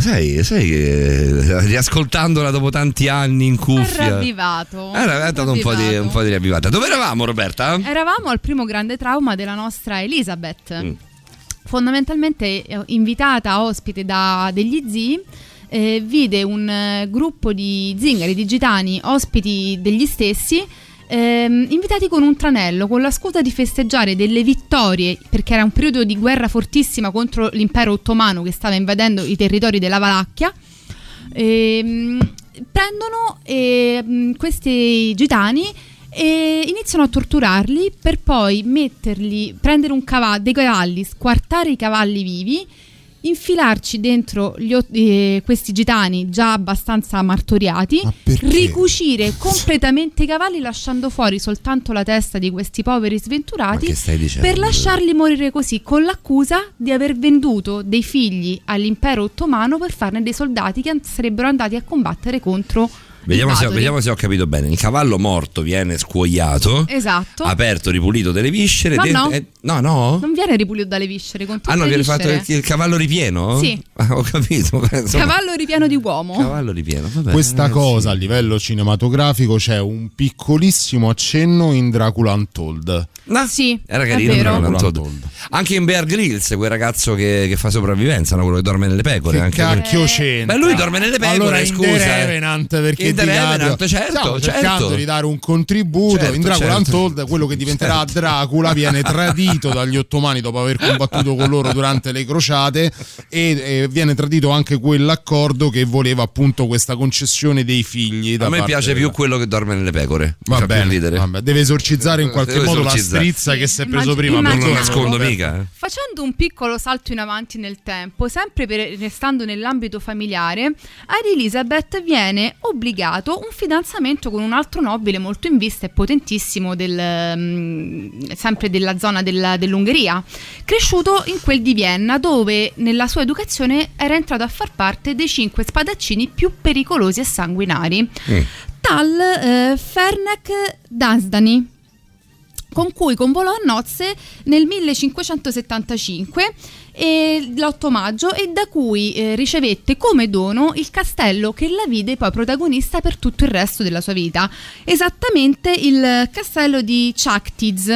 Sai, sai che riascoltandola dopo tanti anni in cuffia. Ravvivato. Era dato un po' di, un po' di riavvivata. Dove eravamo, Roberta? Eravamo al primo grande trauma della nostra Elizabeth. Mm. Fondamentalmente eh, invitata ospite da degli zii. eh, vide un eh, gruppo di zingari, di gitani, ospiti degli stessi, ehm, invitati con un tranello, con la scusa di festeggiare delle vittorie, perché era un periodo di guerra fortissima contro l'impero ottomano che stava invadendo i territori della Valacchia. Ehm, prendono ehm, questi gitani e iniziano a torturarli per poi metterli, prendere un cavallo, dei cavalli, squartare i cavalli vivi, infilarci dentro gli eh, questi gitani già abbastanza martoriati, ricucire *laughs* completamente i cavalli lasciando fuori soltanto la testa di questi poveri sventurati Ma per lasciarli morire così con l'accusa di aver venduto dei figli all'impero ottomano per farne dei soldati che sarebbero andati a combattere contro Vediamo se, vediamo se ho capito bene. Il cavallo morto viene scuoiato, Esatto. aperto, ripulito delle viscere. No, dentro- no. eh, no, no? Non viene ripulito dalle viscere con tutte Ah, no, le viene fatto il, viscere. il cavallo ripieno? Sì. *laughs* Ah, ho capito. Insomma, Cavallo ripieno di uomo. cavallo ripieno. vabbè. Questa Eh, cosa a livello cinematografico c'è un piccolissimo accenno in Dracula Untold. No, sì, Era è carino vero. però, Untold. Anche in Bear Grylls, quel ragazzo che, che fa sopravvivenza, no? quello che dorme nelle pecore. Che anche cacchio c'entra? Beh, lui dorme nelle pecore, allora, scusa. Eh. Revenant perché di Revenant, certo, Stiamo certo. cercando di dare un contributo. Certo, in Dracula certo. Untold, quello che diventerà Certo. Dracula viene tradito *laughs* dagli ottomani dopo aver combattuto con loro durante le crociate e, e viene tradito anche quell'accordo che voleva appunto questa concessione dei figli. da A me parte piace della- più quello che dorme nelle pecore. Va bene, vabbè, deve esorcizzare in qualche Deve modo la esorcizzare. strizza che si è preso Immagino- prima. Non lo nascondo mica. eh. Facendo un piccolo salto in avanti nel tempo, sempre per- restando nell'ambito familiare, ad Elizabeth viene obbligato un fidanzamento con un altro nobile molto in vista e potentissimo del, mm, sempre della zona della- dell'Ungheria, cresciuto in quel di Vienna dove nella sua educazione era entrato a far parte dei cinque spadaccini più pericolosi e sanguinari, tal eh, Fernek Dansdani con cui convolò a nozze nel 1575 e l'8 maggio e da cui eh, ricevette come dono il castello che la vide poi protagonista per tutto il resto della sua vita, esattamente il castello di Chaktiz.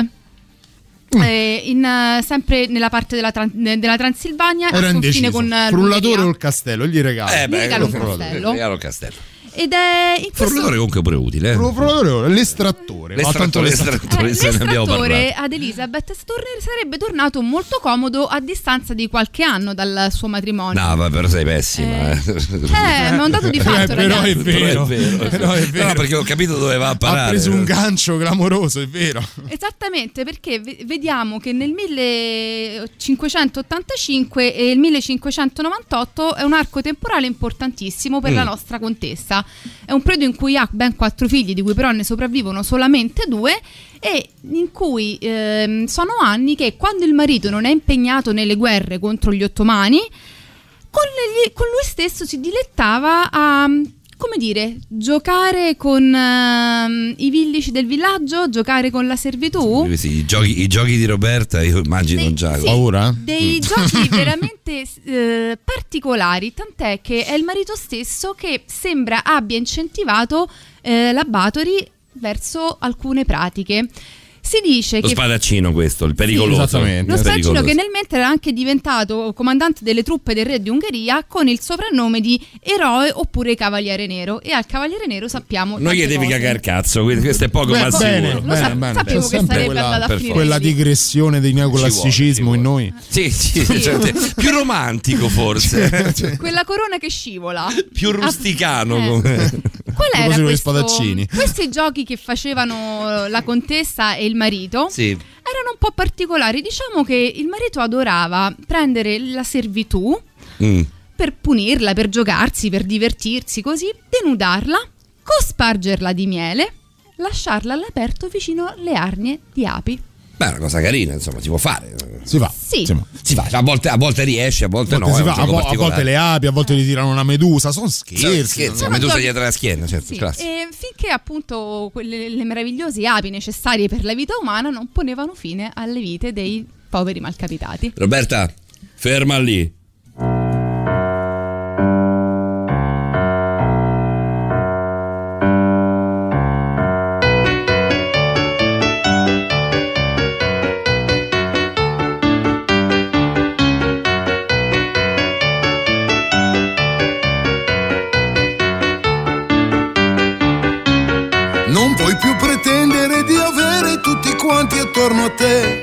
eh, in, eh, sempre nella parte della, Tran- della Transilvania Era a confine indeciso. con eh, Frullatore o il castello? Gli regalo. Eh, beh, regalo un castello. regalo castello. Ed è in questo Frullatore comunque pure utile. eh. Frullatore, l'estrattore. L'estrattore, l'estrattore, ne abbiamo L'estrattore ad Elizabeth torne- sarebbe tornato molto comodo a distanza di qualche anno dal suo matrimonio. No, ma però sei pessima. Eh, Eh, ma è un dato di fatto, Eh, però è vero. Però è vero. Però è vero. No, perché ho capito dove va a parare. Ha preso un gancio clamoroso, è vero. Esattamente, perché ve- vediamo che nel 1585 e il 1598 è un arco temporale importantissimo per Mm. la nostra contessa. È un periodo in cui ha ben quattro figli, di cui però ne sopravvivono solamente due, e in cui ehm, sono anni che quando il marito non è impegnato nelle guerre contro gli ottomani, con, gli- con lui stesso si dilettava a come dire, giocare con ehm, i villici del villaggio, giocare con la servitù. Sì, I, giochi, I giochi di Roberta, io immagino già. sì, Paura? Dei Mm. giochi *laughs* veramente eh, particolari, tant'è che è il marito stesso che sembra abbia incentivato eh, la Bathory verso alcune pratiche. Si dice Lo che spadaccino questo, il pericoloso. Esattamente. lo spadaccino pericoloso. che nel mentre era anche diventato comandante delle truppe del re di Ungheria con il soprannome di eroe oppure cavaliere nero e al cavaliere nero sappiamo Non gli devi cose. cagare il cazzo, quindi questo è poco Beh, ma bene, sicuro. Lo sa- bene, bene. sapevo che sempre sarebbe quella, andata a finire quella digressione di neoclassicismo in noi. Sì, sì, cioè, più romantico forse, Quella corona che scivola. più rusticano. Eh. come- Qual era questo, spadaccini. questi giochi che facevano la contessa e il marito Sì. erano un po' particolari. Diciamo che il marito adorava prendere la servitù Mm. per punirla, per giocarsi, per divertirsi, così, denudarla, cospargerla di miele, lasciarla all'aperto vicino alle arnie di api. Beh, è una cosa carina, insomma, si può fare. Si fa. Sì. Si fa. Si fa, a volte, a volte riesce, a volte, A volte, no. fa, a vo- a volte le api, a volte gli tirano una medusa. Sono scherzi. Scherzi, la medusa dietro la schiena, certo, Sì, classico. e finché appunto quelle, le meravigliose api necessarie per la vita umana non ponevano fine alle vite dei poveri malcapitati. Roberta, ferma lì. Attorno a te.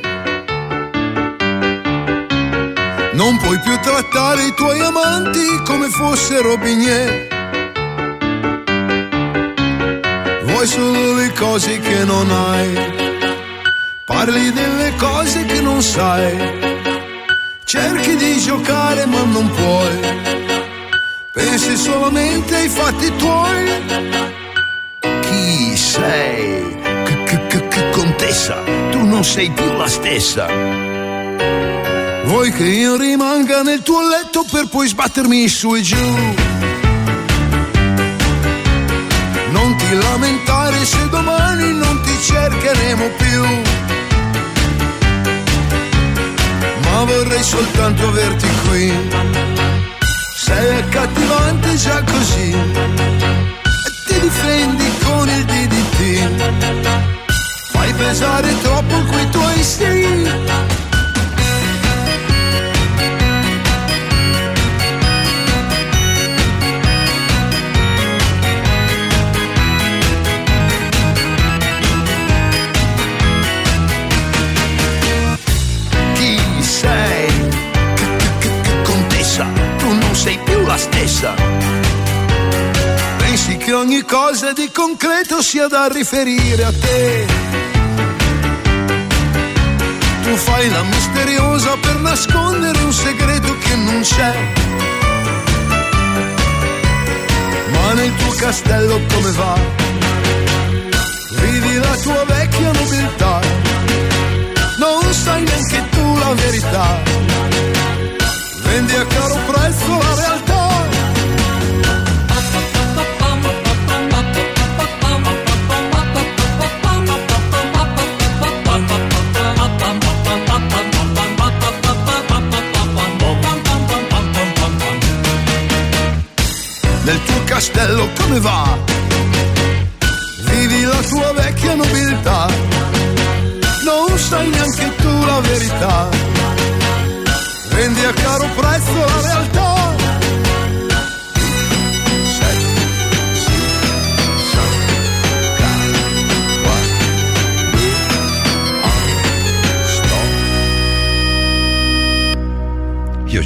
Non puoi più trattare i tuoi amanti come fossero bignè. Vuoi solo le cose che non hai. Parli delle cose che non sai. Cerchi di giocare ma non puoi. Pensi solamente ai fatti tuoi. Chi sei? Che, contessa, tu non sei più la stessa. Vuoi che io rimanga nel tuo letto per poi sbattermi su e giù? Non ti lamentare se domani non ti cercheremo più. Ma vorrei soltanto averti qui. Sei accattivante già così. E ti difendi con il DDT. Pesare troppo quei tuoi sì. Chi sei? Contessa, tu non sei più la stessa. Pensi che ogni cosa di concreto sia da riferire a te. Tu fai la misteriosa per nascondere un segreto che non c'è. Ma nel tuo castello come va? Vivi la tua vecchia nobiltà non sai neanche tu la verità. Vendi a caro prezzo la realtà. Castello come va? Vivi la tua vecchia nobiltà non sai neanche tu la verità. Vendi a caro prezzo la realtà.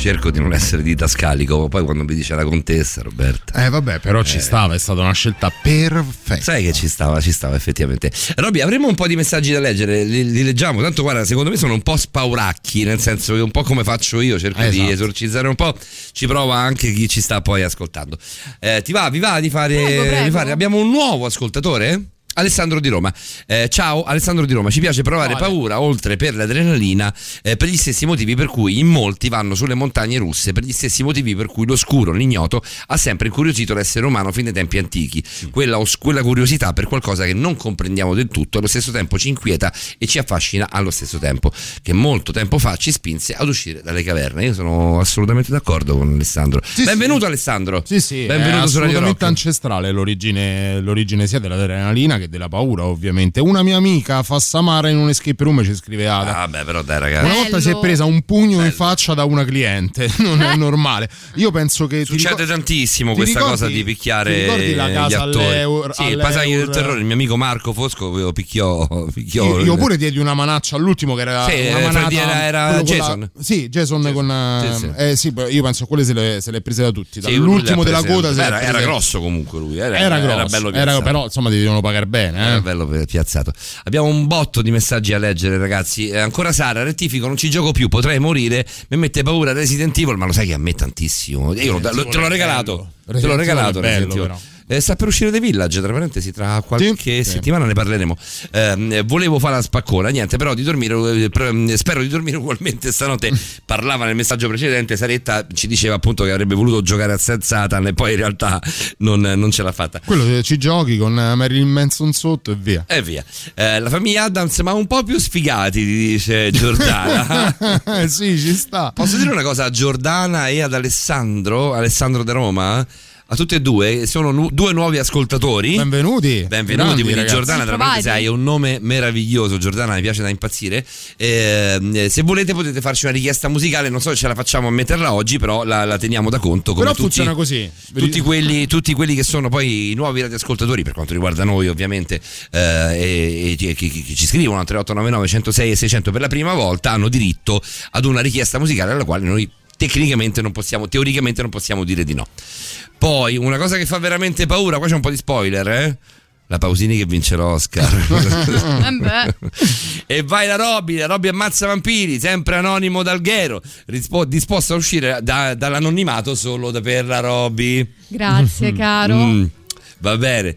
Cerco di non essere didascalico, ma poi quando mi dice la contessa, Roberta. Eh vabbè, però ci stava, è stata una scelta perfetta. Sai che ci stava, ci stava effettivamente. Robby, avremo un po' di messaggi da leggere, li, li leggiamo. Tanto guarda, secondo me sono un po' spauracchi, nel senso che un po' come faccio io, cerco Eh, di esatto. esorcizzare un po', ci prova anche chi ci sta poi ascoltando. Eh, ti va, vi va di fare, Prego, prego. di fare- Abbiamo un nuovo ascoltatore? Alessandro di Roma. Eh, ciao Alessandro di Roma, ci piace provare paura oltre per l'adrenalina eh, per gli stessi motivi per cui in molti vanno sulle montagne russe, per gli stessi motivi per cui l'oscuro, l'ignoto ha sempre incuriosito l'essere umano fin dai tempi antichi. Quella, os- quella curiosità per qualcosa che non comprendiamo del tutto allo stesso tempo ci inquieta e ci affascina allo stesso tempo, che molto tempo fa ci spinse ad uscire dalle caverne. Io sono assolutamente d'accordo con Alessandro. Benvenuto Alessandro. Sì, sì, Benvenuto è assolutamente ancestrale l'origine, l'origine sia dell'adrenalina che della paura, ovviamente. Una mia amica fa Samara in un escape room ci scrive Ada. Ah, beh, però dai, ragazzi. Una volta si è presa un pugno in faccia da una cliente, *laughs* non è normale. Io penso che. ti Succede ricor- tantissimo ti questa ricordi- cosa di ti picchiare ricordi la gli casa attori. all'Eur- sì, il all'Eur- passaggio del terrore, il mio amico Marco Fosco lo picchiò. picchiò Io, io pure diedi una manaccia all'ultimo che era Sì, una eh, manata, era- era con la- Jason. sì, Jason con eh, Sì, sì. eh, sì, io penso che quelle se le, se le è prese da tutti. Sì, Dall'ultimo della coda era, era grosso comunque lui. Era, Era grosso, bello era- però insomma ti devono pagare bene. Eh. Era bello pi- piazzato. Abbiamo un botto di messaggi a leggere, ragazzi. Eh, ancora Sara, rettifico, non ci gioco più, potrei morire. Mi mette paura Resident Evil, ma lo sai che a me tantissimo. Io lo- lo- te l'ho regalato. Te l'ho regalato. Resident Evil. Eh, sta per uscire The Village, tra parentesi, tra qualche Sì, settimana ne parleremo. Ehm, volevo fare la spaccona, niente, però di dormire, eh, pre- spero di dormire *laughs* ugualmente stanotte. Parlava nel messaggio precedente, Saretta ci diceva appunto che avrebbe voluto giocare a Set Satan e poi in realtà non, non ce l'ha fatta. Quello che ci giochi con eh, Marilyn Manson sotto e via. E via. Eh, la famiglia Adams, ma un po' più sfigati, dice Giordana. *laughs* sì, ci sta. Posso dire una cosa a Giordana e ad Alessandro, Alessandro da Roma? A tutti e due. Sono nu- due nuovi ascoltatori. Benvenuti. Benvenuti, Grandi, quindi ragazzi. Giordana, tra parentesi, hai un nome meraviglioso. Giordana mi piace da impazzire. Eh, se volete potete farci una richiesta musicale, non so se ce la facciamo a metterla oggi, però la, la teniamo da conto. Come Però tutti, funziona così. Tutti quelli, tutti quelli che sono poi i nuovi radioascoltatori, per quanto riguarda noi, ovviamente, eh, e, e che, che- che ci scrivono a 3899 106 e 600 per la prima volta, hanno diritto ad una richiesta musicale alla quale noi tecnicamente non possiamo, teoricamente non possiamo dire di no. Poi, una cosa che fa veramente paura, qua c'è un po' di spoiler, eh? La Pausini che vince l'Oscar. *laughs* Eh e vai la Robby, la Robby ammazza vampiri, sempre anonimo d'Alghero, rispo- disposto a uscire da- dall'anonimato solo per la Robby. Grazie, caro. Mm, va bene.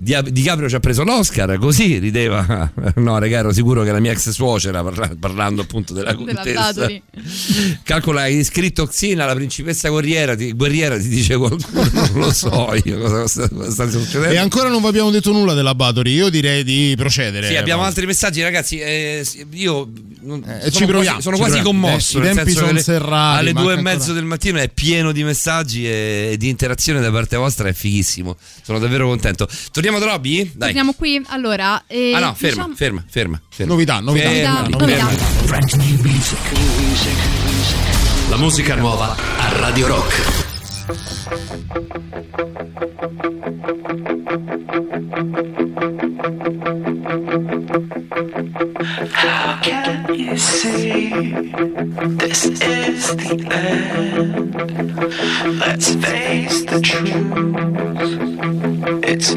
Di, di Caprio ci ha preso l'Oscar, così rideva. *laughs* No, raga, ero sicuro che la mia ex suocera, parla- parlando appunto della Della contessa. *laughs* Calcola, hai iscritto Xina, la principessa guerriera, ti, guerriera, ti dice qualcuno, *laughs* non lo so io cosa sta, cosa sta succedendo. E ancora non vi abbiamo detto nulla della Battery. Io direi di procedere. Sì, abbiamo altri messaggi, ragazzi. eh, io Eh, sono ci proviamo, quasi, sono ci quasi proviamo. commosso. Eh, i tempi sono le- serrati, Alle due e ancora- mezzo del mattino è pieno di messaggi e, e di interazione da parte vostra. È fighissimo. Sono davvero contento. Torniamo da Robby? Dai. Torniamo qui. Allora, eh, Ah no, ferma, diciamo- ferma, ferma, ferma. Novità, novità. Ferma, Novità, ferma. novità. La musica nuova a Radio Rock. How can you see this is the end? Let's face the truth. It's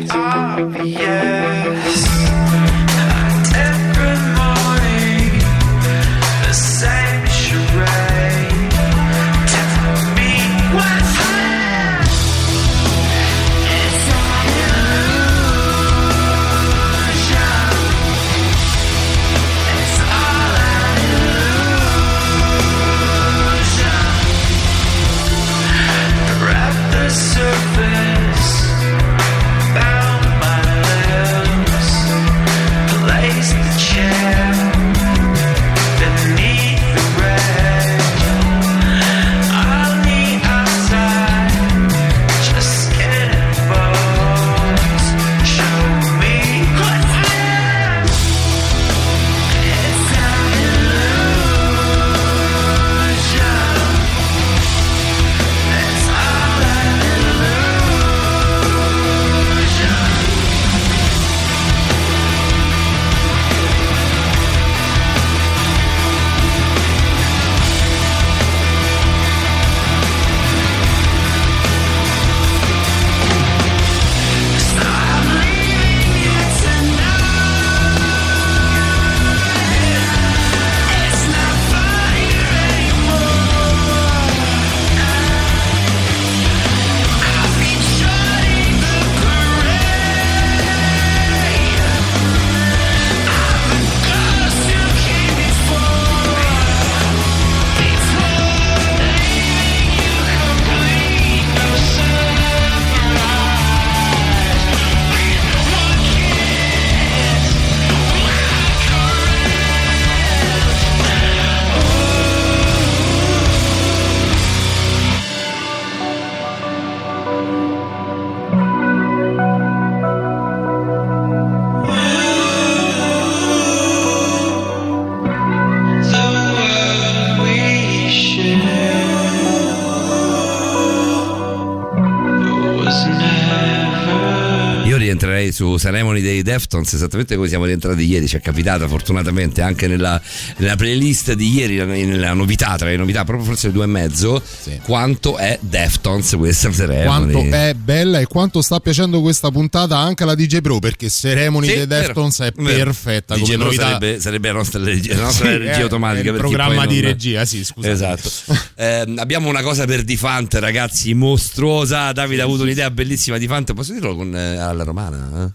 Ceremony dei Deftones esattamente come siamo rientrati ieri. Ci è capitata fortunatamente anche nella, nella playlist di ieri, nella novità, tra le novità, proprio forse le due e mezzo. Quanto è Deftones questa Ceremony? Quanto è bella e quanto sta piacendo questa puntata anche alla DJ Pro perché Ceremony Sì, dei Deftones è vero. perfetta DJ come Pro novità. sarebbe, sarebbe la nostra, *laughs* regia, la nostra Sì, regia è- automatica. è il programma di non- regia, sì, scusate. Esatto. *laughs* Eh, abbiamo una cosa per Difant, ragazzi, mostruosa. Davide ha avuto un'idea bellissima di Fant. Posso dirlo con, eh, alla romana? eh?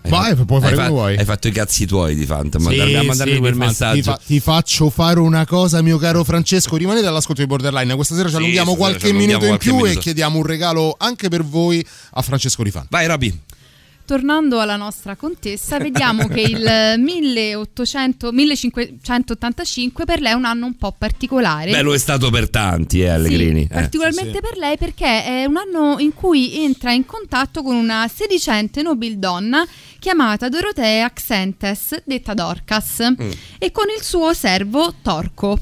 Hai Vai, fatto- puoi fare come fa- vuoi. Hai fatto i cazzi tuoi di Fant. Sì, mandarmi, a mandarmi sì, quel ti messaggio. Ti, fa- ti faccio fare una cosa, mio caro Francesco. Rimanete all'ascolto di Borderline. Questa sera ci Sì, allunghiamo stasera qualche minuto in qualche più minuto. e chiediamo un regalo anche per voi a Francesco Rifan. Vai, Roby. Tornando alla nostra contessa, vediamo che il *laughs* 1800, 1585 per lei è un anno un po' particolare. Beh, lo è stato per tanti, eh, Allegrini. Sì, particolarmente per lei perché è un anno in cui entra in contatto con una sedicente nobildonna chiamata Dorotea Xentes, detta Dorcas, Mm. e con il suo servo Torco.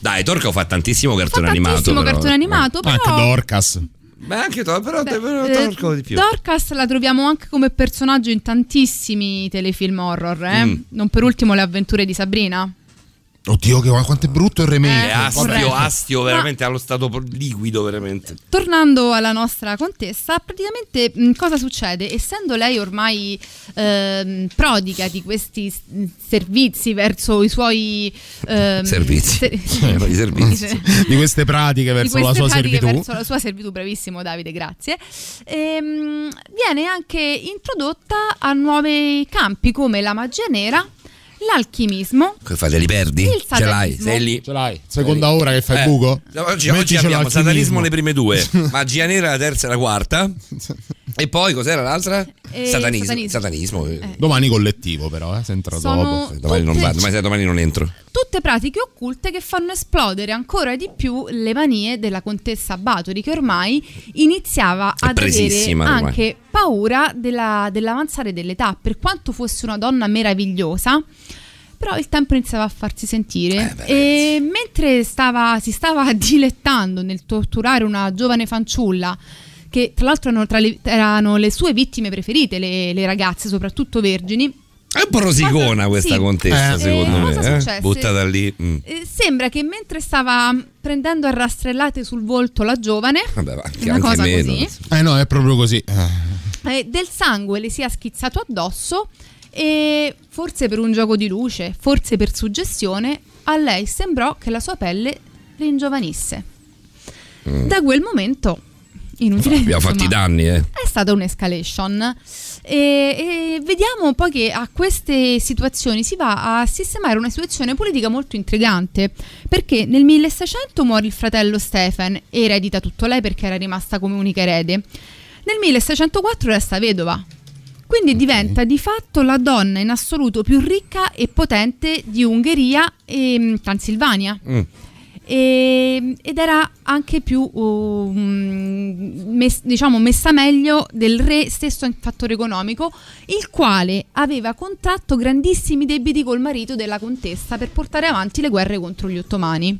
Dai, Torco fa tantissimo cartone animato. Tantissimo però. cartone animato, però... Anche Dorcas. Beh, anche Tor- però, però Eh, Torco di più. Dorcas la troviamo anche come personaggio in tantissimi telefilm horror, eh? Mm. non per ultimo le avventure di Sabrina. Oddio, che, quanto è brutto il remake. È astio, astio, veramente allo stato liquido, veramente. Tornando alla nostra contessa, praticamente mh, cosa succede? Essendo lei ormai ehm, prodiga di questi servizi verso i suoi ehm, Servizi. se- *laughs* I servizi. Di queste pratiche verso la queste sua pratiche servitù. verso la sua servitù, bravissimo Davide, grazie. Ehm, viene anche introdotta a nuovi campi come la magia nera, l'alchimismo, Che fai, te li perdi? Il Ce l'hai? Sei lì? Ce l'hai? Seconda ora che fai Eh, buco? Oggi, oggi abbiamo satanismo le prime due, *laughs* magia nera la terza e la quarta. E poi cos'era l'altra? E satanismo. satanismo. Satanismo. eh. Domani collettivo, però, eh, se entra Sono dopo. Domani non, vado, domani, domani non entro. Tutte pratiche occulte che fanno esplodere ancora di più le manie della contessa Bathory che ormai iniziava ad avere anche paura della- dell'avanzare dell'età per quanto fosse una donna meravigliosa. Però il tempo iniziava a farsi sentire. E mentre stava- si stava *laughs* dilettando nel torturare una giovane fanciulla che tra l'altro erano, tra le, erano le sue vittime preferite, le, le ragazze, soprattutto vergini, È un po' rosicona questa sì. contessa, Eh, secondo eh, me. cosa eh? Buttata lì. mm. Eh, sembra che mentre stava prendendo a rastrellate sul volto la giovane, Vabbè, va, anche, una anche cosa meno. così, Eh no, è proprio così. Eh. del sangue le sia schizzato addosso e forse per un gioco di luce, forse per suggestione, a lei sembrò che la sua pelle ringiovanisse. Da quel momento, inutile, Mm. Abbiamo fatto i danni, eh. è stata un'escalation e, e vediamo poi che a queste situazioni si va a sistemare una situazione politica molto intrigante perché nel 1600 muore il fratello Stefan e eredita tutto lei perché era rimasta come unica erede. Nel 1604 resta vedova. Quindi diventa di fatto la donna in assoluto più ricca e potente di Ungheria e mm, Transilvania. Mm. E- ed era anche più um, mes- diciamo messa meglio del re stesso in fattore economico il quale aveva contratto grandissimi debiti col marito della contessa per portare avanti le guerre contro gli ottomani.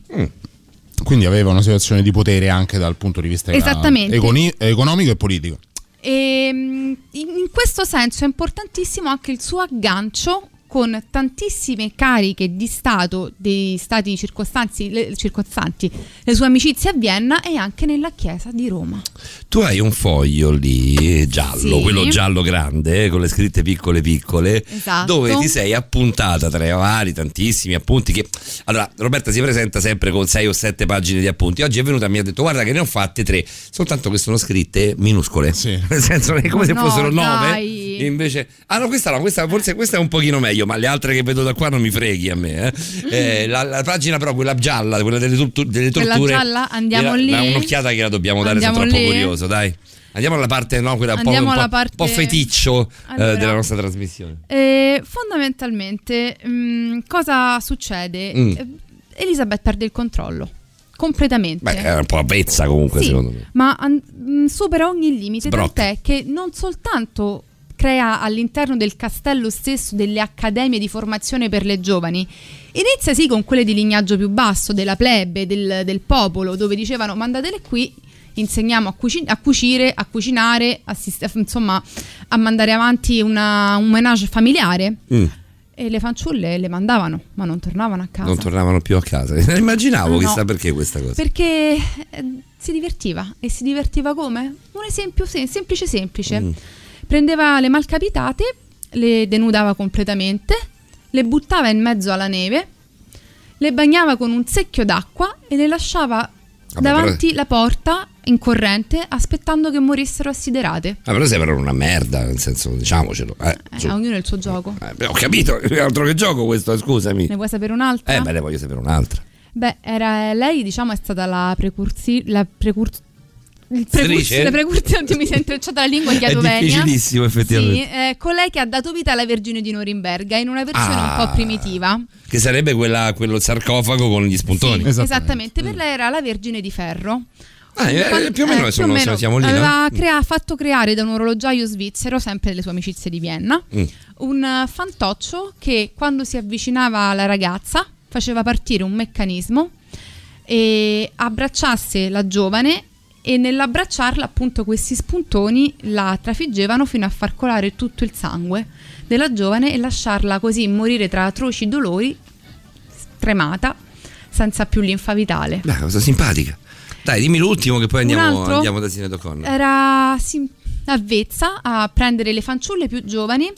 Quindi aveva una situazione di potere anche dal punto di vista econi- economico e politico. e mm, in in questo senso è importantissimo anche il suo aggancio con tantissime cariche di Stato dei stati circostanzi, le, circostanti, le sue amicizie a Vienna e anche nella chiesa di Roma. Tu hai un foglio lì giallo, Sì. quello giallo grande, eh, con le scritte piccole piccole, Esatto. dove ti sei appuntata tra i vari tantissimi appunti che... Allora, Roberta si presenta sempre con sei o sette pagine di appunti. Oggi è venuta e mi ha detto guarda che ne ho fatte tre, soltanto che sono scritte minuscole. *laughs* Nel senso che è come se no, fossero nove. dai. Invece... Ah no, questa no, questa forse questa è un pochino meglio, ma le altre che vedo da qua non mi freghi a me. eh. Eh, la, la pagina però, quella gialla, quella delle, tortu- delle Quella torture... gialla, andiamo lì. ma un'occhiata che la dobbiamo dare, sono troppo lì. curioso, dai. Andiamo alla parte, no, quella un po', po', parte- po' feticcio eh, Allora. della nostra trasmissione. E fondamentalmente mm, cosa succede? Mm. Eh, Elisabeth perde il controllo completamente. Beh, è un po' avvezza comunque, Sì, secondo me. ma an- mh, supera ogni limite, Sbrocca. tant'è che non soltanto crea all'interno del castello stesso delle accademie di formazione per le giovani. Inizia sì con quelle di lignaggio più basso, della plebe, del, del popolo, dove dicevano mandatele qui, insegniamo a, cuci- a cucire, a cucinare, a sist- insomma a mandare avanti una- un menage familiare. Mm, E le fanciulle le mandavano, ma non tornavano a casa. non tornavano più a casa. *laughs* Immaginavo, No. chissà perché questa cosa. Perché eh, si divertiva. E si divertiva come? Un esempio sem- semplice semplice. Mm. Prendeva le malcapitate, le denudava completamente, le buttava in mezzo alla neve, le bagnava con un secchio d'acqua e le lasciava Vabbè, davanti però- la porta in corrente aspettando che morissero assiderate. Ah, però sembrano una merda, nel senso, diciamocelo. Eh, Eh, ognuno il suo gioco. Eh, ho capito, è altro che gioco questo, scusami. Ne vuoi sapere un'altra? Eh, beh, ne voglio sapere un'altra. Beh, era, lei diciamo è stata la precursi- la precur- il Si precurs- dice? le precursori, oddio, mi si è intrecciata la lingua È chiatovenia. difficilissimo, effettivamente. Sì, eh, colei che ha dato vita alla Vergine di Norimberga in una versione Ah. un po' primitiva. Che sarebbe quella, quello sarcofago con gli spuntoni. Esattamente, per lei era la Vergine di Ferro. Ah, eh, più o meno, eh, sono- o meno. siamo lì, no? Aveva Mm. crea- fatto creare da un orologiaio svizzero, sempre delle sue amicizie di Vienna, Mm. un fantoccio che quando si avvicinava alla ragazza faceva partire un meccanismo e abbracciasse la giovane e nell'abbracciarla appunto questi spuntoni la trafiggevano fino a far colare tutto il sangue della giovane e lasciarla così morire tra atroci dolori, tremata, senza più linfa vitale. Beh, cosa simpatica. Dai, dimmi l'ultimo che poi andiamo, andiamo da Sinead O'Connor. Era sim- avvezza a prendere le fanciulle più giovani,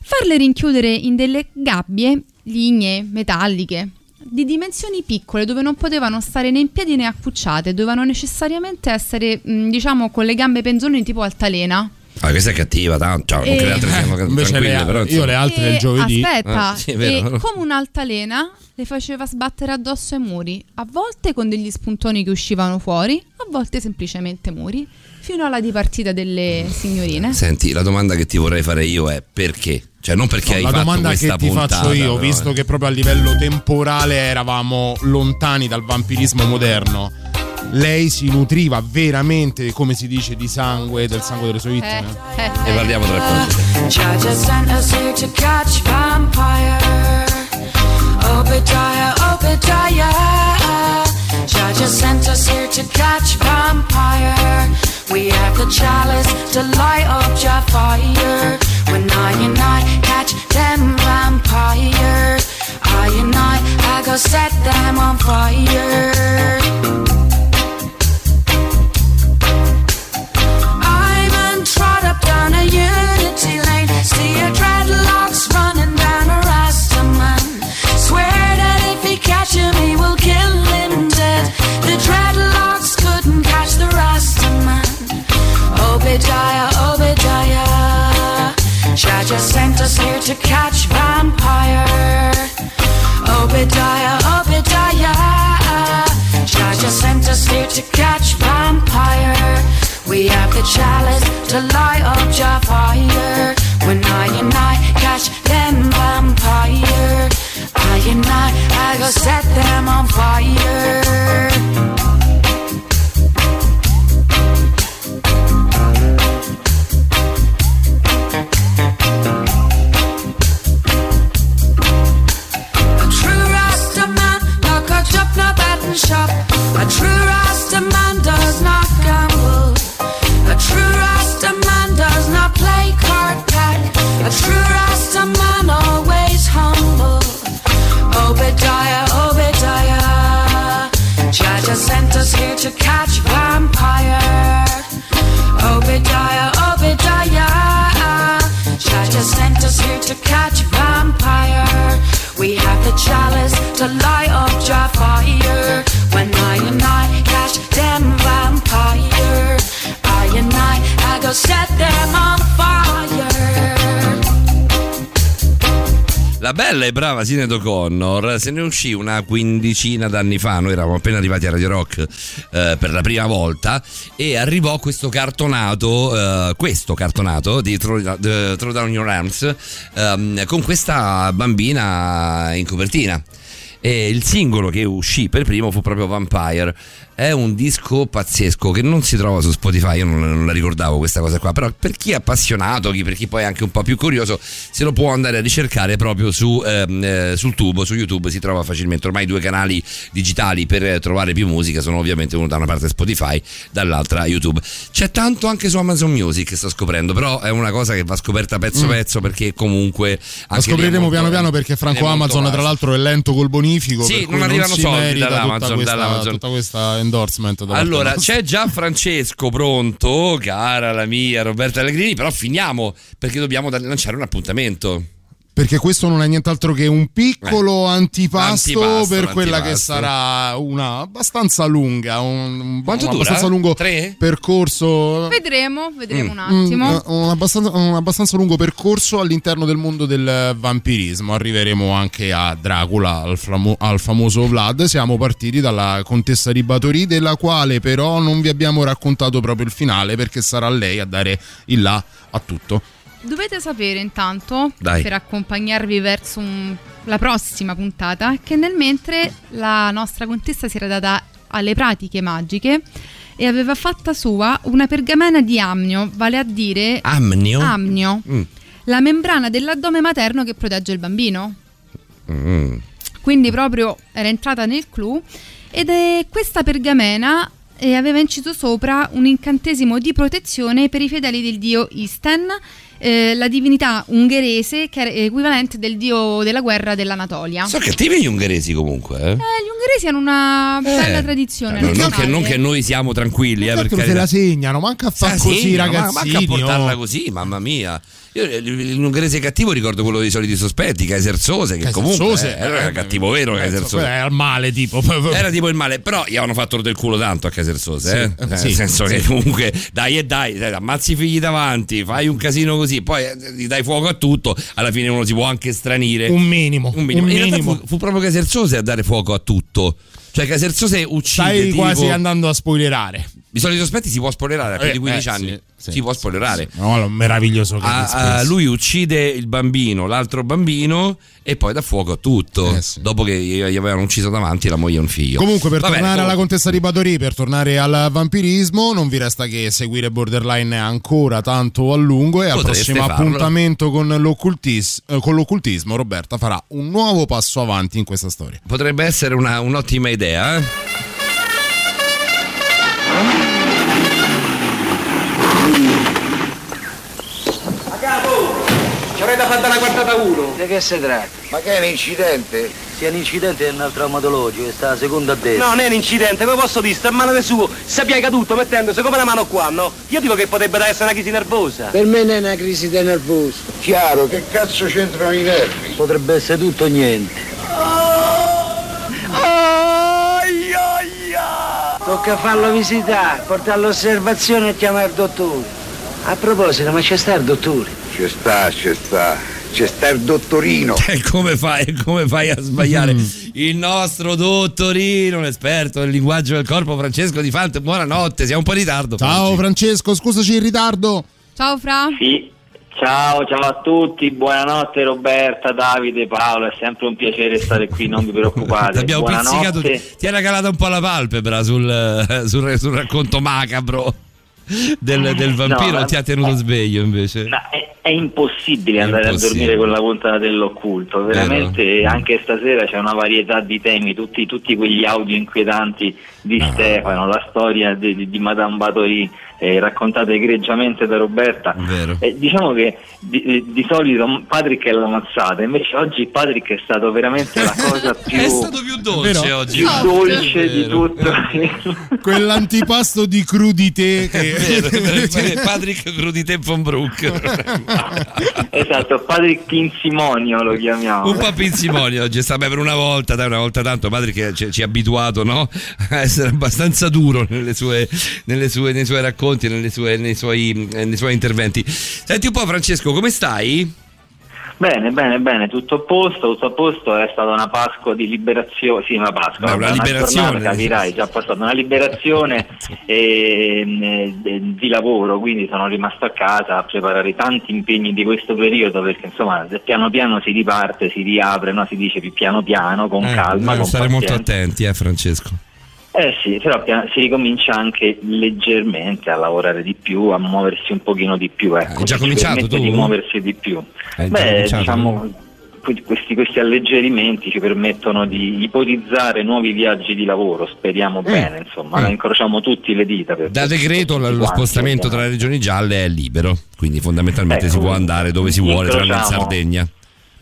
farle rinchiudere in delle gabbie lignee, metalliche, di dimensioni piccole dove non potevano stare né in piedi né accucciate, dovevano necessariamente essere, mh, diciamo, con le gambe penzoloni tipo altalena. Ah, questa è cattiva, tanto. Ciao, non E- che le altre siano Eh, invece tranquille, le- però. io le altre del E giovedì. Aspetta, Ah, sì, vero. e come un'altalena le faceva sbattere addosso ai muri, a volte con degli spuntoni che uscivano fuori, a volte semplicemente muri, fino alla dipartita delle signorine. Senti, la domanda che ti vorrei fare io è perché? Cioè, non perché No, hai la fatto domanda che ti puntata. faccio io, però, visto eh. che proprio a livello temporale eravamo lontani dal vampirismo moderno, lei si nutriva veramente, come si dice, di sangue, del sangue delle sue vittime? Ne parliamo tra poco. Obadiah. Judge sent us here to catch vampire. We have the chalice to light your fire. When I and I catch them vampires, I and I, I go set them on fire. I'm down a unity lane. See your dreadlocks running down a. Swear that if he catches me, we'll kill him dead. The dreadlocks couldn't catch the. Obadiah, Obadiah. Judge sent us here to catch vampire. Obadiah, Obadiah. Judge sent us here to catch vampire. We have the chalice to light up your fire. When I and I catch them vampire, I and I, I go set them on fire. A true Rasta man does not gamble. A true Rasta man does not play card pack. A true Rasta man always humble. Obadiah, Obadiah. Jaja sent us here to catch. La bella e brava Sinead O'Connor se ne uscì una quindicina d'anni fa. Noi eravamo appena arrivati a Radio Rock eh, per la prima volta e arrivò questo cartonato, eh, questo cartonato di Throw, the- Throw Down Your Arms ehm, con questa bambina in copertina. E il singolo che uscì per primo fu proprio Vampire. È un disco pazzesco che non si trova su Spotify, io non, non la ricordavo questa cosa qua, però per chi è appassionato, chi- per chi poi è anche un po' più curioso, se lo può andare a ricercare proprio su, ehm, eh, sul tubo, su YouTube si trova facilmente. Ormai due canali digitali per trovare più musica sono ovviamente uno da una parte Spotify, dall'altra YouTube. C'è tanto anche su Amazon Music, sto scoprendo, però è una cosa che va scoperta pezzo Mm. pezzo perché comunque... È scopriremo molto- piano piano perché Franco Amazon tra l'altro è lento col bonifico Sì, non arrivano si soldi dall'Amazon- tutta questa, dall'Amazon. tutta questa endorsement Allora, c'è già Francesco pronto, cara la mia Roberta Allegrini, però finiamo perché dobbiamo lanciare un appuntamento. Perché questo non è nient'altro che un piccolo antipasto, antipasto, per quella che l'antipasto. sarà una abbastanza lunga. Un, un- un dura? abbastanza lungo Tre? percorso. Vedremo, vedremo un Mm, attimo. un, abbastanza, un abbastanza lungo percorso all'interno del mondo del vampirismo. Arriveremo anche a Dracula, al, flamo- al famoso Vlad. Siamo partiti dalla contessa di Batory, della quale però non vi abbiamo raccontato proprio il finale perché sarà lei a dare il là a tutto. Dovete sapere intanto, Dai. per accompagnarvi verso un- la prossima puntata, che nel mentre la nostra contessa si era data alle pratiche magiche e aveva fatta sua una pergamena di amnio, vale a dire Amnio? amnio, Mm. la membrana dell'addome materno che protegge il bambino. Mm. Quindi proprio era entrata nel clou ed è questa pergamena eh, aveva inciso sopra un incantesimo di protezione per i fedeli del dio Isten, eh, la divinità ungherese che era equivalente del dio della guerra dell'Anatolia. Sono cattivi gli ungheresi comunque. Eh? Eh, gli ungheresi hanno una bella Eh, tradizione. No, non, che, non che noi siamo tranquilli, eh, per Tanto se la segnano, manca a far così, ragazzini. manca a portarla oh. così, mamma mia. Io eh, l'ungherese cattivo ricordo quello dei soliti sospetti, Kaiser Sose, che comunque Sose, eh, era eh, cattivo vero Kaiser Penso, Sose. Era il male, tipo. *laughs* Era tipo il male, però gli avevano fatto del culo tanto a Kaiser Sose, Sì, eh? eh, Nel sì, senso sì. che comunque dai e dai, dai, ammazzi i figli davanti, fai un casino così, poi eh, gli dai fuoco a tutto, alla fine uno si può anche stranire. Un minimo. Un minimo. un minimo. fu, fu proprio Kaiser Sose a dare fuoco a tutto. Cioè Kaiser Sose uccide Stai tipo... quasi andando a spoilerare. I soliti sospetti si può spoilerare a più Eh, di 15 eh, anni. Sì, sì, si può spoilerare. No, meraviglioso che Ah, ah, lui uccide il bambino, l'altro bambino e poi dà fuoco a tutto. Dopo che gli avevano ucciso davanti la moglie e un figlio. Comunque, per Va bene, tornare alla comunque. contessa di Batory, per tornare al vampirismo, non vi resta che seguire Borderline ancora tanto a lungo. E al Potreste prossimo farlo. appuntamento con, l'occultis- eh, con l'occultismo, Roberta farà un nuovo passo avanti in questa storia. Potrebbe essere una- un'ottima idea, eh? Ci avrei da fare una guardata uno. Di che si tratta? Ma che è un incidente? Sia un incidente è un traumatologico, sta a seconda a destra. No, non è un incidente, come posso dire? Sta a mano del suo, si piega tutto mettendosi come la mano qua, no? Io dico che potrebbe essere una crisi nervosa. Per me non è una crisi di nervoso. Chiaro, che cazzo c'entrano i nervi? Potrebbe essere tutto o niente. Tocca farlo visitare, portarlo all'osservazione e chiamare il dottore. A proposito, ma c'è sta il dottore? Ci sta, ci sta. C'è sta il dottorino. E come fai, come fai a sbagliare? Il nostro dottorino, l'esperto del linguaggio del corpo, Francesco Di Fante. Buonanotte, siamo un po' in ritardo. Ciao Francesco, scusaci il ritardo. Ciao Fra. Sì. Ciao, ciao a tutti, buonanotte Roberta, Davide, Paolo, è sempre un piacere stare qui, non vi preoccupate. *laughs* Abbiamo pizzicato, ti era calata un po' la palpebra sul, eh, sul, sul racconto macabro del, del vampiro, No, ti ha tenuto sveglio invece. Ma è, è impossibile andare impossibile. a dormire con la puntata dell'occulto, veramente anche stasera c'è una varietà di temi, tutti, tutti quegli audio inquietanti di Ah. Stefano, la storia di, di- di Madame Batory eh, raccontata egregiamente da Roberta. Vero. Eh, diciamo che di, di solito Patrick è la mazzata, invece oggi Patrick è stato veramente la cosa *laughs* più, È stato più dolce Vero? oggi. più dolce di tutto. *laughs* Quell'antipasto di crudité che... *laughs* Patrick Crudité von Brook. esatto, Patrick Pinsimonio lo chiamiamo. Un po' pinzimonio oggi, sta beh, per una volta, dai, una volta tanto Patrick ci, ci ha abituato no? Essere abbastanza duro nelle sue, nelle sue- nei suoi racconti, nelle sue- nei, suoi, eh, nei suoi interventi. Senti un po' Francesco, come stai? Bene, bene, bene, tutto a posto, tutto a posto, è stata una Pasqua di liberazione, sì una Pasqua, Beh, una vabbè, liberazione. giornata, capirai, già passata una liberazione *laughs* ehm, eh, di lavoro, quindi sono rimasto a casa a preparare tanti impegni di questo periodo perché insomma piano piano si riparte, si riapre, no? si dice più piano piano, con Eh, calma, dobbiamo con stare molto pazienza. attenti, eh Francesco. Eh sì, però si ricomincia anche leggermente a lavorare di più, a muoversi un pochino di più. Ecco, Hai già Ci cominciato tu? di muoversi di più. Hai Beh, diciamo, que- questi, questi alleggerimenti ci permettono di ipotizzare nuovi viaggi di lavoro, speriamo bene, insomma, Mm. incrociamo tutti le dita. Da decreto lo quanti, spostamento tra le regioni gialle è libero, quindi fondamentalmente Ecco, si può andare dove si vuole, tranne in Sardegna.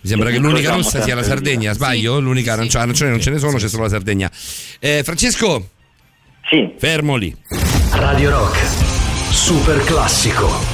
Mi sembra che l'unica rossa sia la Sardegna, sbaglio? L'unica arancione, arancione non ce ne sono, c'è solo la Sardegna. Eh, Francesco? Sì. Fermo lì. Radio Rock, super classico.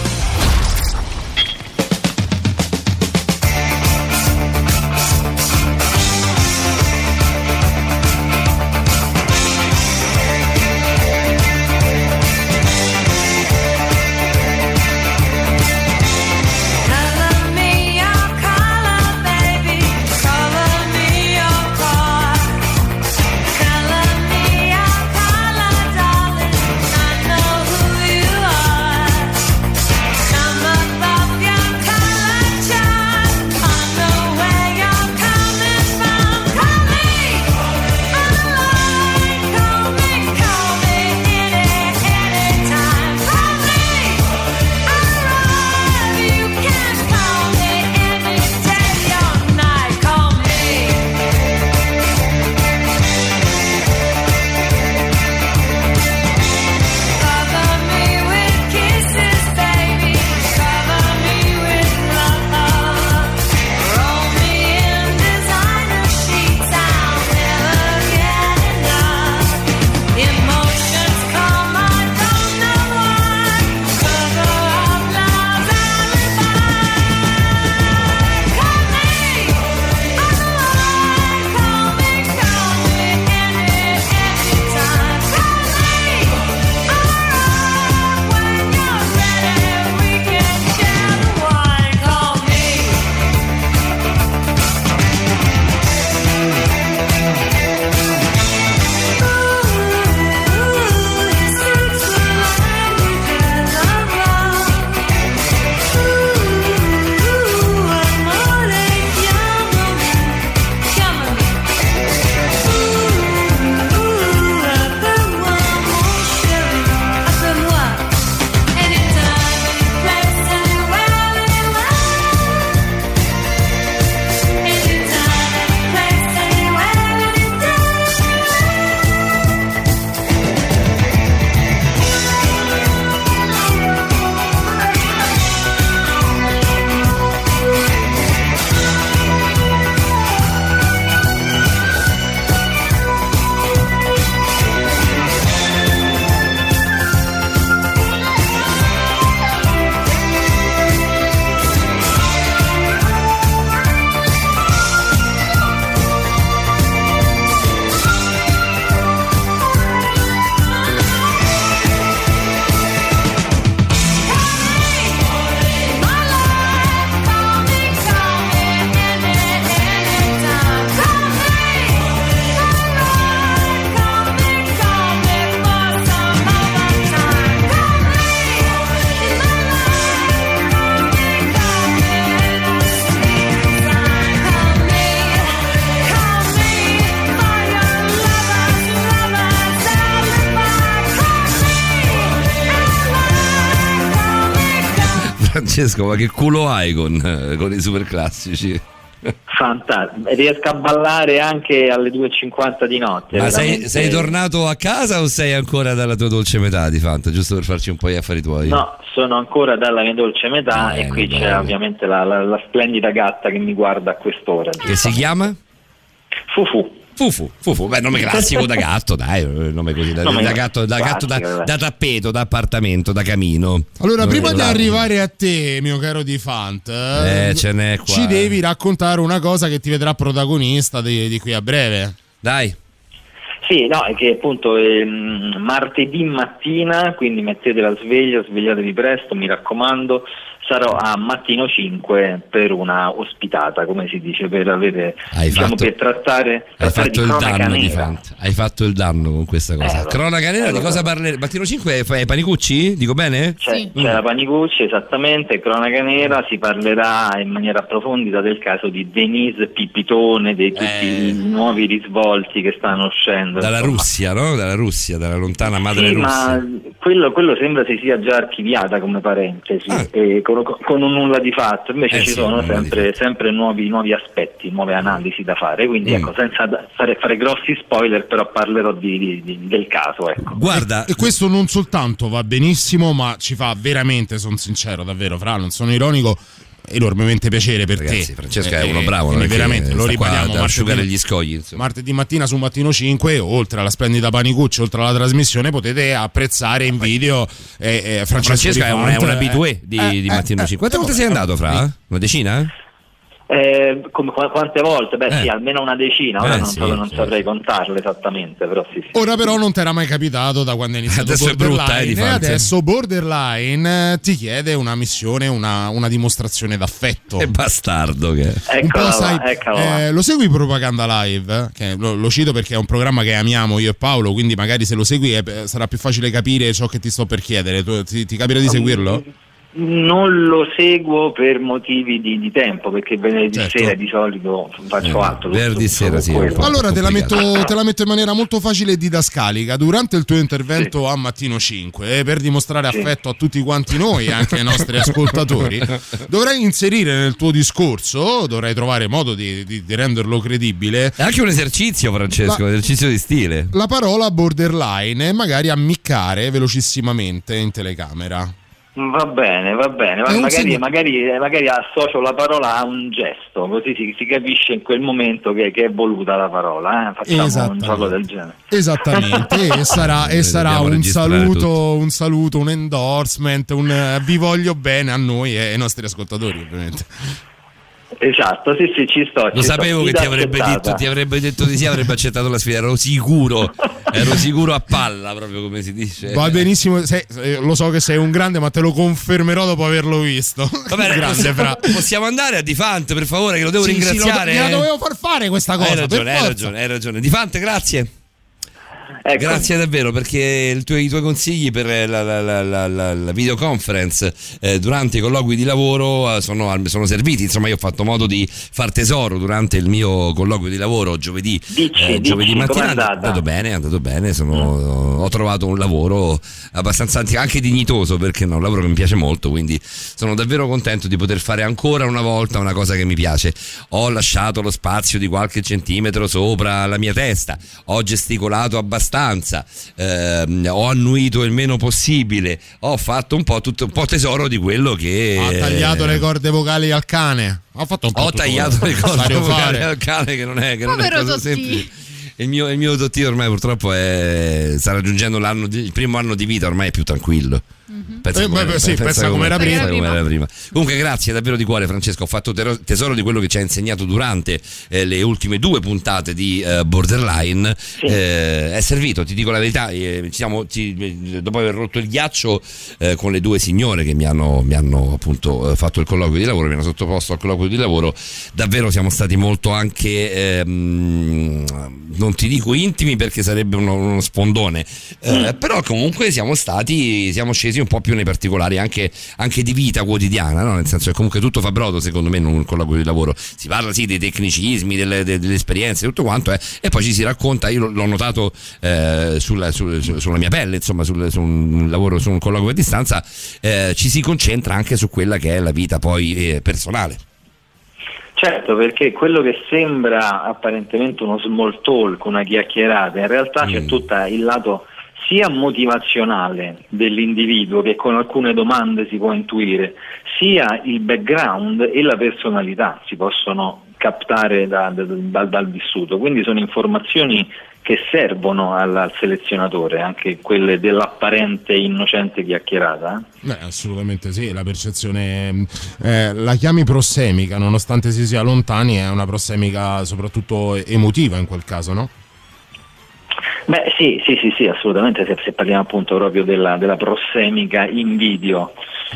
Francesco, ma che culo hai con, con i super classici? Fantastico, riesco a ballare anche alle 2.50 di notte. Ma sei, sei tornato a casa o sei ancora dalla tua dolce metà di Fanta? Giusto per farci un po' gli affari tuoi. No, sono ancora dalla mia dolce metà Bene, e qui c'è bene. ovviamente la, la- la splendida gatta che mi guarda a quest'ora. Che si chiama? Fufu. Fufu, Fufu, beh, nome classico da gatto, dai, eh, nome così, da, Nome da gatto, da, gatto da, da tappeto, da appartamento, da camino. Allora, Nome prima di arrivare a te, mio caro Di Fant, Eh, ce n'è qua. ci devi raccontare una cosa che ti vedrà protagonista di, di qui a breve. Dai. Sì, no, è che appunto ehm, martedì mattina, quindi mettete la sveglia, svegliatevi presto, mi raccomando, sarò a mattino 5 per una ospitata, come si dice, per avere Hai diciamo fatto- per trattare, Hai trattare fatto il cronaca danno di nera. Hai fatto il danno con questa cosa. Eh, Cronaca nera, eh, di cosa parleremo? Mattino 5 fai panicucci? Dico bene? C'è, c'è la Panicucci, esattamente, cronaca nera, si parlerà in maniera approfondita del caso di Denise Pipitone, di tutti i nuovi risvolti che stanno uscendo. Eh. Dalla insomma. Russia, no? Dalla Russia, dalla lontana madre Sì, Russia. ma quello, quello sembra si sia già archiviata come parentesi, e con, con un nulla di fatto, invece. Eh ci sì, sono sempre, sempre nuovi, nuovi aspetti, nuove analisi da fare, quindi Mm. ecco, senza fare, fare grossi spoiler, però parlerò di- di- di- del caso. Ecco. Guarda, E questo non soltanto va benissimo, ma ci fa veramente, sono sincero, davvero, Fra, non sono ironico, enormemente piacere per Ragazzi, te. Francesco Eh, è uno eh, bravo, non è che veramente, lo ribadiamo ad asciugare gli scogli. insomma. Martedì mattina su Mattino 5, oltre alla splendida Panicucci, oltre alla trasmissione, potete apprezzare in video eh, eh, Francesco è un, è un abitué di, eh, di eh, Mattino eh, 5. Quante volte sei andato, Fra? Una decina? Eh, come, qua- quante volte? Beh Eh. sì, almeno una decina, ora Eh, non, sì, so- non sì, saprei contarle esattamente, però sì, sì. Ora però non ti era mai capitato da quando è iniziato Adesso è Borderline brutta, eh, e adesso Borderline eh, ti chiede una missione, una, una dimostrazione d'affetto. Che bastardo che è. Eccola sai, eccola eh, lo segui Propaganda Live? Che lo, lo cito perché è un programma che amiamo io e Paolo, quindi magari se lo segui sarà più facile capire ciò che ti sto per chiedere. Tu- ti, ti capirà di seguirlo? Non lo seguo per motivi di, di tempo, perché venerdì Certo. sera di solito faccio altro. venerdì sera sì. Allora te la, metto, te la metto in maniera molto facile e didascalica. Durante il tuo intervento a Mattino 5, eh, per dimostrare Sì. affetto a tutti quanti noi, anche ai nostri ascoltatori, *laughs* dovrai inserire nel tuo discorso, dovrai trovare modo di, di- di renderlo credibile, È anche un esercizio, Francesco, un esercizio di stile. la parola borderline e magari ammiccare velocissimamente in telecamera. Va bene, va bene, un magari, magari, magari associo la parola a un gesto, così si, si capisce in quel momento che, che è voluta la parola. eh. Facciamo un Esattamente. gioco del genere. Esattamente, e sarà, e sarà un saluto, un saluto, un endorsement, un eh, vi voglio bene a noi e ai nostri ascoltatori, ovviamente. Esatto, sì, sì, ci sto. Lo ci sto. sapevo che Sfida ti avrebbe, detto, ti avrebbe detto di sì, avrebbe accettato la sfida, ero sicuro, *laughs* ero sicuro a palla, proprio come si dice. Va benissimo, sei- lo so che sei un grande, ma te lo confermerò dopo averlo visto. Va bene, *laughs* grande, possiamo, fra. possiamo andare a Difante, per favore, che lo devo Sì, sì, lo- ringraziare. gliela dovevo far fare questa cosa. Hai per ragione, hai forza. ragione, hai ragione. Difante, grazie. Ecco. Grazie davvero perché tuo- i tuoi consigli per la, la- la- la- videoconference eh, durante i colloqui di lavoro eh, sono, sono serviti. Insomma, io ho fatto modo di far tesoro durante il mio colloquio di lavoro giovedì, Dici, eh, dici, giovedì com'è mattina. È andato bene, è andato bene. sono- Ho trovato un lavoro abbastanza anche dignitoso perché è un lavoro che mi piace molto. Quindi sono davvero contento di poter fare ancora una volta una cosa che mi piace. Ho lasciato lo spazio di qualche centimetro sopra la mia testa, ho gesticolato abbastanza, ehm, ho annuito il meno possibile, ho fatto un po', tutto, un po' tesoro di quello che... Ha tagliato le corde vocali al cane. Ha fatto un po' Ho tutto tagliato quello le corde vocali al cane che non è, che non è Povero cosa Totti. semplice. Il mio, il mio ormai purtroppo è, sta raggiungendo l'anno di- il primo anno di vita, ormai è più tranquillo. Pensa Eh, come- beh, sì, pensa pensa prima. com'era prima. Comunque, grazie davvero di cuore, Francesco. Ho fatto tesoro di quello che ci ha insegnato durante eh, le ultime due puntate di eh, Borderline. Eh, è servito, ti dico la verità. eh, ci siamo- ci- dopo aver rotto il ghiaccio eh, con le due signore che mi hanno, mi hanno appunto eh, fatto il colloquio di lavoro, mi hanno sottoposto al colloquio di lavoro, davvero siamo stati molto anche, ehm, non ti dico intimi perché sarebbe uno, uno spondone, eh, però comunque siamo stati, siamo scesi un po' più nei particolari anche, anche di vita quotidiana, no? nel senso che comunque tutto fa brodo secondo me in un colloquio di lavoro. Si parla sì dei tecnicismi, delle, de- delle esperienze, tutto quanto, eh, e poi ci si racconta, io l'ho- notato eh, sulla, sul- su- sulla mia pelle, insomma, sul- su un lavoro, su un colloquio a distanza, eh, ci si concentra anche su quella che è la vita poi eh, personale. Certo, perché quello che sembra apparentemente uno small talk, una chiacchierata, in realtà c'è Mm. tutto il lato sia motivazionale dell'individuo che con alcune domande si può intuire, sia il background e la personalità si possono captare da- da- dal- dal vissuto. Quindi sono informazioni che servono al, al selezionatore, anche quelle dell'apparente innocente chiacchierata. eh. Beh, assolutamente sì, la percezione mh, eh, la chiami prossemica, nonostante si sia lontani, è una prossemica soprattutto emotiva in quel caso, no? Beh sì, sì, sì, sì, assolutamente, se, se parliamo appunto proprio della, della prossemica in video.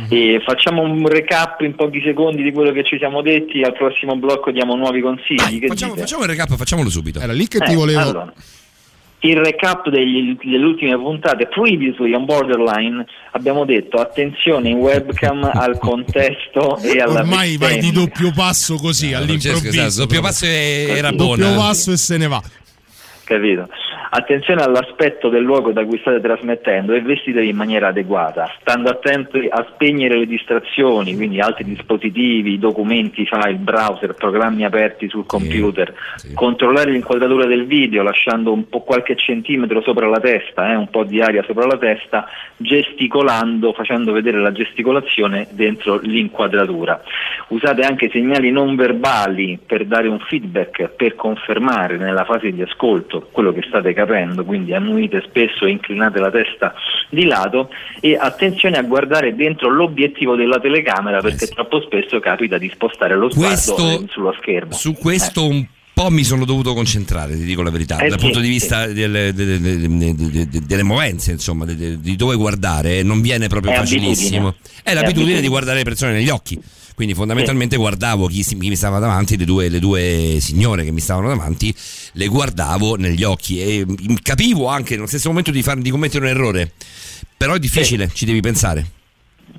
E facciamo un recap in pochi secondi di quello che ci siamo detti, al prossimo blocco diamo nuovi consigli. che Facciamo, dite? facciamo il recap, facciamolo subito. Era lì che ti Eh, volevo... allora, il recap degli- delle ultime puntate, previously on Borderline, abbiamo detto attenzione in webcam *laughs* al contesto e alla Ormai vai di doppio passo così Francesco, all'improvviso. esatto, doppio passo e- era Doppio buona. passo e se ne va. capito? Attenzione all'aspetto del luogo da cui state trasmettendo e vestitevi in maniera adeguata, stando attenti a spegnere le distrazioni, quindi altri dispositivi, documenti, file, browser, programmi aperti sul computer, controllare l'inquadratura del video lasciando un po' qualche centimetro sopra la testa, eh, un po' di aria sopra la testa, gesticolando, facendo vedere la gesticolazione dentro l'inquadratura. Usate anche segnali non verbali per dare un feedback, per confermare nella fase di ascolto quello che state capendo, quindi annuite spesso e inclinate la testa di lato e attenzione a guardare dentro l'obiettivo della telecamera perché troppo spesso capita di spostare lo sguardo Questo- eh, sullo schermo. Su questo un po' mi sono dovuto concentrare, ti dico la verità, Eh dal sì, punto di sì. vista delle, delle- delle- delle- delle- movenze, insomma, di dove guardare, non viene proprio È facilissimo. abitudine. È È l'abitudine abitudine. di guardare le persone negli occhi. Quindi fondamentalmente guardavo chi, si- chi mi stava davanti, le due, le due signore che mi stavano davanti, le guardavo negli occhi e mm, capivo anche nello stesso momento di, far- di commettere un errore. Però è difficile, ci devi pensare.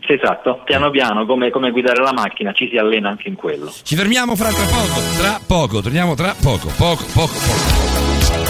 Sì, esatto, piano piano come, come guidare la macchina ci si allena anche in quello. Ci fermiamo fra tra poco, tra poco, torniamo tra poco, poco, poco, poco.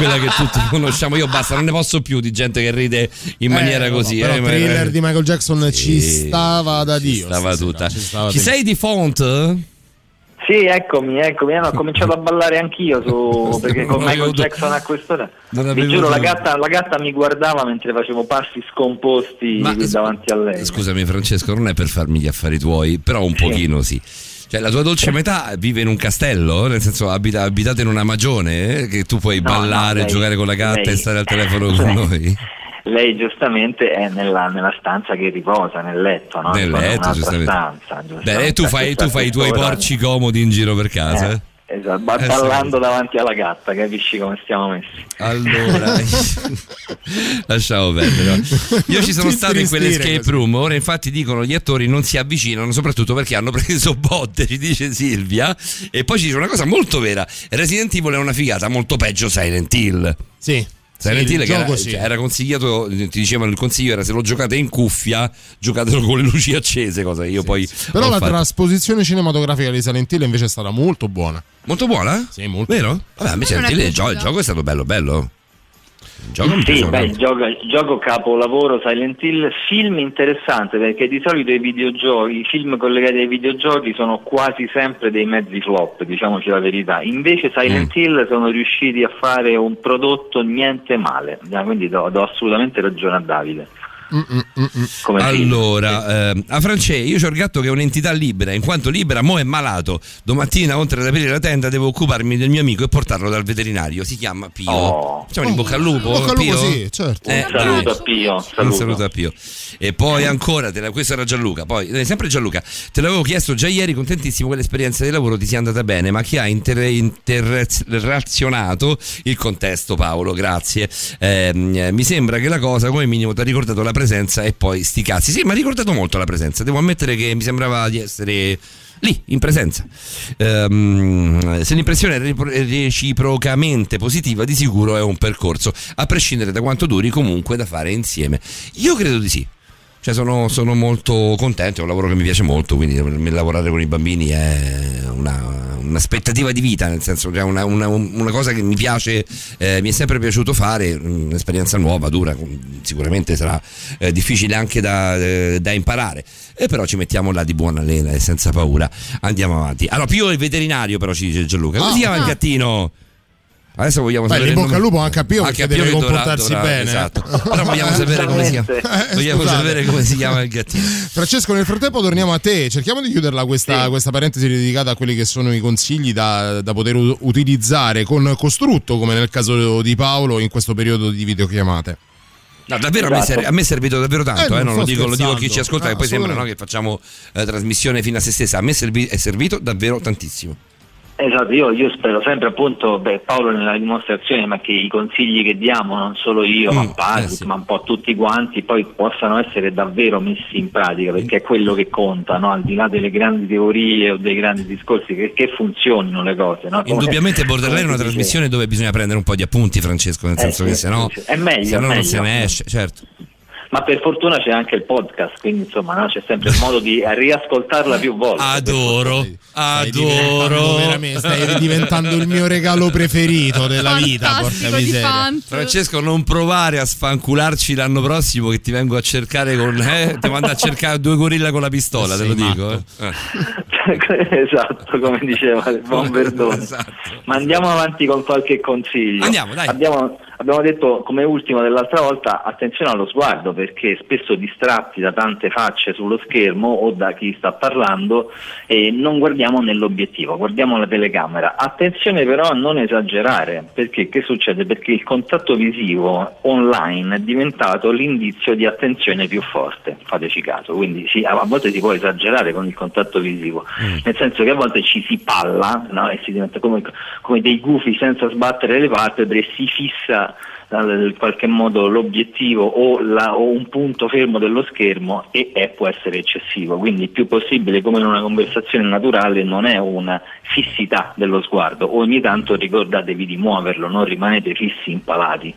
Quella che tutti *laughs* conosciamo. Io basta, non ne posso più di gente che ride in maniera Eh, così. Però eh, thriller di Michael Jackson ci stava da Dio. Stava stasera, tutta. ci stava Ci sei di font? Sì, eccomi, eccomi. Eh, no, ho cominciato a ballare anch'io su, *laughs* perché con Michael Jackson a quest'ora. Non Vi giuro, la gatta, la gatta mi guardava mentre facevo passi scomposti Ma- qui davanti a lei. Scusami Francesco, non è per farmi gli affari tuoi, però un pochino sì. Cioè, la tua dolce metà vive in un castello, nel senso abita, abitate in una magione, eh, che tu puoi No, ballare, no, lei- giocare con la gatta lei- e stare al telefono *laughs* con noi. Lei giustamente è nella, nella stanza che riposa, nel letto, no? Nel letto, giustamente. stanza, giustamente. Beh, e tu fai, tu fai i tuoi porci comodi in giro per casa. eh? Esatto, ba- Eh, ballando davanti alla gatta, capisci come stiamo messi? Allora, *laughs* lasciamo perdere. Io ci sono stato in quell'escape room. Ora, infatti, dicono gli attori non si avvicinano, soprattutto perché hanno *laughs* preso botte, ci dice Silvia. E poi ci dice una cosa molto vera: Resident Evil è una figata, molto peggio Silent Hill. Sì. Silent Sì, Hill il che era, sì. cioè, era consigliato, ti dicevano il consiglio era se lo giocate in cuffia, giocatelo con le luci accese, cosa io poi Però la fatto. trasposizione cinematografica di Silent Hill invece è stata molto buona. Molto buona? Sì, molto. Vero? Vabbè, a me Non è Silent Hill, il, piaciuta. gio- il gioco è stato bello, bello. Gioco Sì, beh, gioco, gioco capolavoro Silent Hill, film interessante perché di solito i videogiochi, i film collegati ai videogiochi sono quasi sempre dei mezzi flop, diciamoci la verità. Invece Silent Hill sono riusciti a fare un prodotto niente male, quindi do, do assolutamente ragione a Davide. Come allora, ehm, a France, io c'ho il gatto che è un'entità libera, in quanto libera, mo è malato. Domattina, oltre ad aprire la tenda, devo occuparmi del mio amico e portarlo dal veterinario. Si chiama Pio. Oh. Facciamo un in bocca al lupo. Bocca al lupo, Pio? sì, certo. Eh, Un saluto dai. a Pio, Un saluto. saluto a Pio. E poi ancora, te la- questo era Gianluca. Poi, eh, sempre Gianluca, te l'avevo chiesto già ieri, contentissimo che l'esperienza di lavoro ti sia andata bene, ma chi ha inter- interrazionato il contesto, Paolo? Grazie. Ehm, eh, mi sembra che la cosa, come minimo, ti ha ricordato la presenza e poi sti cazzi. Sì, mi ha ricordato molto la presenza. Devo ammettere che mi sembrava di essere lì, in presenza. Ehm, se l'impressione è reciprocamente positiva, di sicuro è un percorso, a prescindere da quanto duri, comunque da fare insieme. Io credo di sì. Cioè sono, sono molto contento, è un lavoro che mi piace molto, quindi lavorare con i bambini è una, un'aspettativa di vita, nel senso cioè una, una- una cosa che mi piace, eh, mi è sempre piaciuto fare, un'esperienza nuova, dura, sicuramente sarà eh, difficile anche da, eh, da imparare, e però ci mettiamo là di buona lena e senza paura, andiamo avanti. Allora, Pio il veterinario però ci dice Gianluca, come Ah. si chiama il Ah. gattino? Adesso vogliamo Beh, sapere in il bocca al lupo anche a Pio Anche perché a Pio deve che dovrà- comportarsi dovrà- bene. Esatto. Però vogliamo sapere come si chiama. *laughs* Eh, Vogliamo sapere come si chiama il gattino. Francesco, nel frattempo torniamo a te. Cerchiamo di chiuderla questa, questa parentesi dedicata a quelli che sono i consigli da, da poter u- utilizzare con costrutto, come nel caso di Paolo, in questo periodo di videochiamate. No, davvero a me, Esatto. a me è servito davvero tanto, Eh, eh, non lo dico, lo dico a chi ci ascolta, Ah, che poi sembra no, che facciamo eh, trasmissione fino a se stessa. A me è servito davvero tantissimo. Esatto, io, io spero sempre appunto, beh, Paolo nella dimostrazione, ma che i consigli che diamo, non solo io, ma Patrick, ma un po' tutti quanti, poi possano essere davvero messi in pratica, perché è quello che conta, no? al di là delle grandi teorie o dei grandi discorsi, che, che funzionino le cose. No? Come- Indubbiamente Borderline è una trasmissione dove bisogna prendere un po' di appunti, Francesco, nel Eh, senso sì, che se no, sì, sì. È meglio, se no non meglio. se ne esce, certo. Ma per fortuna c'è anche il podcast, quindi insomma no, c'è sempre il modo di riascoltarla più volte. Adoro, adoro. veramente- *laughs* stai diventando il mio regalo preferito della vita, porca miseria. Francesco, non provare a sfancularci l'anno prossimo che ti vengo a cercare con. Eh, ti mando a cercare due gorilla con la pistola, te lo dico. eh. *laughs* Esatto, come diceva il buon *laughs* Verdone. Ma andiamo avanti con qualche consiglio. Andiamo, dai. Abbiamo, abbiamo detto come ultimo dell'altra volta attenzione allo sguardo perché spesso distratti da tante facce sullo schermo o da chi sta parlando e non guardiamo nell'obiettivo, guardiamo la telecamera. Attenzione però a non esagerare perché che succede? Perché il contatto visivo online è diventato l'indizio di attenzione più forte, fateci caso, quindi sì, a volte si può esagerare con il contatto visivo, nel senso che a volte ci si palla no? e si diventa come, come dei gufi senza sbattere le palpebre e si fissa eh, in qualche modo l'obiettivo o, la- o un punto fermo dello schermo e eh, può essere eccessivo, quindi il più possibile come in una conversazione naturale non è una fissità dello sguardo, ogni tanto ricordatevi di muoverlo, non rimanete fissi impalati.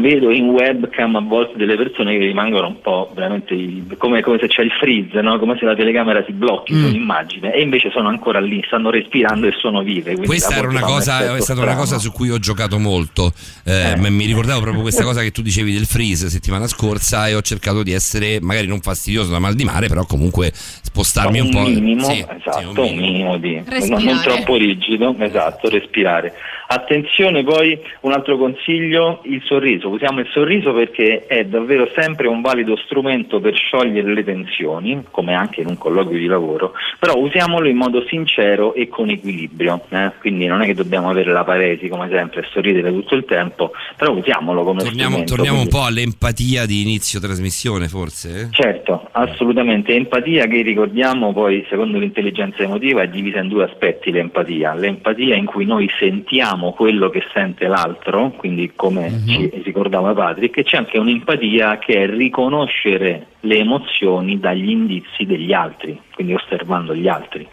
Vedo in webcam a volte delle persone che rimangono un po' veramente come, come se c'è il freeze, no? come se la telecamera si blocchi Mm. sull'immagine e invece sono ancora lì, stanno respirando e sono vive. Questa era una un cosa, è stata una cosa su cui ho giocato molto. Eh, ma Mi ricordavo proprio questa cosa che tu dicevi del freeze settimana scorsa e ho cercato di essere magari non fastidioso da mal di mare, però comunque spostarmi un, un po'. minimo, Sì, esatto, un minimo di non, non troppo rigido, esatto, respirare. Attenzione poi, un altro consiglio, il sorriso. Usiamo il sorriso perché è davvero sempre un valido strumento per sciogliere le tensioni, come anche in un colloquio di lavoro, però usiamolo in modo sincero e con equilibrio. eh. Quindi non è che dobbiamo avere la paresi come sempre e sorridere tutto il tempo, però usiamolo come Torniamo, strumento. torniamo un quindi- po' all'empatia di inizio trasmissione, forse. eh? Certo, assolutamente. Empatia che ricordiamo poi, secondo l'intelligenza emotiva, è divisa in due aspetti l'empatia. L'empatia in cui noi sentiamo quello che sente l'altro, quindi come ci ricordava Patrick, c'è anche un'empatia che è riconoscere le emozioni dagli indizi degli altri, quindi osservando gli altri.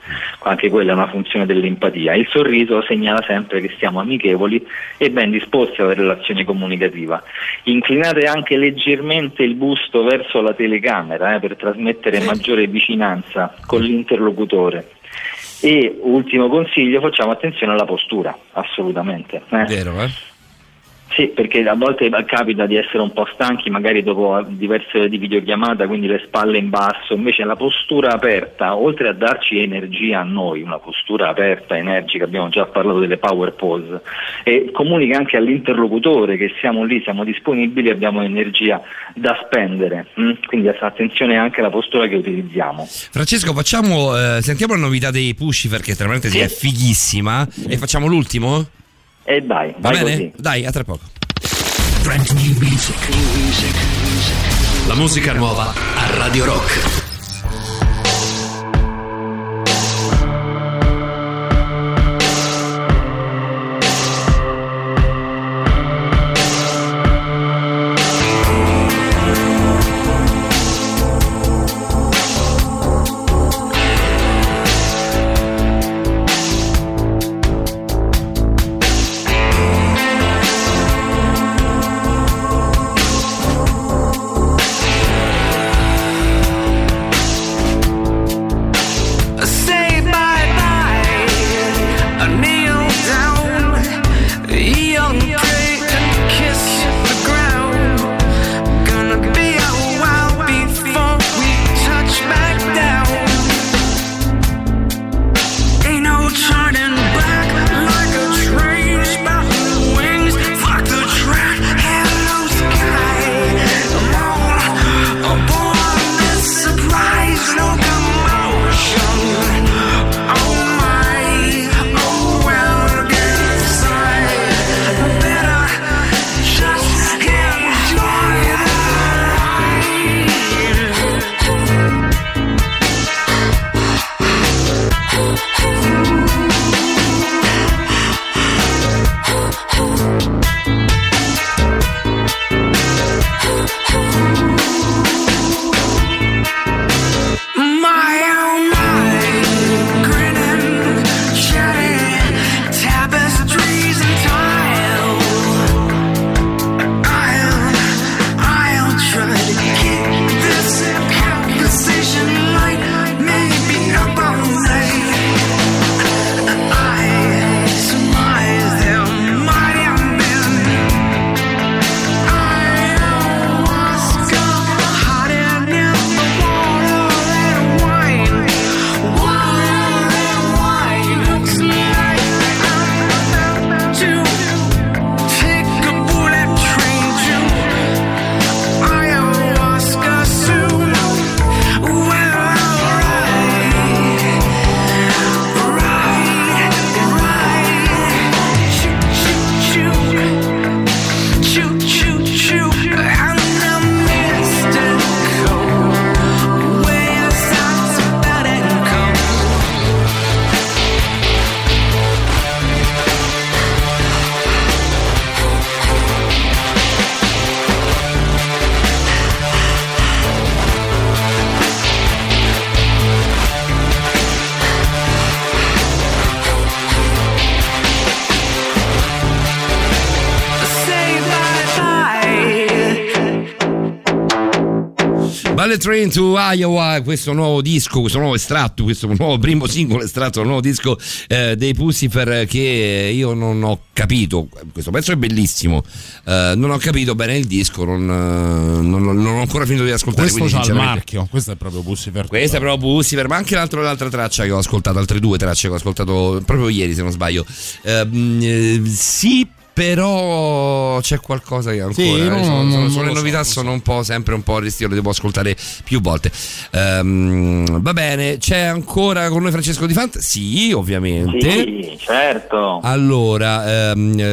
Anche quella è una funzione dell'empatia. Il sorriso segnala sempre che siamo amichevoli e ben disposti alla relazione comunicativa. Inclinate anche leggermente il busto verso la telecamera eh, per trasmettere maggiore vicinanza con l'interlocutore. E ultimo consiglio, facciamo attenzione alla postura, assolutamente. eh. Vero, eh? Sì, perché a volte capita di essere un po' stanchi, magari dopo diverse ore di videochiamata, quindi le spalle in basso, invece la postura aperta, oltre a darci energia a noi, una postura aperta, energica, abbiamo già parlato delle power pose, e comunica anche all'interlocutore che siamo lì, siamo disponibili, abbiamo energia da spendere, mm? quindi attenzione anche alla postura che utilizziamo. Francesco, facciamo, eh, sentiamo la novità dei Pushifer, che tra parentesi è fighissima. E facciamo l'ultimo? E dai, Va vai bene? così. Dai, a tra poco. Brand new music. New music. La musica nuova a Radio Rock. Ballet Train to Iowa, questo nuovo disco, questo nuovo estratto, questo nuovo primo singolo estratto, il nuovo disco eh, dei Pussifer che io non ho capito. Questo pezzo è bellissimo, eh, non ho capito bene il disco, non, eh, non- non ho ancora finito di ascoltare. Questo c'ha il marchio, questo è proprio Pussifer. questa è proprio Pussifer, ma anche l'altro- l'altra traccia che ho ascoltato, altre due tracce che ho ascoltato proprio ieri, se non sbaglio. Eh, sì, però c'è qualcosa che ancora. Sì, eh, non- sono- non sono le so, novità, sono un po' sempre un po' restio, le devo ascoltare più volte. Ehm, va bene, c'è ancora con noi Francesco Di Fant? Sì, ovviamente. Sì, certo. Allora, Ci eh,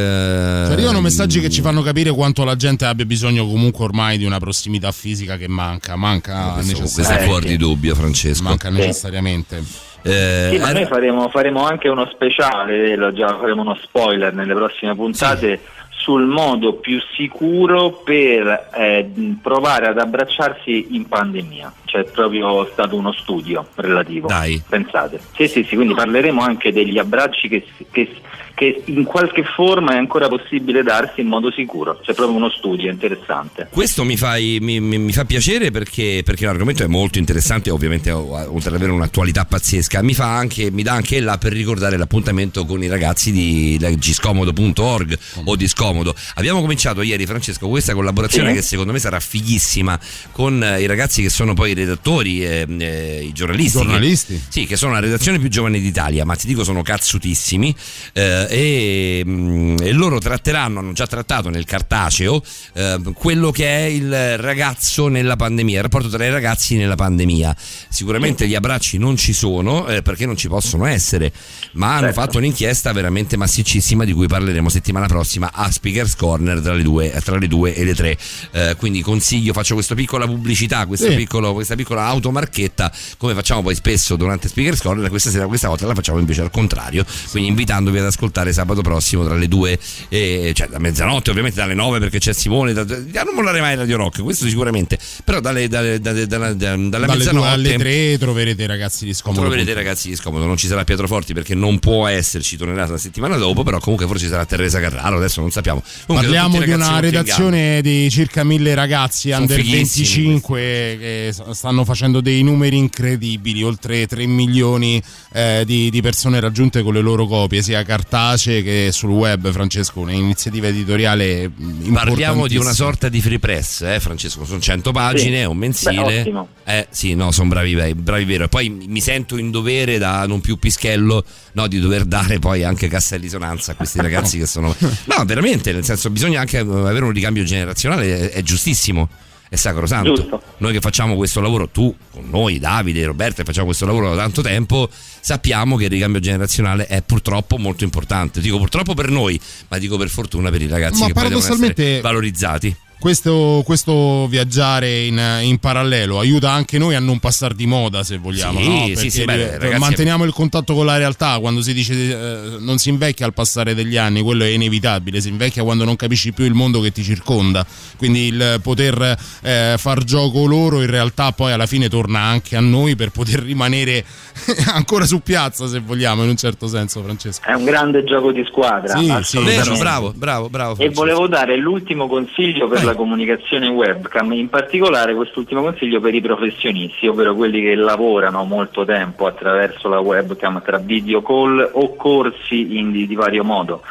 arrivano messaggi che ci fanno capire quanto la gente abbia bisogno comunque ormai di una prossimità fisica che manca, manca questo, questo è necessariamente. fuori di dubbio, Francesco. Manca Sì. necessariamente. Eh, Sì, ma eh, noi faremo, faremo anche uno speciale, lo già faremo uno spoiler nelle prossime puntate sul modo più sicuro per eh, provare ad abbracciarsi in pandemia. C'è proprio stato uno studio relativo. Dai. Pensate. Sì, sì, sì, quindi parleremo anche degli abbracci che, che- che in qualche forma è ancora possibile darsi in modo sicuro. C'è proprio uno studio interessante. Questo mi, fai- mi- mi- mi fa piacere perché, perché l'argomento è molto interessante, ovviamente oltre ad avere un'attualità pazzesca, mi, fa anche, mi dà anche là per ricordare l'appuntamento con i ragazzi di giscomodo.org o di Scomodo. Abbiamo cominciato ieri, Francesco, questa collaborazione Sì. che secondo me sarà fighissima con eh, i ragazzi che sono poi i redattori, eh, eh, i giornalisti. Giornalisti? Che, sì, che sono la redazione più giovane d'Italia, ma ti dico sono cazzutissimi eh, e, mm, e loro tratteranno, hanno già trattato nel cartaceo eh, quello che è il ragazzo nella pandemia, il rapporto tra i ragazzi nella pandemia. Sicuramente gli abbracci non ci sono eh, perché non ci possono essere, ma hanno fatto un'inchiesta veramente massiccissima di cui parleremo settimana prossima a Speakers Corner tra le due, tra le due e le tre. Eh, quindi consiglio, faccio questa piccola pubblicità, questo Sì. piccolo- questa piccola automarchetta, come facciamo poi spesso durante Speakers Corner, questa sera, questa volta la facciamo invece al contrario, quindi invitandovi ad ascoltare sabato prossimo tra le due, e, cioè da mezzanotte ovviamente dalle nove perché c'è Simone, da, non mollare mai Radio Rock, questo sicuramente, però dalle, dalle, dalle- dalle- dalla Dalle due alle mezzanotte tre troverete i ragazzi di Scomodo. troverete i ragazzi di Scomodo, non ci sarà Pietro Forti perché non può esserci, tornerà la settimana dopo, però comunque forse ci sarà Teresa Carraro, adesso non sappiamo. Comunque, Parliamo di una redazione di circa mille ragazzi Sono under fighissimi 25 che stanno facendo dei numeri incredibili, oltre 3 milioni eh, di, di persone raggiunte con le loro copie, sia cartacee che sul web, Francesco, un'iniziativa editoriale mm, Parliamo di una sorta di free press, eh, Francesco. Sono 100 pagine, Sì. è un mensile. Beh, eh, sì, no, sono bravi, bravi, bravi vero. E poi mi sento in dovere da non più pischello, no, di dover dare poi anche cassa e risonanza a questi ragazzi che sono. *laughs* No, veramente, nel senso, bisogna anche eh, avere un ricambio generazionale, è, è giustissimo. È sacrosanto. Giusto. Noi che facciamo questo lavoro, tu con noi, Davide, Roberto, che facciamo questo lavoro da tanto tempo, sappiamo che il ricambio generazionale è purtroppo molto importante. Dico purtroppo per noi, ma dico per fortuna per i ragazzi Ma che poi devono paradossalmente- essere valorizzati. Questo, questo viaggiare in, in parallelo aiuta anche noi a non passare di moda, se vogliamo. Sì, no? sì, Perché sì, beh, eh, ragazzi, manteniamo il contatto con la realtà. Quando si dice eh, non si invecchia al passare degli anni, quello è inevitabile. Si invecchia quando non capisci più il mondo che ti circonda. Quindi il poter eh, far gioco loro in realtà poi alla fine torna anche a noi per poter rimanere *laughs* ancora su piazza, se vogliamo, in un certo senso, Francesco. È un grande gioco di squadra. Sì, sì. Vero, bravo, bravo, bravo. E Francesco. volevo dare l'ultimo consiglio per la comunicazione webcam, in particolare quest'ultimo consiglio per i professionisti, ovvero quelli che lavorano molto tempo attraverso la webcam tra video call o corsi di, di vario modo.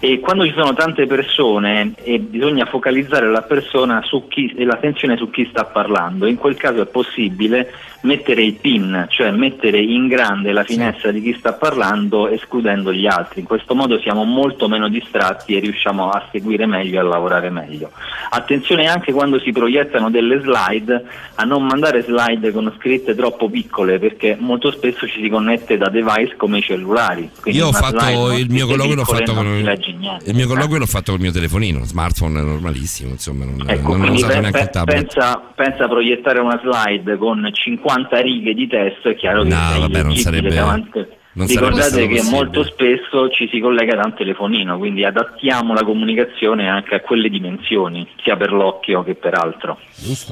E quando ci sono tante persone e bisogna focalizzare la persona su chi, e l'attenzione su chi sta parlando, in quel caso è possibile mettere il pin, cioè mettere in grande la finestra di chi sta parlando escludendo gli altri. In questo modo siamo molto meno distratti e riusciamo a seguire meglio e a lavorare meglio. Attenzione anche quando si proiettano delle slide a non mandare slide con scritte troppo piccole perché molto spesso ci si connette da device come i cellulari. Quindi Io ho fatto il mio scritte colloquio l'ho fatto con il, mio colloquio l'ho fatto col mio telefonino, smartphone normalissimo, insomma, non, Ecco, non ho usato pe- neanche il tablet. pensa, pensa a proiettare una slide con 50 righe di testo, è chiaro che No, vabbè, non sarebbe- davanti- non sarebbe Ricordate che possibile. molto spesso ci si collega da un telefonino, quindi adattiamo la comunicazione anche a quelle dimensioni, sia per l'occhio che per altro.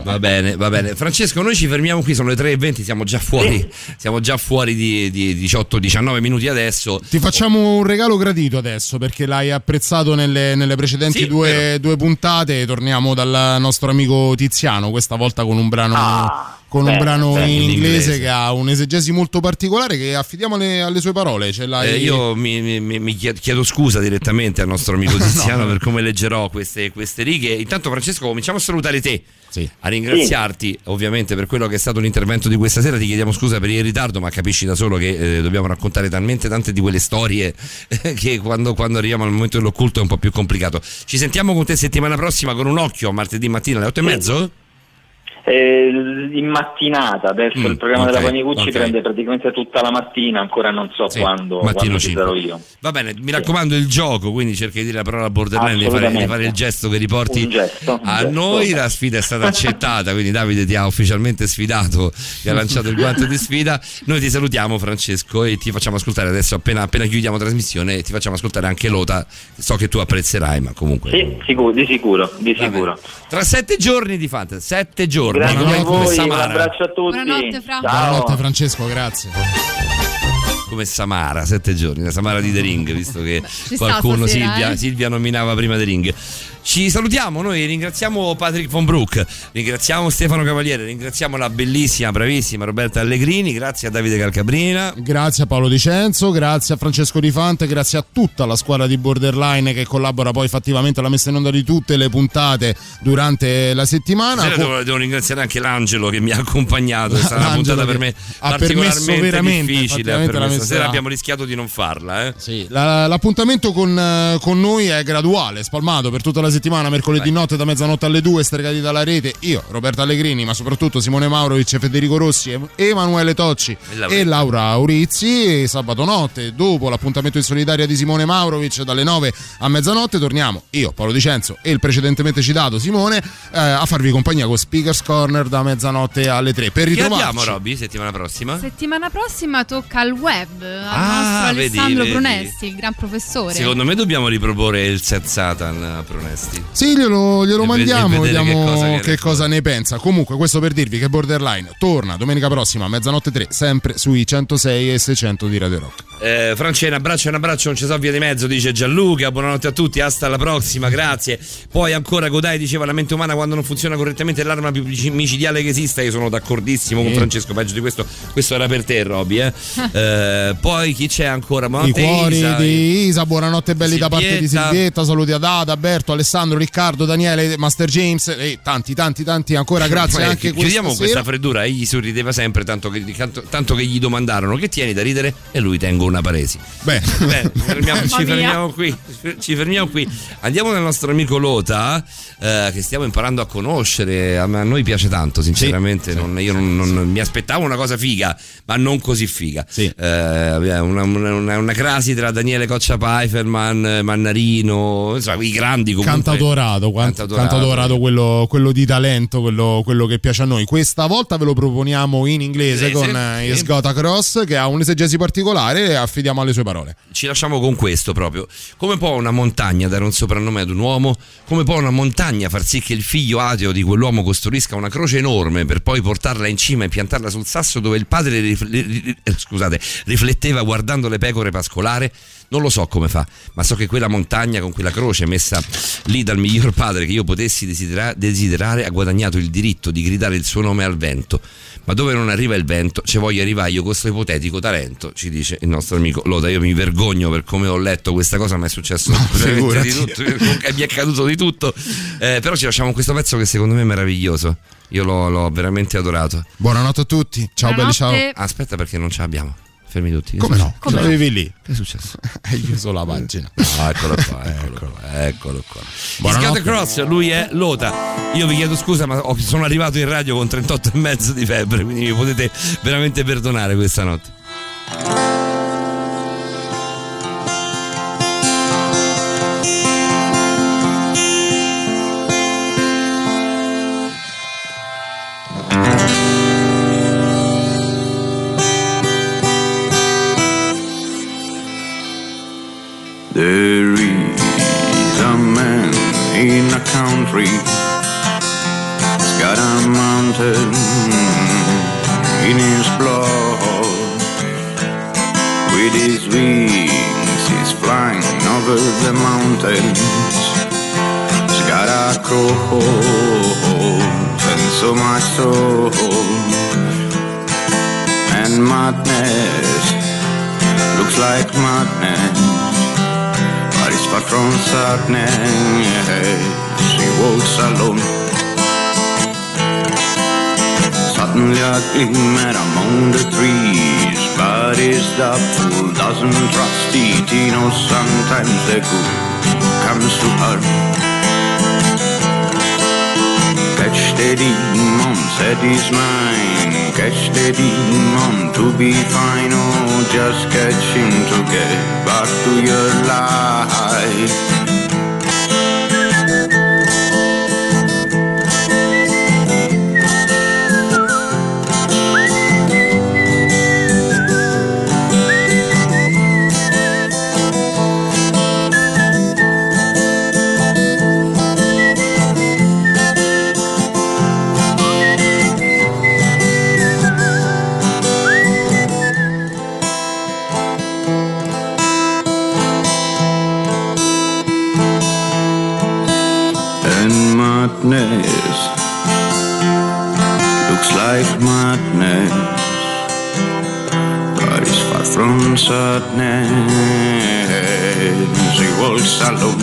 Va bene, va bene. Francesco, noi ci fermiamo qui, sono le 3.20, siamo già fuori, siamo già fuori di, di 18-19 minuti adesso. Ti facciamo un regalo gradito adesso perché l'hai apprezzato nelle, nelle precedenti Sì, due, due puntate. Torniamo dal nostro amico Tiziano, questa volta con un brano con un Beh, brano beh, in in inglese, inglese. che ha un'esegesi molto particolare che affidiamo alle, alle sue parole. Ce l'hai... Eh, io mi, mi- mi- mi chied- chiedo scusa direttamente al nostro amico *laughs* Tiziano per come leggerò queste, queste righe. Intanto, Francesco, cominciamo a salutare te. A ringraziarti ovviamente per quello che è stato l'intervento di questa sera. Ti chiediamo scusa per il ritardo, ma capisci da solo che eh, dobbiamo raccontare talmente tante di quelle storie eh, *laughs* che quando, quando arriviamo al momento dell'occulto è un po' più complicato. Ci sentiamo con te settimana prossima con un occhio martedì mattina alle 8 e mezzo? Eh, in mattinata, adesso Mm, il programma ok, della Panicucci ok. prende praticamente tutta la mattina, ancora non so quando, mattino quando ci sarò io. Va bene, mi raccomando il gioco, quindi cerchi di dire la parola borderline, di fare, di fare il gesto che riporti gesto, a gesto. noi. La sfida è stata *laughs* accettata, quindi Davide ti ha ufficialmente sfidato, ti ha lanciato il guanto di sfida. Noi ti salutiamo Francesco e ti facciamo ascoltare adesso appena, appena chiudiamo trasmissione, ti facciamo ascoltare anche Lota. So che tu apprezzerai, ma comunque. Sì, sicuro, di sicuro, di sicuro. Tra sette giorni di fate, sette giorni. Grazie a voi, un abbraccio a tutti. Buonanotte, Fra. Buonanotte Francesco, grazie. Come Samara, sette giorni, la Samara di The Ring, visto che *laughs* qualcuno stasera, Silvia, eh. Silvia nominava prima The Ring. Ci salutiamo, noi ringraziamo Patrick von Broek, ringraziamo Stefano Cavaliere, ringraziamo la bellissima, bravissima Roberta Allegrini, grazie a Davide Calcabrina. Grazie a Paolo Dicenzo, grazie a Francesco Di Fante, grazie a tutta la squadra di Borderline che collabora poi fattivamente alla messa in onda di tutte le puntate durante la settimana. Stasera devo, devo ringraziare anche l'Angelo che mi ha accompagnato, è stata una *laughs* puntata per me ha permesso particolarmente veramente, difficile. Stasera abbiamo rischiato di non farla. Eh. La- l'appuntamento con, eh, con noi è graduale, spalmato per tutta la settimana, mercoledì notte da mezzanotte alle 2, stregati dalla rete. Io, Roberto Allegrini, ma soprattutto Simone Maurovic, Federico Rossi, Emanuele Tocci E Laura. Aurizzi. E sabato notte, dopo l'appuntamento in solitaria di Simone Maurovic, dalle 9 a mezzanotte, torniamo io, Paolo Dicenzo e il precedentemente citato Simone eh, a farvi compagnia con Speakers Corner da mezzanotte alle 3. Per ritrovarci. abbiamo Robby settimana prossima? Settimana prossima tocca al web, al Ah, nostro vedi, Alessandro vedi. Pronesti, il gran professore. Secondo me dobbiamo riproporre il set Satan a Pronesti. Sì, glielo, glielo E mandiamo, e vediamo che cosa che, cosa ne pensa. Comunque, questo per dirvi che Borderline torna domenica prossima a mezzanotte 3, sempre sui 106 e 600 di Radio Rock. Eh, Francia, un abbraccio, un abbraccio, non ci so via di mezzo, dice Gianluca. Buonanotte a tutti, hasta alla prossima, grazie. Poi ancora Godai diceva la mente umana quando non funziona correttamente è l'arma più micidiale che esista. Io sono d'accordissimo con Sì. Francesco, peggio di questo. Questo era per te, Roby. Eh. *laughs* Eh, poi chi c'è ancora? I Buonanotte, cuori Isa. di Isa, buonanotte belli da parte di Silvietta. Silvietta, saluti ad Ada, Alberto, Alessandro, Riccardo, Daniele, Master James e tanti, tanti, tanti ancora. *laughs* Grazie Poi, anche Chiudiamo questa questa freddura. Egli sorrideva sempre, tanto che, tanto, tanto che gli domandarono che tieni da ridere e lui tengo una paresi. Beh, *laughs* Beh, *laughs* fermiamo- ci fermiamo qui. Ci fermiamo qui. Andiamo dal nostro amico Lota, eh, che stiamo imparando a conoscere. A, noi piace tanto, sinceramente. Non- io non, non- mi aspettavo una cosa figa, ma non così figa. Eh, una, una, una- una crasi tra Daniele Coccia Pfeifferman, Mannarino, insomma, i grandi comunque. Cantautorato, Cantautorato. cantautorato quello, quello di talento, quello, quello che piace a noi. Questa volta ve lo proponiamo in inglese Inglese, con sì. Cross, che ha un'esegesi particolare affidiamo alle sue parole. Ci lasciamo con questo proprio. Come può una montagna dare un soprannome ad un uomo? Come può una montagna far sì che il figlio ateo di quell'uomo costruisca una croce enorme per poi portarla in cima e piantarla sul sasso dove il padre rif- ri- ri- eh, scusate, rifletteva guardando le pecore pascolare? Non lo so come fa, ma so che quella montagna con quella croce messa lì dal miglior padre che io potessi desidera- desiderare ha guadagnato il diritto di gridare il suo nome al vento. Ma dove non arriva il vento, ci voglio arrivare io con questo ipotetico talento, ci dice il nostro amico Loda. Io mi vergogno per come ho letto questa cosa, ma è successo *laughs* veramente di tutto, mi è accaduto di tutto. Eh, però ci lasciamo questo pezzo che secondo me è meraviglioso. Io l'ho, l'ho veramente adorato. Buonanotte a tutti. Ciao belli, ciao. Buonanotte. Aspetta perché non ce l'abbiamo. Fermi tutti. Come è no? successo? Ce l'avevi lì. Che è successo? *laughs* Hai chiuso la pagina. Ah, eccolo qua, *laughs* eccolo qua, eccolo qua. Buonanotte. Scott Cross, lui è Lota. Io vi chiedo scusa, ma sono arrivato in radio con 38 e mezzo di febbre, quindi mi potete veramente perdonare questa notte. Country. He's got a mountain in his blood. With his wings, he's flying over the mountains. He's got a cross and so much soul. And madness. Looks like madness, Σταυρώνσανε σιγότσα λόν Suddenly a glimmer among the trees Bodies that fool doesn't trust it. He knows sometimes the good comes to her. Catch the demon, set his mind Catch the demon to be fine. Oh, just catch him to get back to your life. Sadness. He walks alone.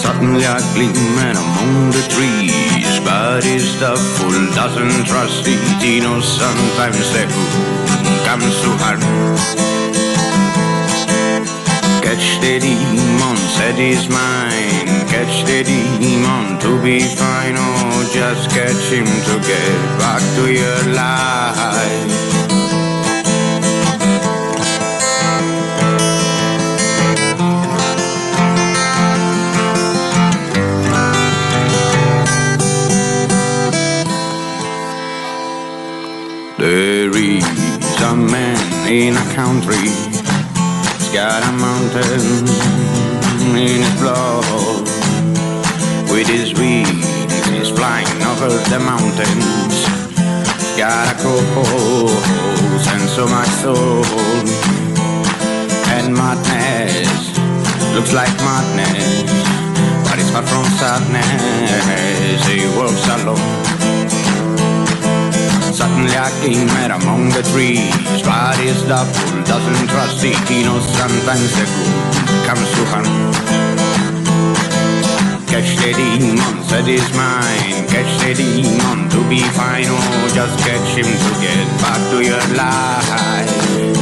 Suddenly a glimmer among the trees, but is the fool doesn't trust it. He knows sometimes the good comes to harm. Catch the demon, said he's mine. Catch the demon to be fine. Oh, just catch him to get back to your life. In a country it's got a mountain in its blood. With his wings, he's flying over the mountains. Got a cold and so much soul. And madness looks like madness, but it's far from sadness. He walks alone. Suddenly I came out among the trees. But is the fool doesn't trust it. He knows sometimes the good comes to harm. Catch the demon, said he's mine. Catch the demon to be fine. Oh, just catch him to get back to your life.